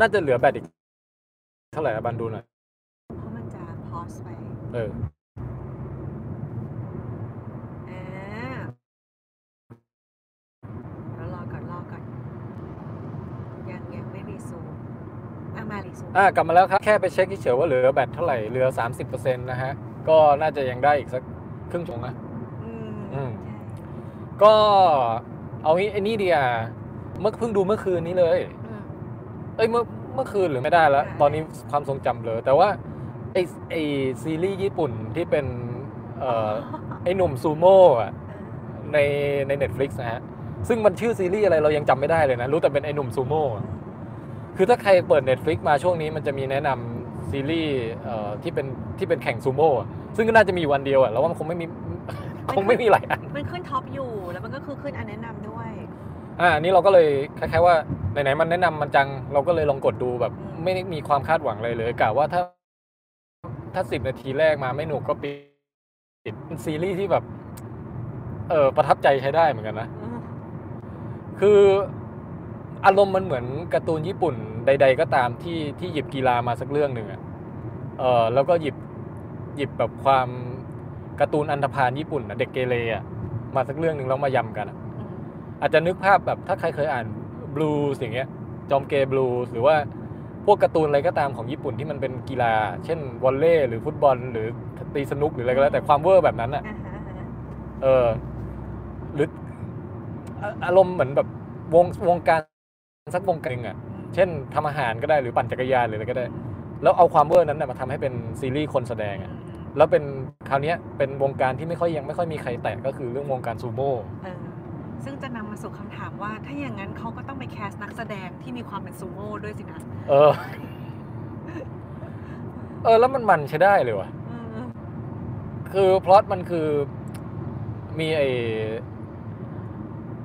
น่าจะเหลือแบตอีก เท่าไหร่อะบันดูหน่อยเพราะมันจะพอสไปเอออ่าแล้วรอก่อนรอก่อนยังยังไม่รีซูมอะมารีซูมอ่ากลับมาแล้วครับ แค่ไปเช็คเฉยๆว่าเหลือแบตเท่าไหร่เหลือ 30%นะฮะ ก็น่าจะยังได้อีกสัก ครึ่งชั่วโมงนะอืมอืมใช่ก็เอางี้ไอ้นี่เดียเมื่อเพิ่งดูเมื่อคืนนี้เลยอืมเอ้ยเมื่อเมื่อคืนหรือไม่ได้แล้วอ่าตอนนี้ความทรงจำเลยแต่ว่าไอไอซีรีส์ญี่ปุ่นที่เป็น เอ่อไอหนุ่มซูโม่อะเออในใน Netflix นะฮะ ซึ่งมันชื่อซีรีส์อะไรเรายังจำไม่ได้เลยนะ รู้แต่เป็นไอหนุ่มซูโม่อะคือถ้าใครเปิด Netflix มาช่วงนี้มันจะมีแนะนำ ซีรีส์เอ่อที่เป็นที่เป็นแข่งซูโม่อะซึ่งก็น่าจะมีวันเดียวอะแล้วว่ามันคงไม่มีคงไม่มีหลายอันมันขึ้น top อยู่แล้วมันก็คือขึ้นอันแนะนำด้วยอ่าอันนี้เราก็เลยคล้ายๆว่าไหนๆมันแนะนำมันจังเราก็เลยลองกดดูแบบ ไม่ได้มีความคาดหวังอะไรเลยกะว่าถ้า ถ้าสิบนาทีแรกมาไม่หนุกก็ปิดเป็นซีรีส์ที่แบบ เออประทับใจใช้ได้เหมือนกันนะคือ อารมณ์มันเหมือนการ์ตูนญี่ปุ่นใด ๆ ก็ตามที่ที่หยิบกีฬามาสักเรื่องหนึ่งอะเออแล้วก็หยิบหยิบแบบความการ์ตูนอันธพาลญี่ปุ่นอะเด็กเกเรอะมาสักเรื่องหนึ่งแล้วมายำกันอะอาจจะนึกภาพแบบถ้าใครเคยอ่านบลูสอย่างเงี้ยจอมเกย์บลูสหรือว่าพวกการ์ตูนอะไรก็ตามของญี่ปุ่นที่มันเป็นกีฬา เช่นวอลเลย์หรือฟุตบอล หรือตีสนุกหรืออะไรก็แล้วแต่ความเวอร์แบบนั้นอะอ่าฮะอ่าฮะเออหรืออะอารมณ์เหมือนแบบวงวงการ สักวงการหนึ่งอะ เช่นทำอาหารก็ได้หรือปั่นจักรยานหรืออะไรก็ได้ แล้วเอาความ over นั้นนะมาทำให้เป็นซีรีส์คนแสดงอะ แล้วเป็นคราวเนี้ยเป็นวงการที่ไม่ค่อยยังไม่ค่อยมีใครแตะก็คือเรื่องวงการซูโม่เออซึ่งจะนำมาสู่คำถามว่า ถ้าอย่างนั้นเขาก็ต้องไป cast นักแสดงที่มีความเป็นซูโม่ด้วยสินะ เออ เออ แล้วมันมันใช้ได้เลยว่ะเออคือพล็อตมันคือมีไอ้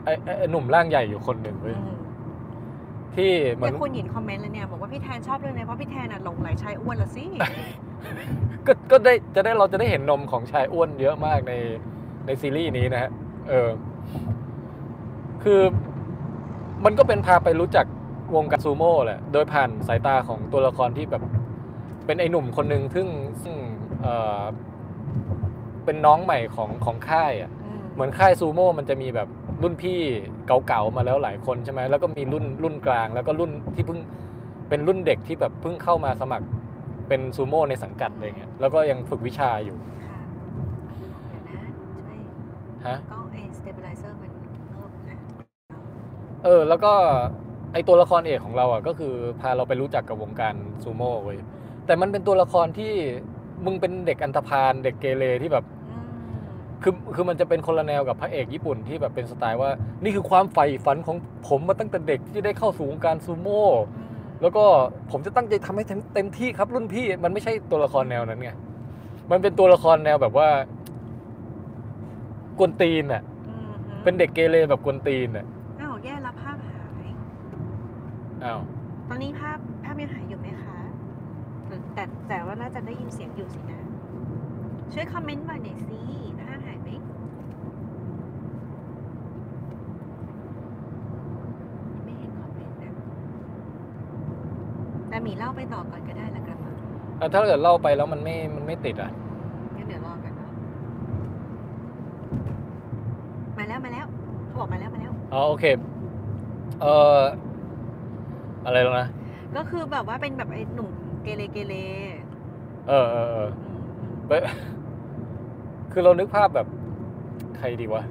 ไอ้ไอ้ไอ้หนุ่มร่างใหญ่อยู่คนหนึ่งเว้ยอืม ที่เหมือเนี่ยนคุณหยินคอมเมนต์เลยเนี่ยบอกว่าพี่แทนชอบเรื่องนี้เพราะพี่แทนน่ะหลงไหลชายอ้วนละสิ ก็ก็ได้จะได้เราจะได้เห็นนมของชายอ้วนเยอะมากในในซีรีส์นี้นะฮะเออ คือมันก็เป็นพาไปรู้จักวงการซูโม่แหละ โดยผ่านสายตาของตัวละครที่แบบ เป็นไอ้หนุ่มคนหนึ่งซึ่งซึ่งเออเป็นน้องใหม่ของของค่ายอะอืมเหมือนค่ายซูโม่มันจะมีแบบ รุ่นพี่เก่าๆมาแล้วหลายคนใช่ไหมแล้วก็มีรุ่นรุ่นกลาง แล้วก็รุ่นที่เพิ่งเป็นรุ่นเด็กที่แบบเพิ่งเข้ามาสมัครเป็นซูโม่ในสังกัดอะไรเงี้ยแล้วก็ยังฝึกวิชาอยู่ค่ะเดี๋ยวนะช่วยฮะกล้องเอสเตเบลไลเซอร์มันเพิ่มนะเออ แล้วก็ไอตัวละครเอกของเราอะก็คือพาเราไปรู้จักกับวงการซูโม่เว้ยแต่มันเป็นตัวละครที่มึงเป็นเด็กอันธพาลเด็กเกเรที่แบบอืม คือคือมันจะเป็นคนละแนวกับพระเอกญี่ปุ่นที่แบบเป็นสไตล์ว่า นี่คือความใฝ่ฝันของผมมาตั้งแต่เด็กที่จะได้เข้าสู่วงการซูโม่อืมแล้วก็ผมจะตั้งใจทำให้เต็มเต็มที่ครับรุ่นพี่มันไม่ใช่ตัวละครแนวนั้นไงมันเป็นตัวละครแนวแบบว่ากวนตีนอะอืมเป็นเด็กเกเรแบบกวนตีนอะอ้าวแย่แล้วภาพหายอ้าวตอนนี้ภาพภาพยังหายอยู่ไหมคะแต่แต่แต่ว่าน่าจะได้ยินเสียงอยู่สินะช่วยคอมเมนต์มาหน่อยสิภาพหายไหมไม่เห็นคอมเมนต์นะแต่ห มีเล่าไปต่อก่อนก็ได้ละกระมังอะถ้าเกิดเล่าไปแล้วมันไม่มันไม่ติดอะงั้นเดี๋ยวรอกันเนาะมาแล้วมาแล้วเขาบอกมาแล้วมาแล้ว อ๋อโอเค เอ่ออะไรแล้วนะ ก็คือแบบว่าเป็นแบบไอ้หนุ่มเกเรเกเรเออเออเอออืมอืมเป๊ะคือเรานึกภาพแบบ ใครดีวะ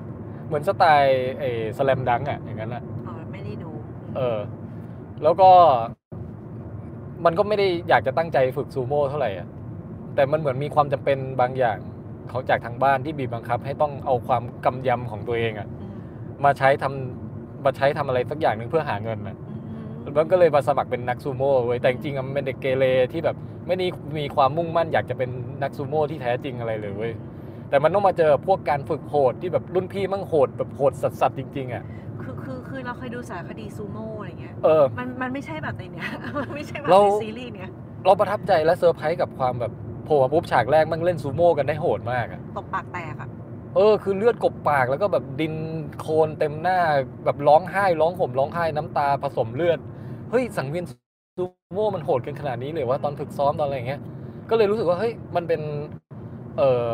เหมือนสไตล์ไอ้สแลมดังอะอย่างนั้นอะ อ๋อไม่ได้ดู เออ แล้วก็ มันก็ไม่ได้อยากจะตั้งใจฝึกซูโม่เท่าไหร่อะแต่มันเหมือนมีความจำเป็นบางอย่างเขาจากทางบ้านที่บีบบังคับ ให้ต้องเอาความกำยำของตัวเองอะอืมมาใช้ทำมาใช้ทำอะไรสักอย่างหนึ่งเพื่อหาเงินอะอืมมันก็เลยมาสมัครเป็นนักซูโม่เว้ยแต่จริงๆอะมันเป็นเด็กเกเรที่แบบไม่ได้มีความมุ่งมั่นอยากจะเป็นนักซูโม่ที่แท้จริงอะไรเลยเว้ยแต่มันต้องมาเจอพวกการฝึกโหดที่แบบรุ่นพี่มั่งโหดแบบโหดสัสๆจริงๆอะคือคือคือ เราเคยดูสารคดีซูโม่อะไรเงี้ยเออ มันมันไม่ใช่แบบในเนี้ยมันไม่ใช่แบบเรา ในซีรีส์เนี้ยเราประทับใจและเซอร์ไพรส์กับความแบบโผล่มาปุ๊บฉากแรกมันเล่นซูโม่กันได้โหดมากอะตบปากแตกอะเออคือเลือดกบปากแล้วก็แบบดินโคลนเต็มหน้าแบบร้องไห้ร้องห่มร้องไห้น้ำตาผสมเลือดเฮ้ยสังเวียนซูโม่มันโหดกันขนาดนี้เลยว่าตอนฝึกซ้อมตอนอะไรอย่างเงี้ย ก็เลยรู้สึกว่าเฮ้ยมันเป็นเอ่อ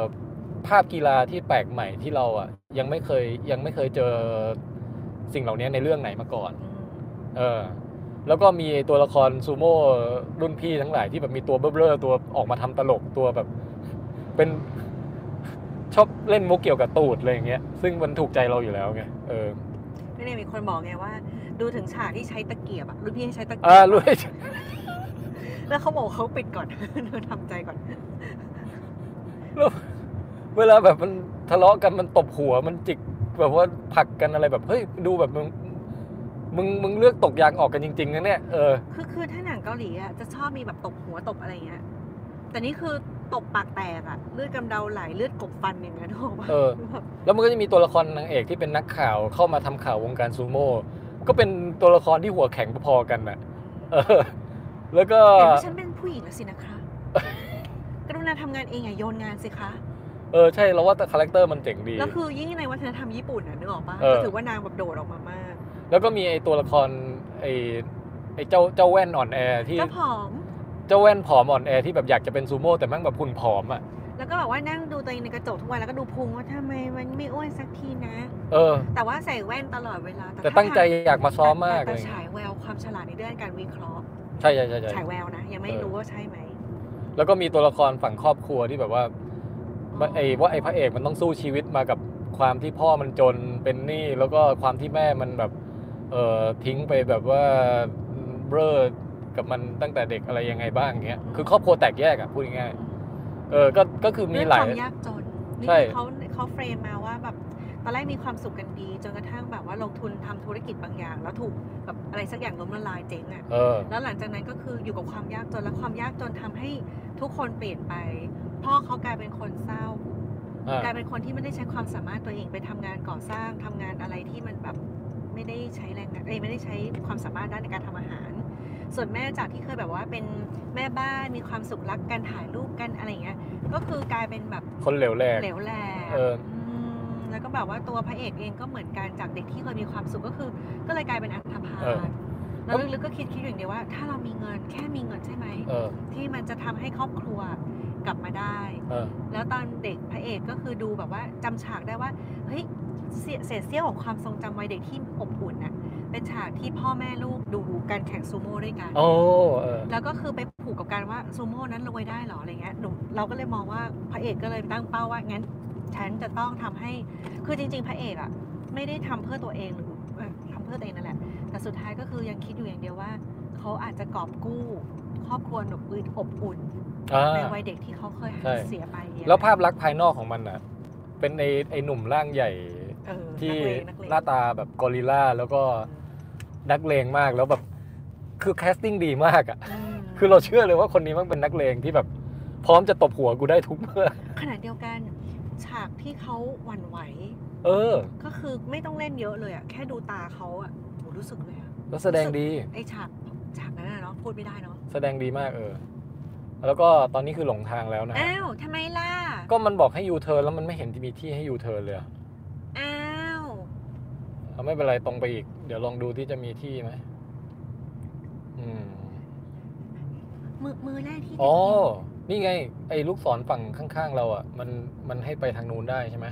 ภาพกีฬาที่แปลกใหม่ที่เราอะยังไม่เคยยังไม่เคยเจอ สิ่งเหล่านี้ในเรื่องไหนมาก่อนอืมเออ แล้วก็มีตัวละครซูโม่รุ่นพี่ทั้งหลายที่แบบมีตัวเบ้อๆตัวออกมาทำตลกตัวแบบ เป็นชอบเล่นมุกเกี่ยวกับตูดอะไรอย่างเงี้ย ซึ่งมันถูกใจเราอยู่แล้วไง เออก็เนี่ยมีคนบอกไงว่า ดูถึงฉากที่ใช้ตะเกียบอะรุ่นพี่ให้ใช้ตะเกีอ่าบรู้แล้วเขาบอกเขาปิดก่อนเธอทำใจก่อนแล้วเวลาแบบมันทะเลาะกันมันตบหัวมันจิก แบบว่าผลักกันอะไรแบบเฮ้ยดูแบบมึงมึงมึงเลือกตกยางออกกันจริงๆนะเนี่ยเออคือคือถ้าหนังเกาหลีอะจะชอบมีแบบตบหัวตบอะไรเงี้ยแต่นี่คือตบปากแตกอะเลือดกำเดาไหลเลือดกบฟันอย่างเงี้ยถูกปะเออแบบแล้วมันก็จะมีตัวละครนางเอกที่เป็นนักข่าวเข้ามาทำข่าววงการซูโม่ก็เป็นตัวละครที่หัวแข็งพอๆกันน่ะเออ แล้วก็เห็นว่าฉันเป็นผู้หญิงแล้วสินะคะกรุณาทำงานเองอย่าโยนงานสิคะ เออใช่เราว่าแต่ character มันเจ๋งดี แล้วคือยิ่งในวัฒนธรรมญี่ปุ่นอะนึกออกปะเออก็ถือว่านางแบบโดดออกมามาก แล้วก็มีไอตัวละครไอไอเจ้าเจ้าแว่นอ่อนแอที่ก็ผอม เจ้าแว่นผอมอ่อนแอที่แบบอยากจะเป็นซูโม่แต่แม่งแบบหุ่นผอมอะแล้วก็แบบว่านั่งดูตัวเองในกระจกทุกวันแล้วก็ดูพุงว่าทำไมมันไม่อ้วนสักทีนะ เออ แต่ว่าใส่แว่นตลอดเวลา แต่ถ้าตั้งใจทำอยากมาซ้อมมากแต่เลยแต่ฉายแววความฉลาดในเรื่องการวิเคราะห์ใช่ใช่ใช่ใช่ฉายแววนะยังไม่เออรู้ว่าใช่ไหมแล้วก็มีตัวละครฝั่งครอบครัวที่แบบว่า ไอ้ว่าไอ้พระเอกมันต้องสู้ชีวิตมากับความที่พ่อมันจนเป็นหนี้แล้วก็ความที่แม่มันแบบเออทิ้งไปแบบว่าเบ้อกับมันตั้งแต่เด็กอะไรยังไงบ้างเงี้ยคือครอบครัวแตกแยกอะพูดง่ายๆเออก็ก็คือมีเรื่องหลาคยวามยากจนนี่ใช่คือเขาเขาเฟรมมาว่าแบบตอนแรกมีความสุขกันดี จนกระทั่งแบบว่าลงทุนทำธุรกิจบางอย่าง แล้วถูกแบบอะไรสักอย่างล้มละลายเจ๊งอะเออแล้วหลังจากนั้นก็คืออยู่กับความยากจนและความยากจนทำให้ทุกคนเปลี่ยนไป พ่อเขากลายเป็นคนเศร้า อ่ากลายเป็นคนที่ไม่ได้ใช้ความสามารถตัวเองไปทำงานก่อสร้างทำงานอะไรที่มันแบบไม่ได้ใช้แรงงานเอ้ยไม่ได้ใช้ความสามารถด้านในการทำอาหาร ส่วนแม่จากที่เคยแบบว่าเป็นแม่บ้านมีความสุขรักการถ่ายรูปกันอะไรอย่างเงี้ย ก็คือกลายเป็นแบบ คนเหลวแหลก เหลวแหลกเออมแล้วก็แบบว่าตัวพระเอกเองก็เหมือนกันจากเด็กที่เคยมีความสุขก็คือ ก็เลยกลายเป็นอันธพาเออ ลแล้วลึกๆก็คิดคิดอยู่อย่างเดียวว่า ถ้าเรามีเงินแค่มีเงินใช่ไหม เออ ที่มันจะทำให้ครอบครัว กลับมาได้ เออ แล้วตอนเด็กพระเอกก็คือดูแบบว่าจำฉากได้ว่าเฮ้ยเศษเศษเสี้ยวของความทรงจำวัยเด็กที่อบอุ่นน่ะเป็นฉากที่พ่อแม่ลูกดูการแข่งซูโม่ด้วยกัน โอ้เออ แล้วก็คือไปผูกกับการว่าซูโม่นั้นรวยได้เหรออะไรเงี้ยหนูเราก็เลยมองว่าพระเอกก็เลยตั้งเป้าว่างั้น ฉันจะต้องทำให้ คือจริง ๆ พระเอกอะไม่ได้ทำเพื่อตัวเองหรือเอ่อทำเพื่อตัวเองนั่นแหละ แต่สุดท้ายก็คือยังคิดอยู่อย่างเดียวว่า เขาอาจจะกอบกู้ ครอบครัวหนุบอุ่นอบอุ่นอ่า ในวัยเด็กที่เขาเคยใช่เสียไปอะแล้วภาพลักษณ์ภายนอกของมันอะ เป็นไอไอหนุ่มร่างใหญ่เออที่นักเลงนักเลงหน้าตาแบบกอริลลาแล้วก็นักเลงมากแล้วแบบคือ casting ดีมากอะมคือเราเชื่อเลยว่าคนนี้มันเป็นนักเลงที่แบบ พร้อมจะตบหัวกูได้ทุกเมื่อขณะเดียวกันฉากที่เขาหวั่นไหว เออ ก็คือไม่ต้องเล่นเยอะเลยอะแค่ดูตาเขาอะโหรู้สึกเลยอะแล้วแสดงดีไอฉากฉากนั้นอะเนาะพูดไม่ได้เนาะแสดงดีมากเออ แล้วก็ตอนนี้คือหลงทางแล้วนะฮะอ้าวทำไมล่ะ ก็มันบอกให้ยูเทิร์นแล้วมันไม่เห็นที่มีที่ให้ยูเทิร์นเลยอะอ้าวเอาไม่เป็นไรตรงไปอีก เดี๋ยวลองดูที่จะมีที่ไหมอืมมือมือแรกที่อ๋อได้ยินนี่ไง ไอ้ลูกศรฝั่งข้างๆเราอะ มันมันให้ไปทางนู้นได้ใช่ไหม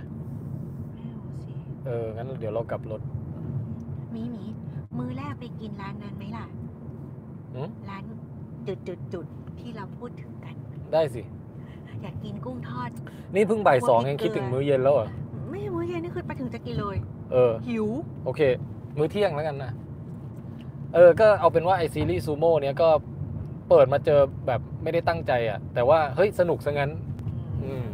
ไม่รู้สิเอองั้นเดี๋ยวเรากลับรถหมีหมีมือแรกไปกินร้านนั้นไหมล่ะหืมร้านจุดจุดจุด ที่เราพูดถึงกัน ได้สิ อยากกินกุ้งทอด นี่เพิ่งบ่ายสองพวกพริเอกงเกลือคิดถึงมื้อเย็นแล้วเหรอ ไม่ใช่มื้อเย็นนี่คือไปถึงจะกินเลย เออ หิว โอเค มื้อเที่ยงแล้วกันนะ เออ ก็เอาเป็นว่าไอซีรีส์ซูโม่เนี้ยก็เปิดมาเจอแบบไม่ได้ตั้งใจอะ แต่ว่าเฮ้ยสนุกซะงั้น อืม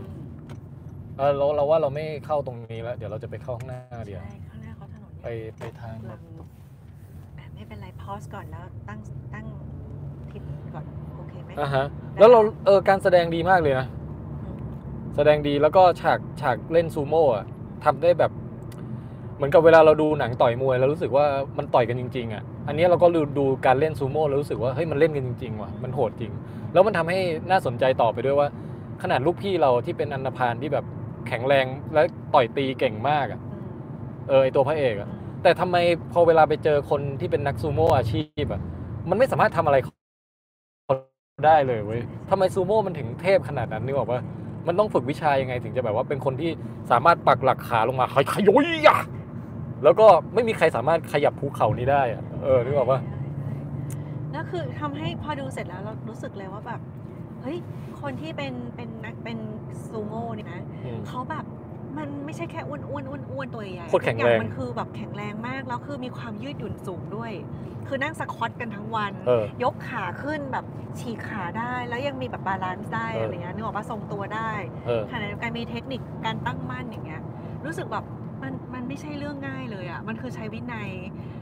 เออเราเราว่าเราไม่เข้าตรงนี้แล้ว เดี๋ยวเราจะไปเข้าข้างหน้าเดียวใช่ข้างหน้าเขาถนนไปไปทางลำอะไม่เป็นไรพอสก่อนแล้วตั้งตั้งทิปก่อนโอเคไหมอะฮะแล้วเราเออการแสดงดีมากเลยนะอืมแสดงดีแล้วก็ฉากฉากเล่นซูโม่อะทำได้แบบ เหมือนกับเวลาเราดูหนังต่อยมวยแล้วรู้สึกว่ามันต่อยกันจริง ๆอะอันนี้เราก็ดูดูการเล่นซูโม่แล้วรู้สึกว่าเฮ้ยมันเล่นกันจริงๆว่ะมันโหดจริง แล้วมันทำให้น่าสนใจต่อไปด้วยว่า ขนาดลูกพี่เราที่เป็นอันธพาลที่แบบแข็งแรงและต่อยตีเก่งมากอะอืมเออไอตัวพระเอกอะอืมแต่ทำไมพอเวลาไปเจอคนที่เป็นนักซูโม่อาชีพอะมันไม่สามารถทำอะไรเขา ได้เลยเว้ยทำไมซูโม่มันถึงเทพขนาดนั้นนึกออกปะมันต้องฝึกวิชายังไงถึงจะแบบว่าเป็นคนที่สามารถปักหลักขาลงมาขยขยอยอะแล้วก็ไม่มีใครสามารถขยับภูเขานี้ได้อะเออนึกออกปะแล้วคือทำให้พอดูเสร็จแล้วเรารู้สึกเลยว่าแบบเฮ้ยคนที่เป็นเป็นนักเป็นซูโม่เนี่ยนะเขาแบบ มันไม่ใช่แค่อ้วนอ้วนอ้วนอ้วนตัวใหญ่โคตรแข็งทุกอย่าแรง มันคือแบบแข็งแรงมาก แล้วคือมีความยืดหยุ่นสูงด้วย คือนั่ง squat กันทั้งวัน เออยกขาขึ้นแบบฉีกขาได้ แล้วยังมีแบบ balance ได้เอออ อะไรเงี้ยนึกออกปะทรงตัวได้เออ ขณะเดียวกันมีเทคนิคการตั้งมั่นอย่างเงี้ย รู้สึกแบบมันมันไม่ใช่เรื่องง่ายเลยอะ่ะ มันคือใช้วินัย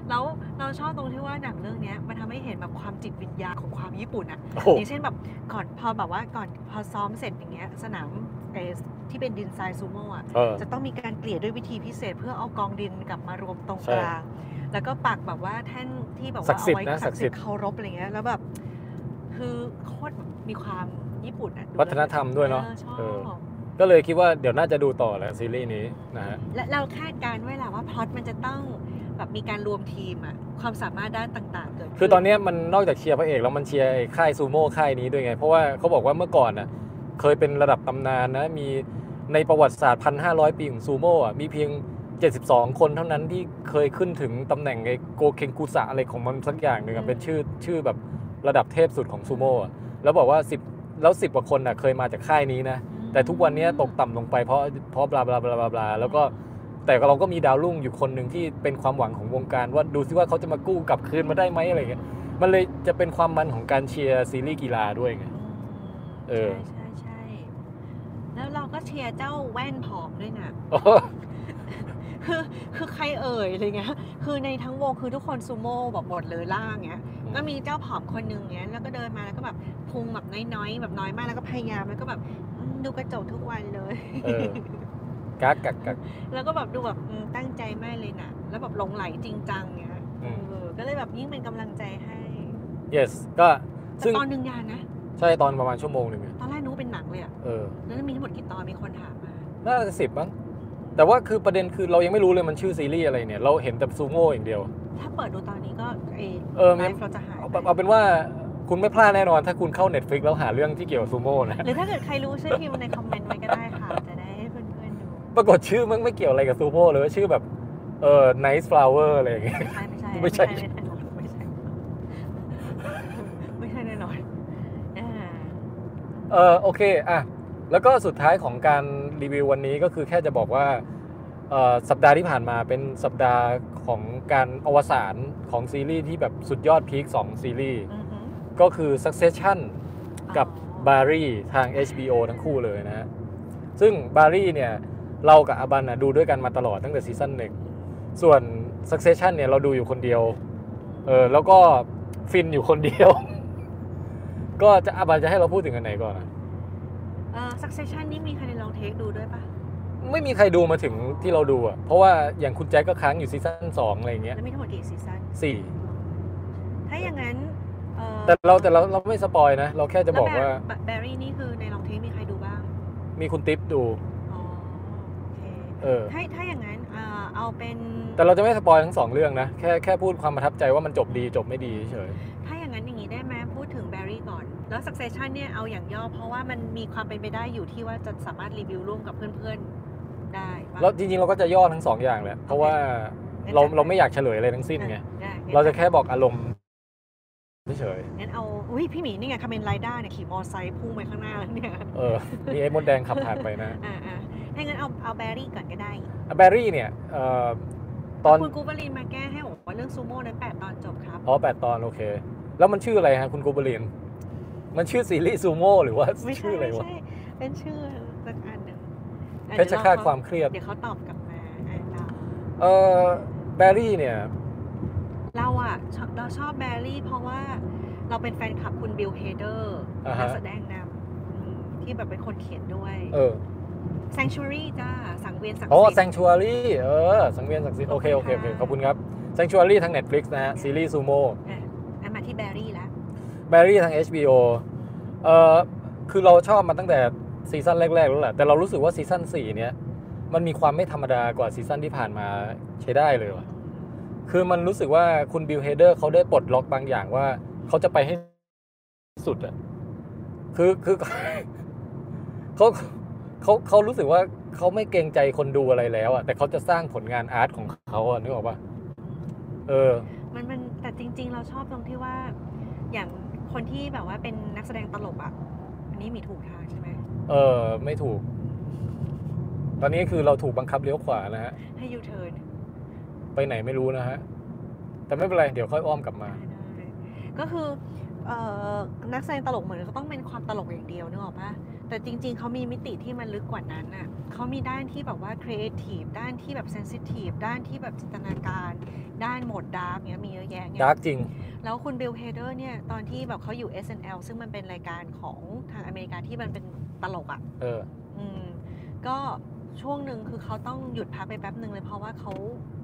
แล้วเราชอบตรงที่ว่าหนังเรื่องเนี้ยมันทำให้เห็นแบบความจิตวิญญาณของความญี่ปุ่นอะโอ้โห อย่างเช่นแบบก่อนพอแบบว่าก่อนพอซ้อมเสร็จอย่างเงี้ยสนาม เออที่เป็นดินทรายซูโม่อะเออ จะต้องมีการเกลี่ยด้วยวิธีพิเศษ เพื่อเอากองดินกลับมารวมตรงใช่กลางแล้วก็ปักแบบว่าแท่นที่แบบศัว่ากดิ์เอาสิทธิ์ไว้นะศัศักกดิ์ดิ์สิสิททธิ์ ธิ์เคารพอะไรเงี้ยแล้วแบบคือโคตรแบบมีความญี่ปุ่นอะดูวัฒนธรรมด้วยเนาะ ออชอบเออก็เลยคิดว่าเดี๋ยวน่าจะดูต่อแหละซีรีส์นี้นะฮะ และเราคาดการณ์ไว้แหละว่าพล็อตมันจะต้องแบบมีการรวมทีมอะความสามารถด้านต่าง ๆ เกิดขึ้นคือตอนเนี้ยมันนอกจากเชียร์พระเอกแล้วมันเชียร์ไอ้ค่ายซูโม่ค่ายนี้ด้วยไง เพราะว่าเขาบอกว่าเมื่อก่อนน่ะ เคยเป็นระดับตำนานนะ มีในประวัติศาสตร์ 1,500 ปีของซูโม่อะมีเพียง 72 คนเท่านั้นที่เคยขึ้นถึงตำแหน่งไอ้โกเคนกุสะอะไรของมันสักอย่างหนึ่งอะเป็นชื่อชื่อแบบระดับเทพสุดของซูโม่อะแล้วบอกว่า 10 แล้ว 10กว่าคนน่ะเคยมาจากค่ายนี้นะ แต่ทุกวันนี้ตกต่ำลงไปเพราะเพราะบลาบลาบลาบลาบลาแล้วก็แต่เราก็มีดาวรุ่งอยู่คนหนึ่งที่เป็นความหวังของวงการว่าดูซิว่าเขาจะมากู้กลับคืนมาได้ไหมอะไรเงี้ยมันเลยจะเป็นความมันของการเชียร์ซีรีส์กีฬาด้วยไงเออใช่ใช่ใช่ แล้วเราก็เชียร์เจ้าแว่นผอมด้วยนะโอ้คือคือใครเอ่ยอะไรเงี้ย คือในทั้งวงคือทุกคนซูโม่แบบหมดเลยล่างเงี้ย ก็มีเจ้าผอมคนหนึ่งเงี้ย แล้วก็เดินมาแล้วก็แบบพุงแบบน้อยๆแบบน้อยมากแล้วก็พยายามแล้วก็แบบอืมดูกระจกทุกวันเลยเออกักกักกักแล้วก็แบบดูแบบอืมตั้งใจมากเลยนะแล้วแบบหลงไหลจริงจังเงี้ยอืมเออก็เลยแบบยิ่งเป็นกำลังใจให้ yes ก็แต่ซึ่งตอนหนึ่งยานนะใช่ตอนประมาณชั่วโมงหนึ่งอะตอนแรกนึกว่าเป็นหนังเลยอะเออแล้วมีทั้งหมดกี่ตอนมีคนถามมาน่าจะสิบมั้งแต่ว่าคือประเด็นคือเรายังไม่รู้เลยมันชื่อซีรีส์อะไรเนี่ย เราเห็นแต่ซูโม่อย่างเดียว ถ้าเปิดดูตอนนี้ก็เอเออไลมันฟ์เราจะหายเอาไปเอาเป็นว่าคุณไม่พลาดแน่นอน ถ้าคุณเข้า Netflix แล้วหาเรื่องที่เกี่ยวกับซูโม่นะหรือถ้าเกิดใครรู้ช่วยพิมพ์ในคอมเมนต์ไว้ก็ได้ค่ะ จะได้ให้เพื่อนๆดูปรากฏชื่อมันไม่เกี่ยวอะไรกับซูโม่เลยว่าชื่อแบบเออ nice flower อะไรอย่างเงี้ยไม่ใช่ไม่ไม่ใช่ใช่ไม่ใช่ไม่ใช่ไม่ใช่แน่นอนอ่า เออโอเคอะแล้วก็สุดท้ายของการรีวิววันนี้ก็คือแค่จะบอกว่าเอ่อสัปดาห์ที่ผ่านมาเป็นสัปดาห์ของการอวสานของซีรีส์ที่แบบสุดยอดพีค2ซีรีส์อือหือก็คือ Succession กับอ๋อบารีทาง HBO ทั้งคู่เลยนะฮะซึ่ง Barry เนี่ย เรากับอาบันนะดูด้วยกันมาตลอดตั้งแต่ season หนึ่งส่วน Succession เนี่ย เราดูอยู่คนเดียวเออแล้วก็ฟินอยู่คนเดียว ก็จะอาบันจะให้เราพูดถึงอันไหนก่อนอะเอ่อ succession นี่มีใครใน Long Take ดูด้วยปะไม่มีใครดูมาถึงที่เราดูอะเพราะว่าอย่างคุณแจ็คก็ค้างอยู่ season สองอะไรอย่างเงี้ยแล้วมีทั้งหมดกี่ season สี่ถ้าอย่างนั้นเอ่อแต่เราแต่เราเราไม่ spoil นะ เราแค่จะบอกว่าแบร์รี่นี่คือในลองเทคมีใครดูบ้าง มีคุณติ๊บดู อ๋อโอเคเออ ถ้าถ้าอย่างนั้นเอ่อเอาเป็น แต่เราจะไม่สปอยทั้งสองเรื่องนะ แค่แค่พูดความประทับใจว่ามันจบดีจบไม่ดีเฉยถ้ แล้ว succession เนี่ยเอาอย่างย่อ เพราะว่ามันมีความเป็นไปได้อยู่ที่ว่าจะสามารถรีวิวร่วมกับเพื่อนๆได้ปะ แล้วจริงๆเราก็จะย่อทั้งสองอย่างแหละเพราะว่างั้นเราจัดไปเราไม่อยากเฉลยอะไรทั้งสิ้นไง ได้งั้นเราจะแค่บอกอารมณ์เฉยงั้นเอาอุ้ยพี่หมีนี่ไง Kamen Rider เนี่ยขี่มอไซค์พุ่งไปข้างหน้าแล้วเนี่ยๆเออมีไอ้มดแดงขับผ่านไปนะอ่าอ่าถ้างั้นเอาเอา Barry ก่อนก็ได้ Barry เนี่ยเอ่อตอน คุณกูบลินมาแก้ให้บอกว่าเรื่องซูโม่นั้นแปดตอนจบครับ อ๋อแปดตอน โอเค แล้วมันชื่ออะไรฮะ คุณกูเบลิน มันชื่อซีรีส์ซูโม่หรือว่าไม่ใช่ชื่ออะไรไม่วะใช่เป็นชื่อสักอันหนึ่งอะเพชฌฆาตความเครียด เดี๋ยวเขาตอบกลับมาอะเราเออ Barry เนี่ย เราอะชอบเราชอบ Barry เพราะว่าเราเป็นแฟนคลับคุณบิลเฮเดอร์อ่าฮะนักแสดงนำอืมที่แบบเป็นคนเขียนด้วย เออ Sanctuary จ้า สังเวียนศักดิ์สิทธิ์ อ๋อ Sanctuary เออ สังเวียนศักดิ์สิทธิ์โอเคโอเคโอเคขอบคุณครับ Sanctuary ทาง Netflix นะฮะ ซีรีส์ซูโม่อะอะมาที่ Barry Barry ทาง HBO เอ่อคือเราชอบมาตั้งแต่season แรกๆแล้วแหละ แต่เรารู้สึกว่า season 4เนี้ยมันมีความไม่ธรรมดากว่า season ที่ผ่านมาใช้ได้เลยว่ะคือมันรู้สึกว่าคุณบิลเฮเดอร์เขาได้ปลดล็อกบางอย่างว่าเขาจะไปให้สุดอะคือคือเขาเขาเขารู้สึกว่าเขาไม่เกรงใจคนดูอะไรแล้วอะแต่เขาจะสร้างผลงาน art ของเขาอะนึกออกปะเออ มันมันแต่จริง ๆ เราชอบตรงที่ว่าอย่าง คนที่แบบว่าเป็นนักแสดงตลกอะอันนี้พี่ถูกทางใช่ไหมเออไม่ถูก ตอนนี้คือเราถูกบังคับเลี้ยวขวานะฮะ ให้ยูเทิร์นไปไหนไม่รู้นะฮะ แต่ไม่เป็นไรเดี๋ยวค่อยอ้อมกลับมาได้ก็คือเอ่อนักแสดงตลกเหมือนเขาต้องเป็นความตลกอย่างเดียวนึกออกปะ แต่จริง ๆ เขามีมิติที่มันลึกกว่านั้นน่ะเขามีด้านที่แบบว่าครีเอทีฟด้านที่แบบ sensitive ด้านที่แบบจินตนาการ ด้านโหมด dark เนี้ยมีเยอะแยะเนี่ย dark จริง แล้วคุณบิลเฮเดอร์เนี่ยตอนที่แบบเขาอยู่ SNL ซึ่งมันเป็นรายการของทางอเมริกาที่มันเป็นตลกอะ่ะเอออืมก็ช่วงหนึ่งคือเขาต้องหยุดพักไปแป๊บหนึ่งเลยเพราะว่าเขา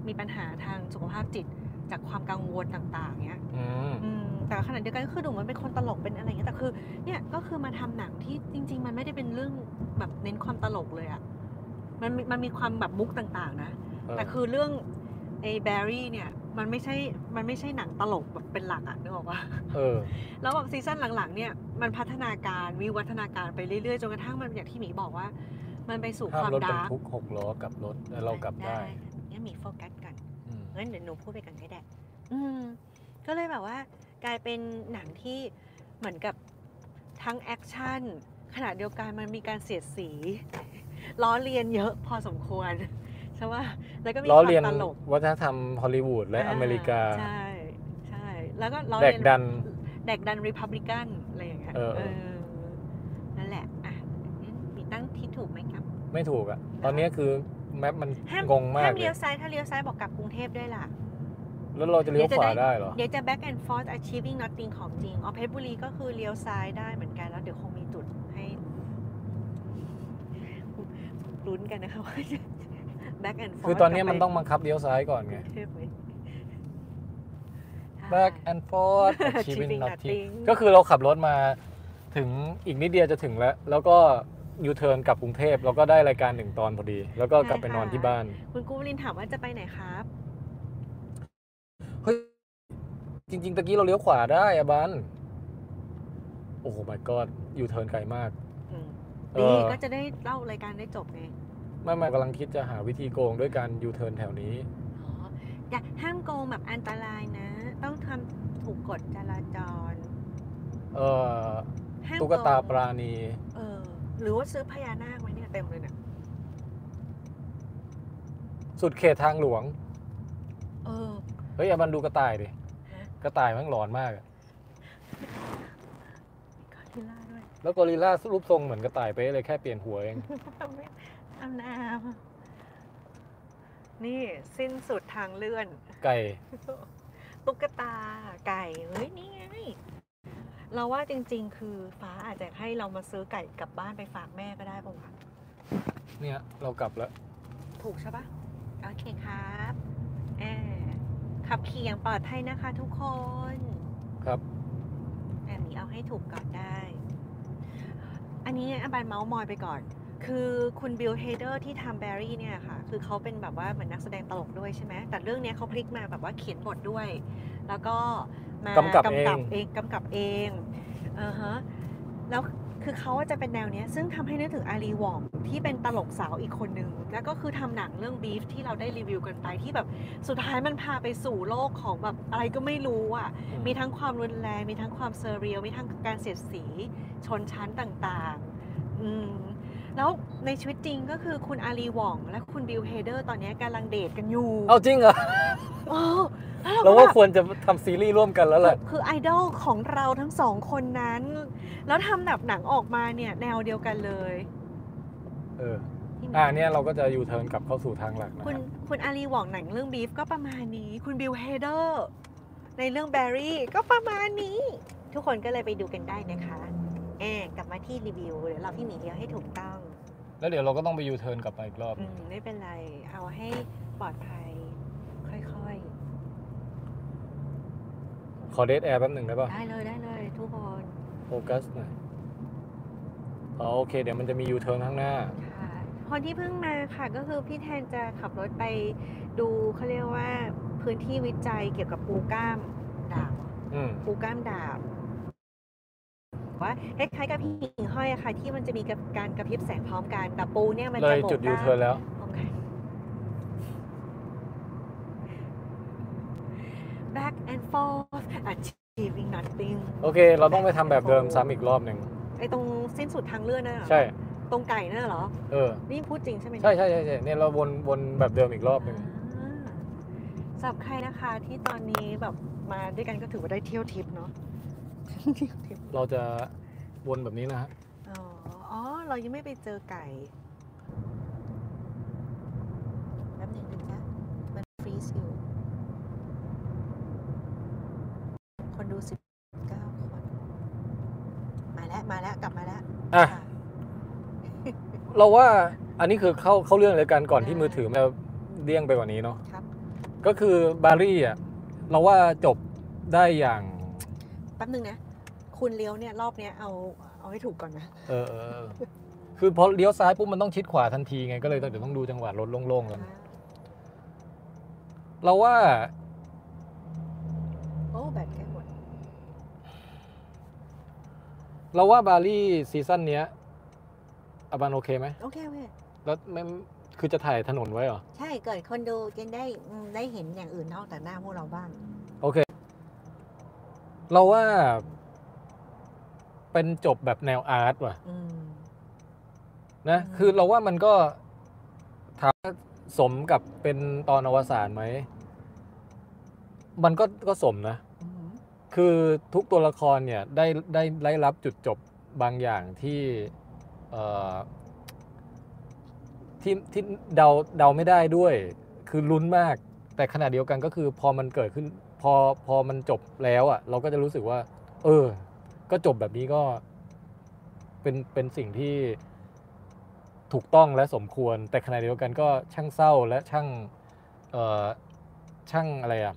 มีปัญหาทางสุขภาพจิตจากความกังวลต่าง ๆ เนี้ยอืมอืม แต่ขณะเดียวกันก็คือดูเหมือนเป็นคนตลกเป็นอะไรอย่างเงี้ยแต่คือเนี่ยก็คือมาทำหนังที่จริง ๆ มันไม่ได้เป็นเรื่องแบบเน้นความตลกเลยอะ่ะมันมีมันมีความแบบมุกต่างๆ นะเออแต่คือเรื่องไอ้แบรี่เนี่ยมันไม่ใช่มันไม่ใช่หนังตลกแบบเป็นหลักอะนึกออกปะเออแล้วแบบซีซั่นหลังๆ เนี่ยมันพัฒนาการวิวัฒนาการไปเรื่อยๆจนกระทั่งมันอย่างที่หมีบอกว่า มันไปสู่ห้าคมวามรถบรรดาร์กทุกหกล้อกลับรถแล้วเรากลับได้งั้นหมีโฟกัสกันอืมงั้นเดี๋ยวหนูพูดไปกันก็ได้อืมก็เลยแบบว่า กลายเป็นหนังที่เหมือนกับทั้งแอคชั่นขณะเดียวกันมันมีการเสียดสี ล้อเลียนเยอะพอสมควรใช่ป่ะแล้วก็มีคล้อวามเลียนตลกวัฒนธรรมฮอลลีวูดและอเมริกา ใช่ใช่แล้วก็ล้อแดเลีกยนดันแดกดันริพับลิกันอะไรอย่างเงี้ยเออเออนั่นแหละอะงั้นมีตั้งที่ถูกไหมครับ ไม่ถูกอะตอนนี้คือแมปมันห้ามงงมาห้ากมเลเลี้ยยวซ้ายถ้าเลี้ยวซ้ายบอกกลับกรุงเทพด้วยล่ะ แล้วเราจะเลี้ยวขวาได้เหรอ เดี๋ยวจะ back and forth achieving nothing ของจริงอ๋อเพชรบุรีก็คือเลี้ยวซ้ายได้เหมือนกันแล้วเดี๋ยวคงมีจุดให้ลุ้นกันนะคะว่าจะ back and forth คือตอนนี้กลับมันไปต้องบังคับเลี้ยวซ้ายก่อนไงกรุงเทพไหม back and forth Achieving achieving nothing nothing ก็คือเราขับรถมาถึงอีกนิดเดียวจะถึงแล้ว แล้วก็ยูเทิร์นกลับกรุงเทพแล้วก็ได้รายการหนึ่งตอนพอดี แล้วก็กลับไปนอนที่บ้าน คุณกูลินถามว่าจะไปไหนครับ เฮ้ย จริง ๆ ตะกี้เราเลี้ยวขวาได้อะบันโอ้โห my god ยูเทิร์นไกลมาก อืมเอดีอ ก็จะได้เล่ารายการได้จบไงไม่ไม่กำลังคิดจะหาวิธีโกงด้วยการยูเทิร์นแถวนี้ อ๋ออย่าห้ามโกงแบบอันตรายนะ ต้องทำถูกกฎจราจรเออห้ามตุ๊กตาโงปราณี เออ หรือว่าซื้อพญานาคไว้เนี่ยเต็มเลยเนี่ยสุดเขตทางหลวง เออ เฮ้ยอะบันดูกระต่ายดิฮะ กระต่ายมันหลอนมากอะกอริลลาด้วยแล้วกอริลลารูปทรงเหมือนกระต่ายไปะเลยแค่เปลี่ยนหัวเอง ทำไม่ทำน้ำนี่สิ้นสุดทางเลื่อน ไก่ตุ๊กตาไก่เฮ้ยนี่ไง เราว่าจริงๆ คือฟ้าอาจจะให้เรามาซื้อไก่กลับบ้านไปฝากแม่ก็ได้ป่าวะเนี่ย เรากลับแล้ว ถูกใช่ปะโอเคครับแอบ ขับขี่อย่างปลอดภัยนะคะทุกคน ครับอันนี้เอาให้ถูกก่อนได้ อันนี้อันบันเมาส์มอยไปก่อน คือคุณบิลเฮเดอร์ที่ทำ Barry เนี่ยค่ะ คือเขาเป็นแบบว่าเหมือนนักแสดงตลกด้วยใช่ไหม แต่เรื่องเนี้ยเขาพลิกมาแบบว่าเขียนบทด้วย แล้วก็มากำกับเองเองกำกับเองอ่าฮะ แล้ว คือเขาจะเป็นแนวเนี้ยซึ่งทำให้นึกถึงอารีหว่องที่เป็นตลกสาวอีกคนนึง แล้วก็คือทำหนังเรื่อง Beef ที่เราได้รีวิวกันไปที่แบบสุดท้ายมันพาไปสู่โลกของแบบอะไรก็ไม่รู้อะ มีทั้งความรุนแรง มีทั้งความ surreal มีทั้งการเสียดสี ชนชั้นต่างๆอืม แล้วในชีวิตจริงก็คือคุณอารีหว่องและคุณบิลเฮเดอร์ตอนนี้กำลังเดทกันอยู่เอาจริงเหรอโอ้แล้วเราเราว่าก็ควรจะทำซีรีส์ร่วมกันแล้วแหละคือไอดอลของเราทั้งสองคนนั้น แล้วทำแบบหนังออกมาเนี่ยแนวเดียวกันเลยเออพี่หมีอ่าเนี่ยเราก็จะยูเทิร์นกลับเข้าสู่ทางหลักนะคุณครับคุณอารีหว่องหนังเรื่อง Beef ก็ประมาณนี้ คุณบิลเฮเดอร์ในเรื่อง Barry ก็ประมาณนี้ ทุกคนก็เลยไปดูกันได้นะคะแอบกลับมาที่รีวิวเดี๋ยวเราพี่หมีเดียวให้ถูกต้องแล้วเดี๋ยวเราก็ต้องไปยูเทิร์นกลับมาอีกรอบ อืมไม่เป็นไร เอาให้ปลอดภัย ค่อยขอเดทแอร์แป๊บหนึ่งได้ป่ะ ๆ ได้เลยได้เลยทุกคนโฟกัสหน่อยอ๋อโอเค เดี๋ยวมันจะมียูเทิร์นข้างหน้า ค่ะคนที่เพิ่งมาค่ะก็คือพี่แทนจะขับรถไปดูเขาเรียกว่าพื้นที่วิจัยเกี่ยวกับปูกล้ามดาบ อืมปูกล้ามดาบ ว่าคล้ายๆกับพี่หิ่งห้อยอะค่ะที่มันจะมีกับการกระพริบแสงพร้อมกันแต่ปูเนี่ยมันเลจะยโบกจุดกยูล้ามเทิร์นแล้วโอเค back and forth achieving nothing โอเค เราต้องไปทำแบบเดิมซ้ำอีกรอบหนึ่งไอ้ตรงสิ้นสุดทางเลื่อนน่ะเหรอใช่ ตรงไก่น่ะเหรอ เออ นี่พูดจริงใช่ไหมใช่ใช่ใช่ใช่เนี่ยเราวนวนแบบเดิมอีกรอบหนึ่งอ่าสำหรับใครนะคะที่ตอนนี้แบบมาด้วยกันก็ถือว่าได้เที่ยวทิปเนาะ เที่ยวทิปเราจะวนแบบนี้นะฮะอ๋ออ๋อ เรายังไม่ไปเจอไก่แป๊บหนึงนะจ๊ะมันฟรีซอยู่ คนดูสิบเก้าคน มาแล้ว มาแล้ว กลับมาแล้ว อะค่ะเราว่าอันนี้คือเข้าเข้าเรื่องเลยกันก่อนที่ได้มือถือมันจะเลี่ยงไปกว่านี้เนาะครับ ก็คือ บารี่อะ เราว่าจบได้อย่างแป๊บหนึงนะ คุณเลี้ยวเนี่ยรอบเนี้ยเอาเอาให้ถูกก่อนนะเออเออเออ คือพอเลี้ยวซ้ายปุ๊บมันต้องชิดขวาทันทีไงก็เลยต้องเดี๋ยวต้องดูจังหวะรถโล่งๆกันเราว่า โอ้แบตใกล้หมด เราว่าบารี่ซีซั่นเนี้ยอาบันโอเคไหมโอเคโอเค แล้วไม่คือจะถ่ายถนนไว้เหรอ ใช่เกิดคนดูจะได้อืมได้เห็นอย่างอื่นนอกจากหน้าพวกเราบ้างโอ เคเราว่าเป็นจบแบบแนวอาร์ตว่ะอืมนะอืมคือเราว่ามันก็ถามว่าสมกับเป็นตอนอวสานไหม มันก็ก็สมนะอืมคือทุกตัวละครเนี่ยได้ได้ได้รับจุดจบบางอย่างที่เอ่อที่ที่เดาเดาไม่ได้ด้วย คือลุ้นมาก แต่ขณะเดียวกันก็คือพอมันเกิดขึ้น พอพอมันจบแล้วอะ่ะ เราก็จะรู้สึกว่า เออ ก็จบแบบนี้ก็เป็นเป็นสิ่งที่ถูกต้องและสมควร แต่ขณะเดียวกันก็ช่างเศร้าและช่างเอ่อช่างอะไรอะ่ะ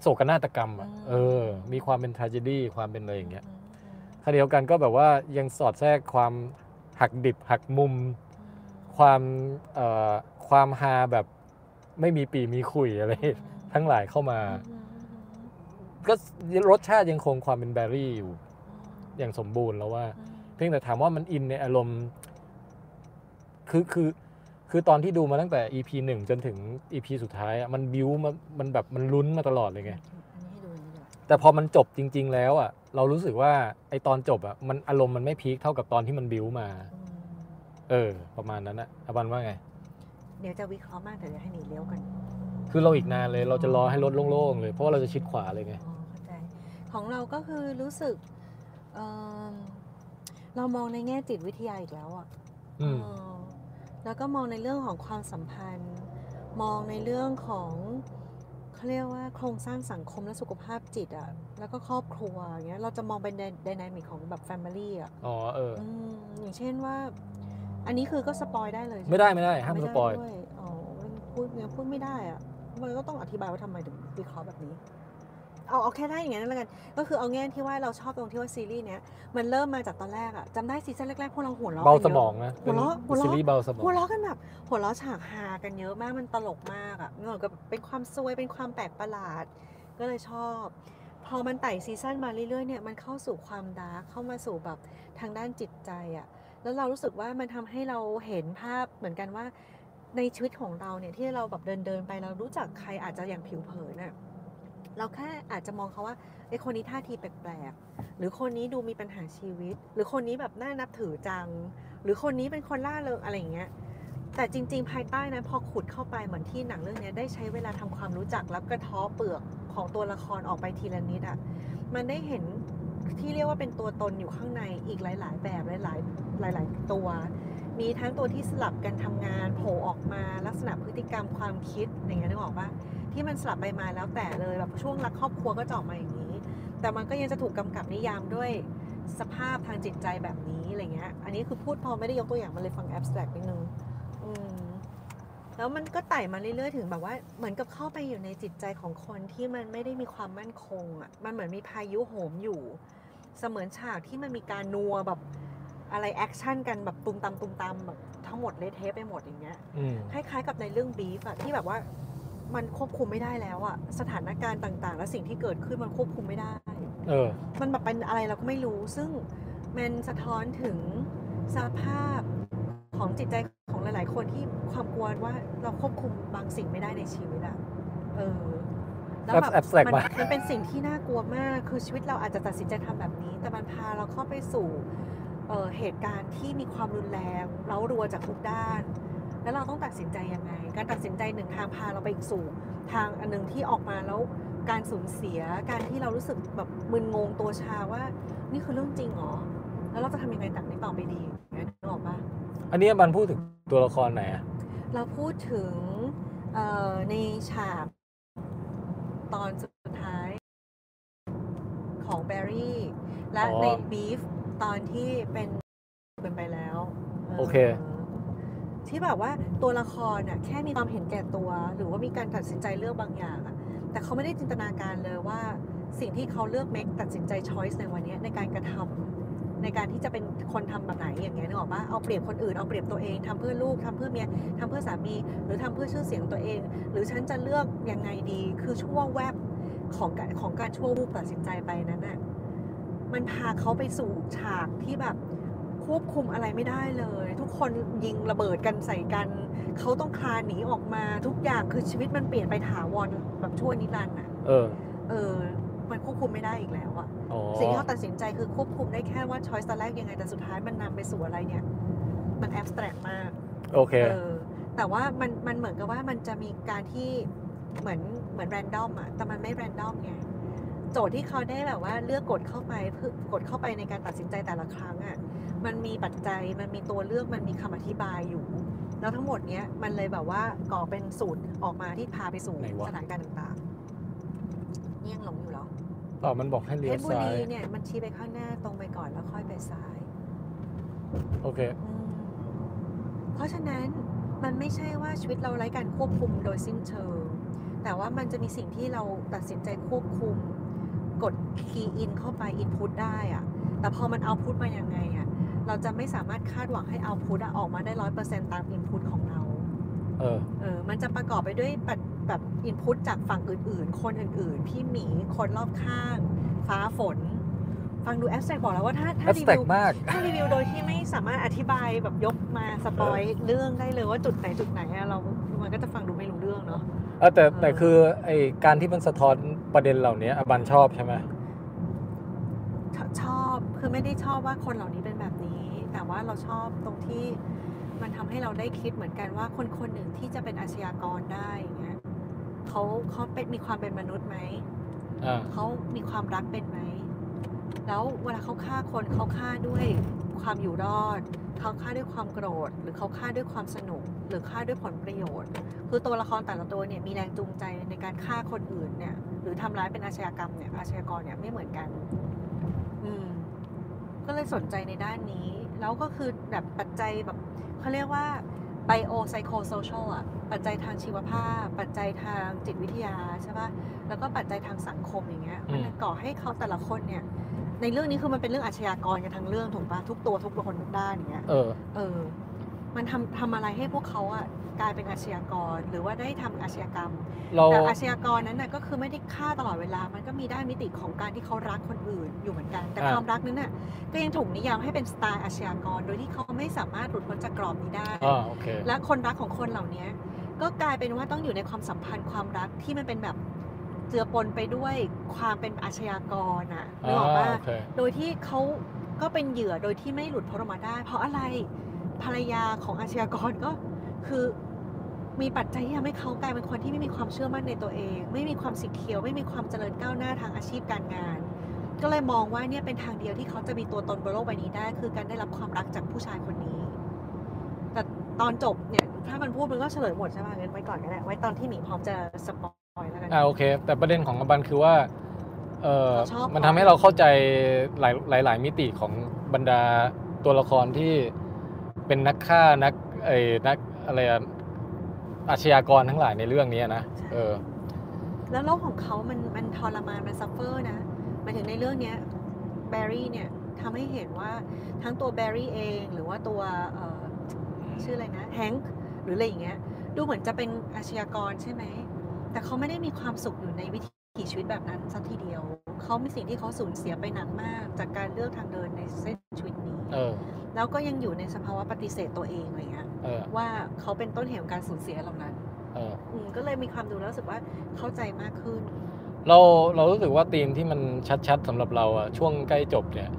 โศกนาฏกรรมอะอืมเออ มีความเป็น tragedy ความเป็นอะไรอย่างเงี้ยอืมอืมขณะเดียวกันก็แบบว่ายังสอดแทรกความหักดิบหักมุม ความเอ่อความฮาแบบไม่มีปีมีขุยอะไร ทั้งหลายเข้ามาอืมอืมก็รสชาติยังคงความเป็นแบรี่อยู่ อย่างสมบูรณ์แล้วว่าอืมเพียงแต่ถามว่ามันอินในอารมณ์ คือคือคือตอนที่ดูมาตั้งแต่ EP หนึ่งจนถึง EP สุดท้ายอะมันบิวมามันแบบมันลุ้นมาตลอดเลยไงอันนี้ให้ดูอย่างนี้เลยแต่พอมันจบจริง ๆ แล้วอะ เรารู้สึกว่าไอตอนจบอะมันอารมณ์มันไม่พีคเท่ากับตอนที่มันบิวมาอืมเออ ประมาณนั้นอะอาบันว่าไง เดี๋ยวจะวิเคราะห์มากแต่เดี๋ยวให้หนีเลี้ยวกัน คือเราอีกนานเลยเราจะรอให้รถโล่งๆเลย เพราะว่าเราจะชิดขวาเลยไงอ๋อเข้าใจของเราก็คือรู้สึกเอิ่มเรามองในแง่จิตวิทยาอีกแล้วอะอืม เออแล้วก็มองในเรื่องของความสัมพันธ์ มองในเรื่องของเขาเรียกว่าโครงสร้างสังคมและสุขภาพจิตอะแล้วก็ครอบครัวอย่างเงี้ยเราจะมองเป็น dynamic ของแบบ family อะอ๋อเออ อืมอย่างเช่นว่า อันนี้คือก็ spoil ได้เลยใช่ไหม ไม่ได้ไม่ได้ห้าม spoil ด้วยอ๋อมันพูดเนี่ยพูดไม่ได้อะ มันก็ต้องอธิบายว่าทำไมถึงวิเคราะห์แบบนี้ เอาเอาแค่ได้อย่างนั้นแล้วกัน ก็คือเอาแง่ที่ว่าเราชอบตรงที่ว่าซีรีส์เนี้ยมันเริ่มมาจากตอนแรกอะจำได้ season แรกๆพวกเราหัวเราะเบากันสเยมอะองนะหัวเราะหัวเราะซีรีส์เบาสมองหัวเราะกันแบบหัวเราะฉากฮากันเยอะมากมันตลกมากอะเหมือนกับเป็นความซวยเป็นความแปลกประหลาด ก็เลยชอบ พอมันไต่ season มาเรื่อยๆเนี่ยมันเข้าสู่ความ dark เข้ามาสู่แบบทางด้านจิตใจอะแล้วเรารู้สึกว่ามันทำให้เราเห็นภาพเหมือนกันว่า ในชีวิตของเราเนี่ยที่เราแบบเดินเดินไปเรารู้จักใครอาจจะอย่างผิวเผินน่ะเราแค่อาจจะมองเขาว่าไอ้คนนี้ท่าทีแปลกๆ หรือคนนี้ดูมีปัญหาชีวิต หรือคนนี้แบบน่านับถือจัง หรือคนนี้เป็นคนล่าเริงอะไรอย่างเงี้ยแต่จริง ๆ ภายใต้นะพอขุดเข้าไปเหมือนที่หนังเรื่องนี้ได้ใช้เวลาทำความรู้จักแล้วกระท้อเปลือกของตัวละครออกไปทีละนิดอะมันได้เห็นที่เรียกว่าเป็นตัวตนอยู่ข้างในอีกหลาย ๆ แบบหลาย ๆ หลาย ๆ ตัว มีทั้งตัวที่สลับกันทำงานโผล่ออกมาลักษณะพฤติกรรมความคิดอย่างเงี้ยนึกออกปะที่มันสลับไปมาแล้วแต่เลยแบบช่วงรักครอบครัวก็จะออกมาอย่างนี้ แต่มันก็ยังจะถูกกำกับนิยามด้วยสภาพทางจิตใจแบบนี้อะไรเงี้ยอันนี้คือพูดพอไม่ได้ยกตัวอย่างมาเลยฟัง abstract นิดนึงแล้วมันก็ไต่มาเรื่อยๆ ถึงแบบว่าเหมือนกับเข้าไปอยู่ในจิตใจของคนที่มันไม่ได้มีความมั่นคงอะมันเหมือนมีพายุโหมอยู่ เสมือนฉากที่มันมีการนัวแบบ อะไรแอคชั่นกันแบบตุมตามตุมตามแบบทั้งหมดเละเทะไปหมดอย่างเงี้ยอืมคล้ายๆกับในเรื่องบีฟอะที่แบบว่ามันควบคุมไม่ได้แล้วอะสถานการณ์ต่าง ๆ และสิ่งที่เกิดขึ้นมันควบคุมไม่ได้เออมันแบบเป็นอะไรเราก็ไม่รู้ ซึ่งมันสะท้อนถึงสภาพของจิตใจของหลาย ๆ คนที่ความกลัวว่าเราควบคุมบางสิ่งไม่ได้ในชีวิตอะเออแล้วแบบ Abstract มันมากมันเป็นสิ่งที่น่ากลัวมาก คือชีวิตเราอาจจะตัดสินใจทำแบบนี้ แต่มันพาเราเข้าไปสู่ เอ่อเหตุการณ์ที่มีความรุนแรงเร้ารัวจากทุกด้าน แล้วเราต้องตัดสินใจยังไง การตัดสินใจหนึ่งทางพาเราไปอีกสู่ ทางอันหนึงที่ออกมาแล้วการสูญเสียการที่เรารู้สึกแบบมึนงงตัวชาว่า นี่คือเรื่องจริงเหรอ แล้วเราจะทำยังไงจากนี้ต่อไปดีอย่างเงี้ยนึกออกปะอันนี้มันพูดถึงตัวละครไหนอะเราพูดถึงเอ่อในฉากตอนสุดท้ายของแบร์รี่ และในบีฟ ตอนที่เป็นเป็นไปแล้วโอเค ที่แบบว่าตัวละครน่ะแค่มีความเห็นแก่ตัว หรือว่ามีการตัดสินใจเลือกบางอย่างอะแต่เขาไม่ได้จินตนาการเลยว่าสิ่งที่เขาเลือกเมคตัดสินใจช้อยส์ในวันเนี้ยในการกระทำในการที่จะเป็นคนทำแบบไหนอย่างเงี้ยนึกออกปะเอาเปรียบคนอื่นเอาเปรียบตัวเองทำเพื่อลูกทำเพื่อเมียทำเพื่อสามี หรือทำเพื่อชื่อเสียงตัวเอง หรือฉันจะเลือกยังไงดี คือช่วงแวบของการของการชั่ววูบตัดสินใจไปนั้นน่ะ มันพาเขาไปสู่ฉากที่แบบควบคุมอะไรไม่ได้เลย ทุกคนยิงระเบิดกันใส่กัน เขาต้องคลานหนีออกมาทุกอย่างคือชีวิตมันเปลี่ยนไปถาวรแบบชั่วนิรันดร์อะเออ เออ มันควบคุมไม่ได้อีกแล้วอะอ๋อสิ่งที่เขาตัดสินใจคือควบคุมได้แค่ว่าช้อยส์ตอนแรกยังไงแต่สุดท้ายมันนำไปสู่อะไรเนี่ย มันแอบสแตรกมากโอเคเออแต่ว่ามันมันเหมือนกับว่ามันจะมีการที่เหมือนเหมือนแรนดอมอะแต่มันไม่แรนดอมไง โจทย์ที่เขาได้แบบว่าเลือกกดเข้าไปเพื่อกดเข้าไปในการตัดสินใจแต่ละครั้งอะมันมีปัจจัยมันมีตัวเลือกมันมีคำอธิบายอยู่ แล้วทั้งหมดเนี้ยมันเลยแบบว่าก่อเป็นสูตรออกมาที่พาไปสู่ไหนวะสถานการณ์ต่างๆนี่ยังหลงอยู่เหรอต่อมันบอกให้เพเลี้ยชวรบุซ้ารียเนี่ยมันชี้ไปข้างหน้าตรงไปก่อนแล้วค่อยไปซ้าย โอเคอืมเพราะฉะนั้นมันไม่ใช่ว่าชีวิตเราไร้การควบคุมโดยสิ้นเชิงแต่ว่ามันจะมีสิ่งที่เราตัดสินใจควบคุม กดคีย์อินเข้าไปอินพุตได้อะแต่พอมันเอาพุตมายังไงอะเราจะไม่สามารถคาดหวังให้เอาพุตออกมาได้ร้อยเปอร์เซ็นตามอินพุตของเรา เออ เออ มันจะประกอบไปด้วยแบบแบบอินพุตจากฝั่งอื่นๆ คนอื่นๆ พี่หมี คนรอบข้าง ฟ้าฝน ฟังดูแอสแ c กบอกแล้วว่าถ้าแอถ้าสรีแต็วิกวมากถ้ารีวิวโดยที่ไม่สามารถอธิบายแบบยกมาสปอยเรื่องได้เลยว่าจุดไหนจุดไหนอะเรา มันก็จะฟังดูไม่รู้เรื่องเนาะเออแต่แต่เออคือไอการที่มันสะท้อน ประเด็นเหล่านี้อบันชอบใช่ไหมชชอบคือไม่ได้ชอบว่าคนเหล่านี้เป็นแบบนี้ แต่ว่าเราชอบตรงที่มันทำให้เราได้คิดเหมือนกันว่าคนคนหนึ่งที่จะเป็นอาชญากรได้อย่างเงี้ยเขาเขาเป็นมีความเป็นมนุษย์ไหมอ่าเขามีความรักเป็นไหมแล้วเวลาเขาฆ่าคนเขาฆ่าด้วยความอยู่รอดเขาฆ่าด้วยความโกรธ หรือเขาฆ่าด้วยความสนุก หรือฆ่าด้วยผลประโยชน์ คือตัวละครแต่ละตัวเนี่ยมีแรงจูงใจในการฆ่าคนอื่นเนี่ย หรือทำร้ายเป็นอาชญากรรมเนี่ยอาชญากรเนี่ยไม่เหมือนกัน อืม ก็เลยสนใจในด้านนี้ แล้วก็คือแบบปัจจัยแบบเขาเรียกว่า bio psycho social อะปัจจัยทางชีวภาพ ปัจจัยทางจิตวิทยาใช่ปะแล้วก็ปัจจัยทางสังคมอย่างเงี้ย มันเลยก่อให้เขาแต่ละคนเนี่ย ในเรื่องนี้คือมันเป็นเรื่องอาชญากรกันทั้งเรื่องถูกปะทุกตัวทุกคนทุกด้านอย่างเงี้ย เออ เออ มันทำทำอะไรให้พวกเขาอะกลายเป็นอาชญากรหรือว่าได้ทำอาชญากรรมเราแต่อาชญากรนั้นน่ะก็คือไม่ได้ฆ่าตลอดเวลา มันก็มีด้านมิติของการที่เขารักคนอื่นอยู่เหมือนกัน แต่อ่าความรักนั้นน่ะก็ยังถูกนิยามให้เป็นสไตล์อาชญากร โดยที่เขาไม่สามารถหลุดพ้นจากกรอบนี้ได้อ่าโอเคและคนรักของคนเหล่านี้ก็กลายเป็นว่าต้องอยู่ในความสัมพันธ์ความรักที่มันเป็นแบบเจือปนไปด้วยความเป็นอาชญากรอะนึกออกปะอ่าโอเคโดยที่เขาก็เป็นเหยื่อโดยที่ไม่หลุดพ้นออกมาได้ เพราะอะไร ภรรยาของอาชญากรก็คือมีปัจจัยที่ทำให้เขากลายเป็นคนที่ไม่มีความเชื่อมั่นในตัวเอง ไม่มีความสิเคียว ไม่มีความเจริญก้าวหน้าทางอาชีพการงาน ก็เลยมองว่าเนี่ยเป็นทางเดียวที่เขาจะมีตัวตนบนโลกใบนี้ได้ คือการได้รับความรักจากผู้ชายคนนี้ แต่ตอนจบเนี่ยถ้ามันพูดมันก็เฉลยหมดใช่ไหมงั้นไว้ก่อนก็ได้ไว้ตอนที่หมีพร้อมจะสปอยแล้วกันอ่าโอเค แต่ประเด็นของอบันคือว่าเออเราชอบมันทำให้เราเข้าใจหลายหลายหลายมิติของบรรดาตัวละครที่ เป็นนักฆ่านักไอ้นักอะไรอะอาชญากรทั้งหลายในเรื่องนี้นะเออ แล้วโลกของเขามันมันทรมานมัน suffer นะหมายถึงในเรื่องเนี้ยแบร์รี่เนี่ยทำให้เห็นว่าทั้งตัวแบร์รี่เองหรือว่าตัวเอ่อชื่ออะไรนะแฮงค์หรืออะไรอย่างเงี้ยดูเหมือนจะเป็นอาชญากรใช่ไหม แต่เขาไม่ได้มีความสุขอยู่ในวิ ถีชีวิตแบบนั้นสักทีเดียว เขามีสิ่งที่เขาสูญเสียไปหนักมาก จากการเลือกทางเดินในเส้นชีวิตนี้เออแล้วก็ยังอยู่ในสภาวะปฏิเสธตัวเองอะไรเงี้ยเออว่าเขาเป็นต้นเหตุของการสูญเสียเหล่านั้นเอออืมก็เลยมีความดูแล้วรู้สึกว่าเข้าใจมากขึ้น เราเรารู้สึกว่าธีมที่มันชัดๆสำหรับเราอะช่วงใกล้จบเนี่ย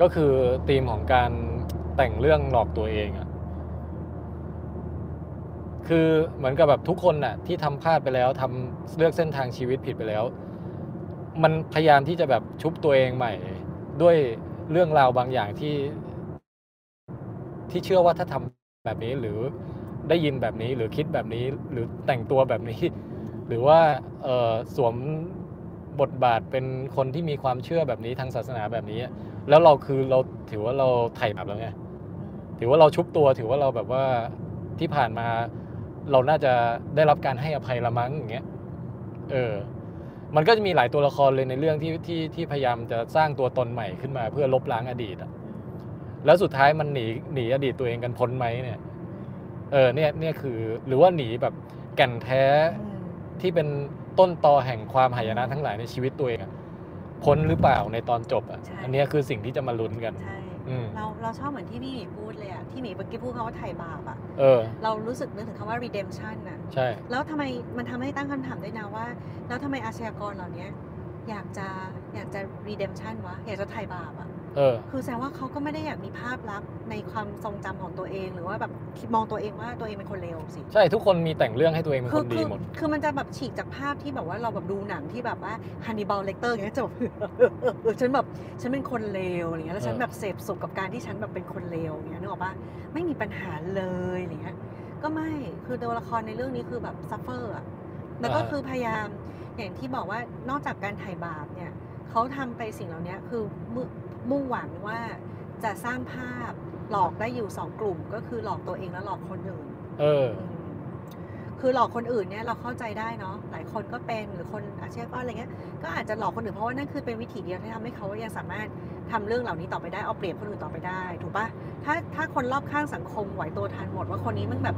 ก็คือธีมของการแต่งเรื่องหลอกตัวเองอะ คือเหมือนกับแบบทุกคนน่ะที่ทำพลาดไปแล้วทำเลือกเส้นทางชีวิตผิดไปแล้ว มันพยายามที่จะแบบชุบตัวเองใหม่ ด้วยเรื่องราวบางอย่างที่ ที่เชื่อว่าถ้าทำแบบนี้หรือได้ยินแบบนี้หรือคิดแบบนี้หรือแต่งตัวแบบนี้ หรือว่าเออสวมบทบาทเป็นคนที่มีความเชื่อแบบนี้ทางศาสนาแบบนี้ แล้วเราคือเราถือว่าเราไถ่บาปแล้วไงถือว่าเราชุบตัวถือว่าเราแบบว่าที่ผ่านมา เราน่าจะได้รับการให้อภัยละมั้งอย่างเงี้ยเออมันก็จะมีหลายตัวละครเลยในเรื่องที่ที่ที่พยายามจะสร้างตัวตนใหม่ขึ้นมาเพื่อลบล้างอดีตอะแล้วสุดท้ายมันหนีหนีอดีตตัวเองกันพ้นไหมเนี่ย เออเนี่ยเนี่ยคือหรือว่าหนีแบบแก่นแท้อืมที่เป็นต้นตอแห่งความหายนะทั้งหลายในชีวิตตัวเองอะพ้นหรือเปล่าในตอนจบอะใช่อันเนี้ยคือสิ่งที่จะมาลุ้นกันใช่ อืมเราเราชอบเหมือนที่พี่หมีพูดเลยอะที่หมีเมื่อกี้พูดคำว่าไถ่บาปอะเออ เรารู้สึกนึกถึงคำว่า redemption อะใช่ แล้วทำไมมันทำให้ตั้งคำถามด้วยนะว่า แล้วทำไมอาชญากรเหล่านี้ อยากจะอยากจะ redemption วะ อยากจะไถ่บาปอะเออ คือแสดงว่าเขาก็ไม่ได้อยากมีภาพลักษณ์ในความทรงจำของตัวเอง หรือว่าแบบคิดมองตัวเองว่าตัวเองเป็นคนเลวสิ ใช่ทุกคนมีแต่งเรื่องให้ตัวเองเป็นคืคนดีคือหมด คือมันจะแบบฉีกจากภาพที่แบบว่าเราแบบดูหนังที่แบบว่าฮันนิบาลเลกเตอร์อย่างเงี้ยจบเออฉันแบบฉันเป็นคนเลวอะไรเงี้ยแล้วฉันเออ แบบเสพสุขกับการที่ฉันแบบเป็นคนเลวอย่างเงี้ยนึกออกปะไม่มีปัญหาเลยอะไรเงี้ยก็ไม่คือตัวละครในเรื่องนี้คือแบบ suffer อะแล้วก็คือพยายาม อย่างที่บอกว่านอกจากการไถ่บาปเนี่ยเขาทำไปสิ่งเหล่านี้คือมุ่งมุ่งหวังว่าจะสร้างภาพหลอกได้อยู่สองกลุ่ม ก็คือหลอกตัวเองและหลอกคนอื่น เอออืมคือหลอกคนอื่นเนี่ยเราเข้าใจได้เนาะหลายคนก็เป็นหรือคนอาชีพอะไรเงี้ยก็อาจจะหลอกคนอื่นเพราะว่านั่นคือเป็นวิธีเดียวที่ทำให้เขายังสามารถทำเรื่องเหล่านี้ต่อไปได้เอาเปรียบคนอื่นต่อไปได้ ถูกปะถ้าถ้าคนรอบข้างสังคมไหวตัวทันหมดว่าคนนี้มันแบบ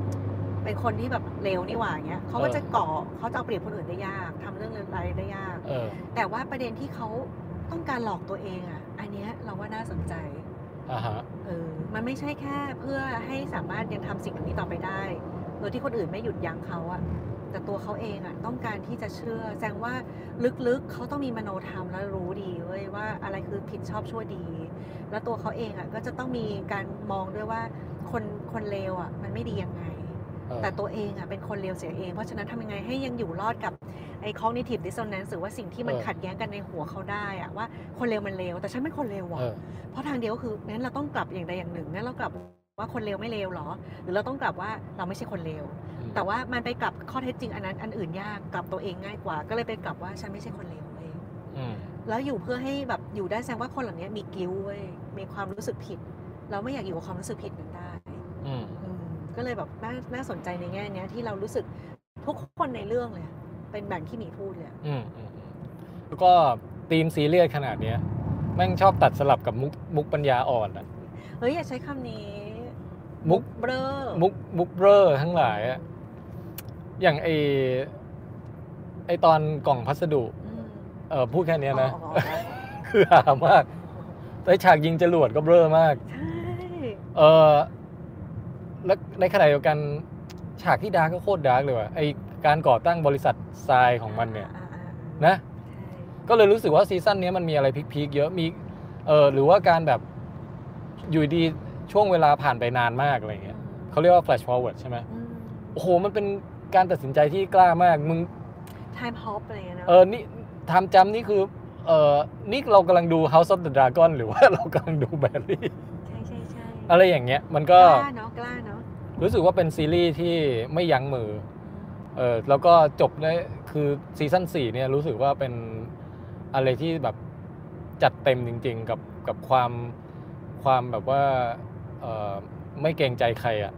เป็นคนที่แบบเลวนี่หว่าเงี้ยเขาก็จะก่อเขาจะเอาเปรียบคนอื่นได้ยากทำเรื่องเลวร้ายได้ยากเออแต่ว่าประเด็นที่เขาต้องการหลอกตัวเองอะ อันเนี้ยเราว่าน่าสนใจอ่าฮะเออมันไม่ใช่แค่เพื่อให้สามารถยังทำสิ่งเหล่านี้ต่อไปได้โดยที่คนอื่นไม่หยุดยั้งเขาอะแต่ตัวเขาเองอะต้องการที่จะเชื่อ แสดงว่าลึกๆเขาต้องมีมโนธรรมแล้วรู้ดีเว้ยว่าอะไรคือผิดชอบชั่วดี แล้วตัวเขาเองอะก็จะต้องมีการมองด้วยว่าคนคนเลวอะมันไม่ดียังไงเออ แต่ตัวเองอะเป็นคนเลวเสียเอง เพราะฉะนั้นทำยังไงให้ยังอยู่รอดกับไอ้ cognitive dissonance หรือว่าสิ่งที่มันเออขัดแย้งกันในหัวเขาได้อะว่าคนเลวมันเลวแต่ฉันเป็นคนเลวว่ะเออเพราะทางเดียวก็คืองั้นเราต้องกลับอย่างใดอย่างหนึ่งงั้นเรากลับว่าคนเลวไม่เลวหรอ หรือเราต้องกลับว่าเราไม่ใช่คนเลวอืมแต่ว่ามันไปกลับข้อเท็จจริงอันนั้นอันอื่นยากกลับตัวเองง่ายกว่า ก็เลยไปกลับว่าฉันไม่ใช่คนเลวเว้ยอืมแล้วอยู่เพื่อให้แบบอยู่ได้แสดงว่าคนเหล่านี้มีกิ้วเว้ยมีความรู้สึกผิด เราไม่อยากอยู่กับความรู้สึกผิดนั้นได้อืมอืม ก็เลยแบบน่าน่าสนใจในแง่เนี้ยที่เรารู้สึกทุกคนในเรื่องเลยอะเป็นแบบที่หมีพูดเลยอะอืมอืมอืมแล้วก็ธีมซีเรียสขนาดเนี้ยแม่งชอบตัดสลับกับมุกมุกปัญญาอ่อนอะเฮ้ยอย่าใช้คำนี้ มุกเบลอมุกมุกเบอร์ทั้งหลายอะอย่างไอไอตอนกล่องพัสดุอืมเออพูดแค่เนี้ยนะอ๋ออ๋ออ๋อคือหามากแต่ฉากยิงจรวดก็เบลอมากใช่เออ แล้วในขณะเดียวกันฉากที่ dark ก็โคตร dark เลยว่ะไอการก่อตั้งบริษัททรายของมันเนี่ยอ่าอ่าอ่านะ ใช่ก็เลยรู้สึกว่าซีซั่นเนี้ยมันมีอะไรพีคๆเยอะมีเออหรือว่าการแบบอยู่ดีช่วงเวลาผ่านไปนานมากอะไรเงี้ยเขาเรียกว่า flash forward ใช่ไหมอืมโอ้โห มันเป็นการตัดสินใจที่กล้ามาก มึง time hop อะไรเงี้ยเนอะเออนี่ทำจำนี่คือ เออนี่เรากำลังดู House of the Dragon หรือว่า เรากำลังดูแบรี่ใช่ใช่ใช่ อะไรอย่างเงี้ยมันก็กล้าเนาะกล้าเนาะรู้สึกว่าเป็นซีรีส์ที่ไม่ยั้งมือเออแล้วก็จบได้คือซีซั่นสี่เนี่ยรู้สึกว่าเป็นอะไรที่แบบจัดเต็มจริง ๆ กับกับความความแบบว่าเออไม่เกรงใจใครอะ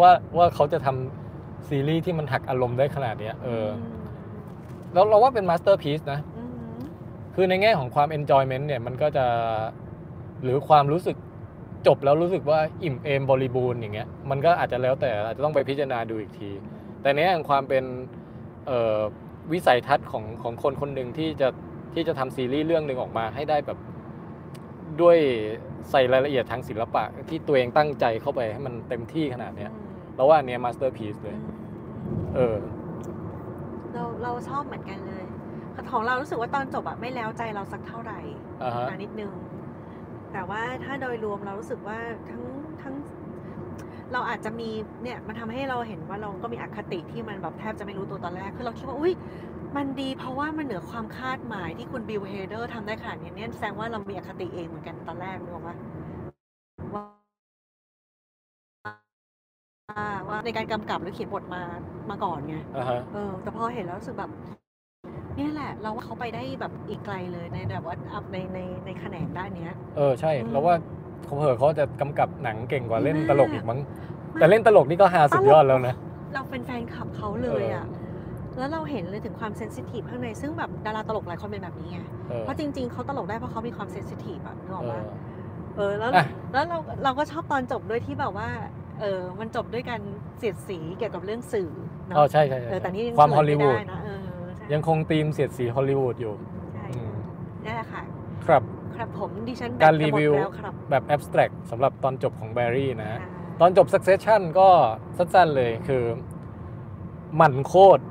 ว่าว่าเขาจะทำซีรีส์ที่มันหักอารมณ์ได้ขนาดเนี้ยเออแล้วเราว่าเป็นมาสเตอร์พี e นะอืมคือในแง่ของความ enjoyment เนี่ยมันก็จะหรือความรู้สึก จบแล้วรู้สึกว่าอิ่มเอมบริบูรณ์อย่างเงี้ยมันก็อาจจะแล้วแต่อาจจะต้องไปพิจารณาดูอีกที แต่ในแง่ของความเป็นเอ่อวิสัยทัศน์ของของคนคนหนึ่งที่จะที่จะทำซีรีส์เรื่องหนึ่งออกมาให้ได้แบบด้วยใส่รายละเอียดทางศิลปะที่ตัวเองตั้งใจเข้าไปให้มันเต็มที่ขนาดเนี้ยเราว่าอันเนี้ยมาสเตอร์พี e เลย เออ เราเราชอบเหมือนกันเลยของเรารู้สึกว่าตอนจบอะไม่แล้วใจเราสักเท่าไหร่อ่าฮะนิดนึง แต่ว่าถ้าโดยรวมเรารู้สึกว่าทั้งทั้งเราอาจจะมีเนี่ยมันทำให้เราเห็นว่าเราก็มีอคติที่มันแบบแทบจะไม่รู้ตัวตอนแรกคือเราคิดว่าอุ้ยมันดีเพราะว่ามันเหนือความคาดหมายที่คุณบิลเฮเดอร์ทำได้ขนาดนี้เนี่ยแสดงว่าเรามีอคติเองเหมือนกันตอนแรกนึกออกปะว่าว่าว่าในการกำกับหรือเขียนบทมามาก่อนไงอ่าฮะเออ แต่พอเห็นแล้วรู้สึกแบบ เนี่ยแหละ เราว่าเขาไปได้แบบอีกไกลเลยในแบบว่าอัพในในในแขนงด้านเนี้ย เออใช่อืมแล้วว่าเขาเผลอเขาจะกำกับหนังเก่งกว่าเล่นมากตลกอีกมั้งแต่เล่นตลกนี่ก็ฮาสุดยอดแล้วนะ เราเป็นแฟนคลับเขาเลยอะ แล้วเราเห็นเลยถึงความเซนซิทีฟข้างใน ซึ่งแบบดาราตลกหลายคนเป็นแบบนี้ไง เออเพราะจริง ๆ เขาตลกได้เพราะเขามีความเซนซิทีฟอะนึกออกเอปะอเออ แล้ว อะ แล้วเรา เราก็ชอบตอนจบด้วยที่แบบว่า เออ มันจบด้วยการเสียดสีเกี่ยวกับเรื่องสื่อเนาะอ๋อใช่ใช่ใช่เออแต่นี่ยังความเฉฮอลยลีไม่วูดได้นะเออใช่ ยังคงธีมเสียดสีฮอลลีวูดอยู่ใช่อืมนั่นแหละค่ะ ครับ ครับผมดิฉันการแบตจะรีหมดวิวแล้วครับแบบแอบสแตรกสำหรับตอนจบของแบร์รี่นะฮะอ่าตอนจบ Succession ก็สั้นๆเลยคือ หมันโคตร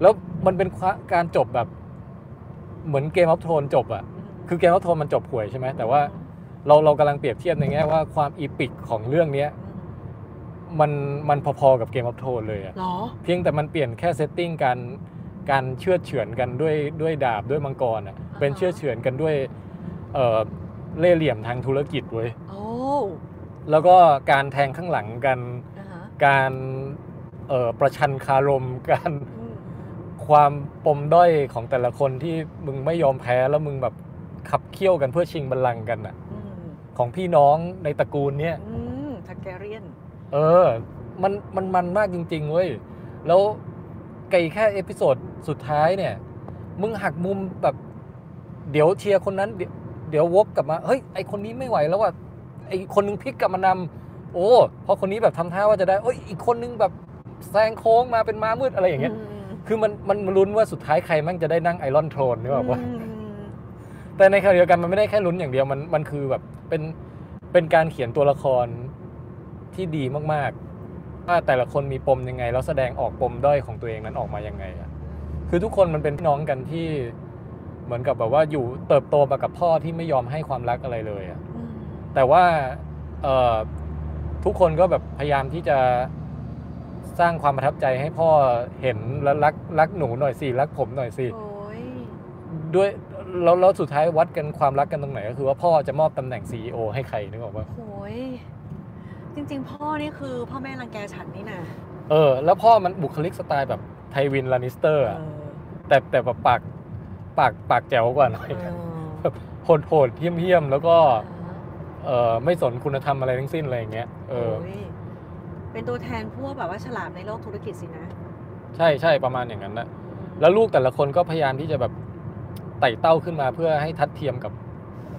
แล้วมันเป็นการจบแบบ เหมือน Game of Thrones จบอะคือ Game of Thrones มันจบห่วยใช่ไหมแต่ว่าเราเรากำลังเปรียบเทียบในแง่ว่าความ epic ของเรื่องเนี้ยมันมันพอๆกับ Game of Thrones เลยอะหรอ เพียงแต่มันเปลี่ยนแค่ setting การ การเชือดเฉือนกันด้วยด้วยดาบด้วยมังกรอะอ่าฮะเป็นเชือดเฉือนกันด้วยเอ่อเล่ห์เหลี่ยมทางธุรกิจเว้ยโอ้แล้วก็การแทงข้างหลังกันอ่าฮะการเอ่อประชันคารมการอืมความปมด้อยของแต่ละคนที่มึงไม่ยอมแพ้แล้วมึงแบบขับเคี่ยวกันเพื่อชิงบัลลังก์กันอะอืมของพี่น้องในตระกูลเนี้ยอืมทักแกเรียน เออ มันมันมันมากจริง ๆ เว้ย แล้ว ไกลแค่ episode สุดท้ายเนี่ย มึงหักมุมแบบเดี๋ยวเชียร์คนนั้น เดี๋ยวเดี๋ยววกกลับมา เฮ้ย ไอคนนี้ไม่ไหวแล้วว่ะไอคนนึงพลิกกลับมานำโอ้พอคนนี้แบบทำท่าว่าจะได้เอ้ยอีกคนนึงแบบแซงโค้งมาเป็นม้ามืดอะไรอย่างเงี้ย คือมันมันลุ้นว่าสุดท้ายใครมั่งจะได้นั่งไอรอนโทรนนึกออกปะอืมแต่ในขณะเดียวกันมันไม่ได้แค่ลุ้นอย่างเดียวมันมันคือแบบเป็นเป็นการเขียนตัวละครที่ดีมากๆ ว่าแต่ละคนมีปมยังไง แล้วแสดงออกปมด้อยของตัวเองนั้นออกมายังไงอะคือทุกคนมันเป็นพี่น้องกันที่เหมือนกับแบบว่าอยู่เติบโตมากับพ่อที่ไม่ยอมให้ความรักอะไรเลยอะอืมแต่ว่าเอ่อทุกคนก็แบบพยายามที่จะสร้างความประทับใจให้พ่อเห็นแล้วรักรักหนูหน่อยสิรักผมหน่อยสิโอ้ยด้วยแล้วแล้วสุดท้ายวัดกันความรักกันตรงไหนก็คือว่าพ่อจะมอบตำแหน่ง CEO ให้ใครนึกออกปะโอ้ย จริง ๆ พ่อนี่คือพ่อแม่รังแกฉันนี่นะเออ แล้วพ่อมันบุคลิกสไตล์แบบไทวินลานิสเตอร์เออะอแต่แต่แบบปากปากปากแจ๋วกว่าหน่อยเออแบบโหดโหดเหี้ยมเหี้ยมแล้วก็เออไม่สนคุณธรรมอะไรทั้งสิ้นอะไรอย่างเงี้ยเออโอ้ยเป็นตัวแทนพวกแบบว่าฉลาดในโลกธุรกิจสินะใช่ใช่ประมาณอย่างนั้นนะแล้วลูกแต่ละคนก็พยายามที่จะแบบไต่เต้าขึ้นมาเพื่อให้ทัดเทียมกับ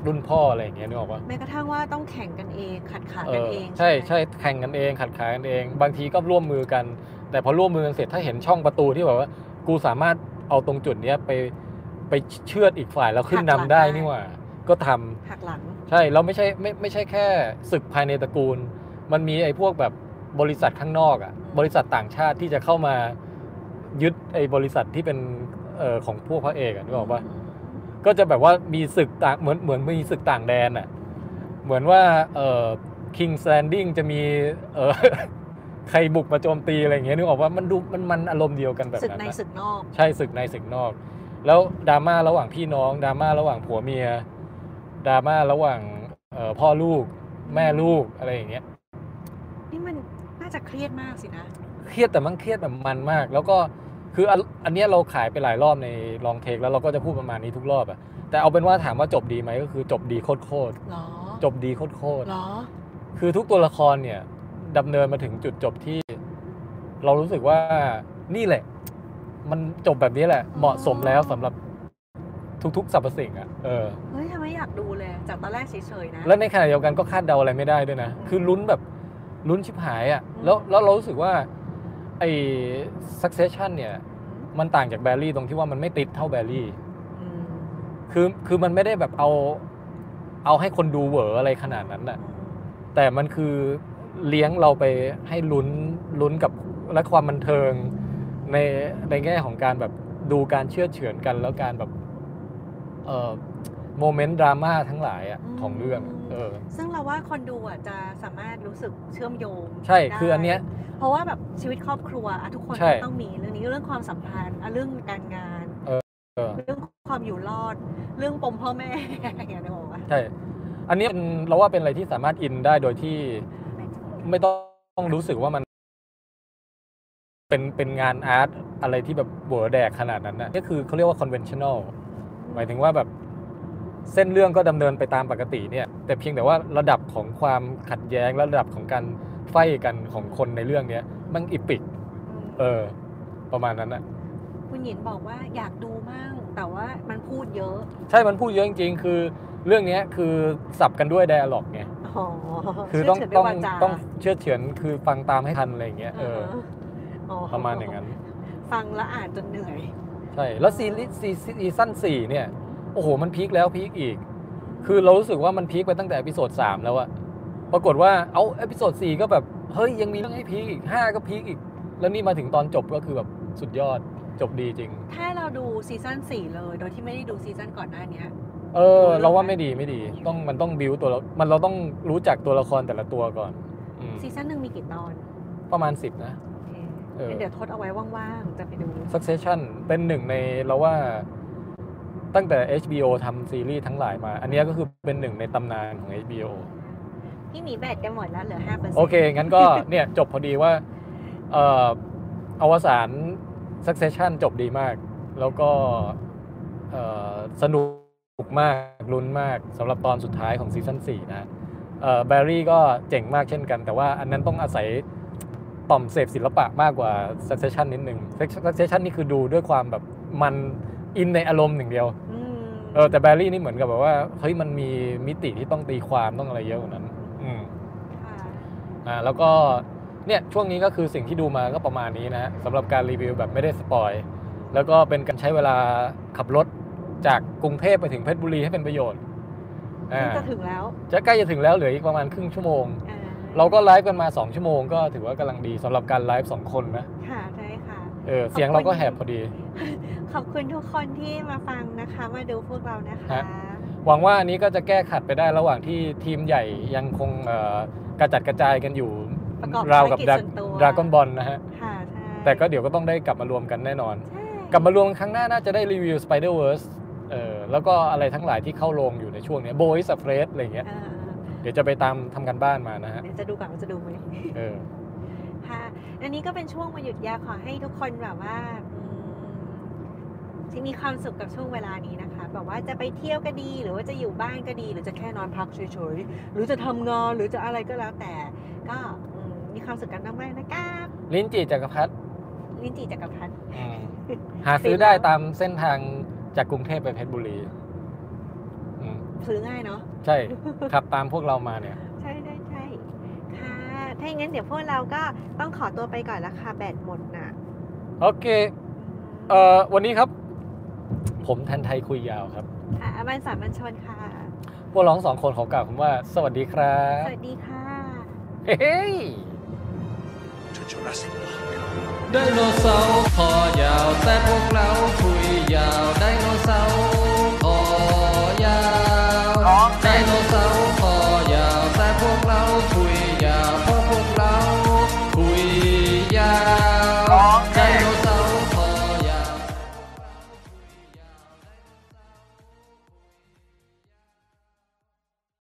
รุ่นพ่ออะไรอย่างเงี้ยนึกออกปะแม้กระทั่งว่าต้องแข่งกันเองขัดขาเอกันอเอง ใช่ไหมใช่แข่งกันเอง ขัดขากันเอง บางทีก็ร่วมมือกัน แต่พอร่วมมือกันเสร็จถ้าเห็นช่องประตูที่แบบว่า กูสามารถเอาตรงจุดเนี้ยไปไปเชือดอีกฝ่ายแล้วขึ้นนำได้นี่หว่า ก็ทำหักหลัง ใช่แล้วไม่ใช่ไม่ไม่ใช่แค่ศึกภายในตระกูล มันมีไอ้พวกแบบบริษัทข้างนอกอะบริษัทต่างชาติที่จะเข้ามายึดไอ้บริษัทที่เป็นเอ่อของพวกพระเอกอะนึกออกปะ ก็จะแบบว่ามีศึกต่างเหมือนเหมือนมีศึกต่างแดนอะเหมือนว่าเอ่อ King's Landing จะมีเอ่อใครบุกมาโจมตีอะไรอย่างเงี้ยนึกออกว่ามันดูมันมันอารมณ์เดียวกันแบบศึกนั้นในอะศึกนอก ใช่ศึกในศึกนอก แล้วดราม่าระหว่างพี่น้องดราม่าระหว่างผัวเมียดราม่าระหว่างเอ่อพ่อลูกแม่ลูกอะไรอย่างเงี้ยนี่มันน่าจะเครียดมากสินะ เครียดแต่มันเครียดแบบมันมาก แล้วก็ คืออันอันเนี้ยเราขายไปหลายรอบในลองเทคแล้วเราก็จะพูดประมาณนี้ทุกรอบอะแต่เอาเป็นว่าถามว่าจบดีไหมก็คือจบดีโคตรโคตรหรอๆจบดีโคตรโคตรหรอๆคือทุกตัวละครเนี่ยดำเนินมาถึงจุดจบที่ เรารู้สึกว่านี่แหละ มันจบแบบนี้แหละ เหมาะสมแล้วสำหรับทุกๆสรรพสิ่งอะเออเฮ้ยทำไมอยากดูเลย จากตอนแรกเฉยๆนะ แล้วในขณะเดียวกันก็คาดเดาอะไรไม่ได้ด้วยนะ คือลุ้นแบบลุ้นชิบหายอะ่ะ แล้วแล้วเรารู้สึกว่า ไอ้ succession เนี่ยมันต่างจากแบรี่ตรงที่ว่ามันไม่ติดเท่าแบรี่อืมคือคือมันไม่ได้แบบเอาเอาให้คนดูเหวออะไรขนาดนั้นน่ะแต่มันคือเลี้ยงเราไปให้ลุ้นลุ้นกับและความบันเทิงในในแง่ของการแบบดูการเชื่อดเฉือนกันแล้วการแบบเอ่อ โมเมนต์ดราม่าทั้งหลายอะของเรื่องเออซึ่งเราว่าคนดูอะจะสามารถรู้สึกเชื่อมโยงใช่ได้คืออันเนี้ย เพราะว่าแบบชีวิตครอบครัวอะทุกคนใช่ ก็ต้องมีเรื่องนี้เรื่องความสัมพันธ์อะเรื่องการงาน เออ เรื่องความอยู่รอด เรื่องปมพ่อแม่ อย่างเงี้ยนึกออกปะใช่ อันนี้เป็นเราว่าเป็นอะไรที่สามารถอินได้โดยที่ไม่ต้องรู้สึกว่ามัน เป็นเป็นงานอาร์ตอะไรที่แบบบัวแดกขนาดนั้นนะก็คือเขาเรียกว่า conventional หมายถึงว่าแบบ เส้นเรื่องก็ดำเนินไปตามปกติเนี่ยแต่เพียงแต่ว่าระดับของความขัดแย้งและระดับของการ fight กันของคนในเรื่องเนี้ยมัน epic เออประมาณนั้นนะคุณหญิงบอกว่าอยากดูมั่งแต่ว่ามันพูดเยอะ ใช่มันพูดเยอะจริงๆ คือเรื่องเนี้ยคือสับกันด้วย dialogue ไงอ๋อคือต้องเชือดต้องเฉืนด้วยวาจาต้องเชือดเฉือนคือฟังตามให้ทันอะไรอย่างเงี้ยเอออ๋อประมาณอย่างนั้น ฟังแล้วอ่านจนเหนื่อย ใช่ แล้วซีรีส์ซีซีซั่นสี่เนี่ย โอ้โห มันพีคแล้วพีคอีก คือเรารู้สึกว่ามันพีคไปตั้งแต่ episode สามแล้วอะปรากฏว่าเอา episode สี่ก็แบบ เฮ้ย ยังมีเรื่องให้พีคอีกห้าก็พีคอีก แล้วนี่มาถึงตอนจบก็คือแบบสุดยอดจบดีจริง ถ้าเราดูซีซั่นสี่เลย โดยที่ไม่ได้ดูซีซั่นก่อนหน้าเนี้ยเออ เราว่าไม่ดีไม่ดี ต้องมันต้องบิวตัวละมันเราต้องรู้จักตัวละครแต่ละตัวก่อนอืมซีซั่นหนึ่งมีกี่ตอน ประมาณสิบนะโอเคเอองั้นเดี๋ยวทดเอาไว้ว่างๆ จะไปดู Succession เป็นหนึ่งในเราว่า ตั้งแต่ HBO ทำซีรีส์ทั้งหลายมา อันเนี้ยก็คือเป็นหนึ่งในตำนานของ HBO พี่หมีแบตจะหมดแล้วเหลือห้าเปอร์เซ็นต์โอเค งั้นก็เนี่ยจบพอดีว่าเอ่ออวสาน Succession จบดีมาก แล้วก็เอ่อสนุกมากลุ้นมากสำหรับตอนสุดท้ายของซีซั่น4นะแบร์รี่อ Barry ก็เจ๋งมากเช่นกัน แต่ว่าอันนั้นต้องอาศัยต่อมเสพศิลปะมากกว่า Succession นิดนึง Succession นี่คือดูด้วยความแบบมัน อินในอารมณ์หนึ่างเดียวอืมเออแต่แบรี่นี่เหมือนกับแบบว่าเฮ้ยมันมีมิติที่ต้องตีความต้องอะไรเยอะกว่านั้น อืมค่ะอ่าแล้วก็เนี่ยช่วงนี้ก็คือสิ่งที่ดูมาก็ประมาณนี้นะฮะสำหรับการรีวิวแบบไม่ได้สปอยแล้วก็เป็นการใช้เวลาขับรถจากกรุงเทพไปถึงเพชรบุรีให้เป็นประโยชน์อ่าซึ่งจะถึงแล้วจะใกล้จะถึงแล้วเหลืออีกประมาณครึ่งชั่วโมงอ่เราก็ไลฟ์กันมา 2 ชั่วโมงก็ถือว่ากำลังดีสำหรับการไลฟ์สองคนนะ ค่ะใช่ค่ะเออเสียงเราก็แหบพอดี ขอบคุณทุกคนที่มาฟังนะคะ มาดูพวกเรานะคะ ฮะ หวังว่าอันนี้ก็จะแก้ขัดไปได้ระหว่างที่ทีมใหญ่ยังคงเอ่อกระจัดกระจายกันอยู่ประกอบราวกับภารกิจส่วนตัว ดราก้อนบอลนะฮะ ค่ะใช่แต่ก็เดี๋ยวก็ต้องได้กลับมารวมกันแน่นอน ใช่กลับมารวมครั้งหน้าน่าจะได้รีวิว Spider-Verse เออแล้วก็อะไรทั้งหลายที่เข้าโรงอยู่ในช่วงเนี้ย Boys a f r a i d อะไรอย่างเงี้ย เออเดี๋ยวจะไปตามทำกันบ้านมานะฮะ เดี๋ยวจะดูก่อนว่าจะดูไหม เออ ค่ะ อันนี้ก็เป็นช่วงวันหยุดยาวขอให้ทุกคนแบบว่าอืม ที่มีความสุขกับช่วงเวลานี้นะคะแบบว่าจะไปเที่ยวก็ดี หรือว่าจะอยู่บ้านก็ดี หรือจะแค่นอนพักเฉยๆ หรือจะทำงานหรือจะอะไรก็แล้วแต่ ก็อืมมีความสุขกันมากๆนะครับลิ้นจี่จักรพรรดิลิ้นจีจักรพัฒน์อืมหาซื้อได้ตามเส้นทางจากกรุงเทพไปเพชรบุรีอืมซื้อง่ายเนาะใช่ขับตามพวกเรามาเนี่ย ใช่ใช่ใช่ค่ะ ถ้าอย่างนั้นเดี๋ยวพวกเราก็ต้องขอตัวไปก่อนละค่ะแบตหมดน่ะ โอเค เอ่อ วันนี้ครับ ผมแทนไทยคุยยาวครับค่ะอบันสามัญชนค่ะ พวกร้องสองคนขอกล่าวคำว่า สวัสดีครัสบวัสดีค่ะ เฮ้ย to Jurassic Park. ไดโนเสาร์คอยาวแต่พวกเราคุยยาวไดโนเสาร์คอยาวไดโนเสาร์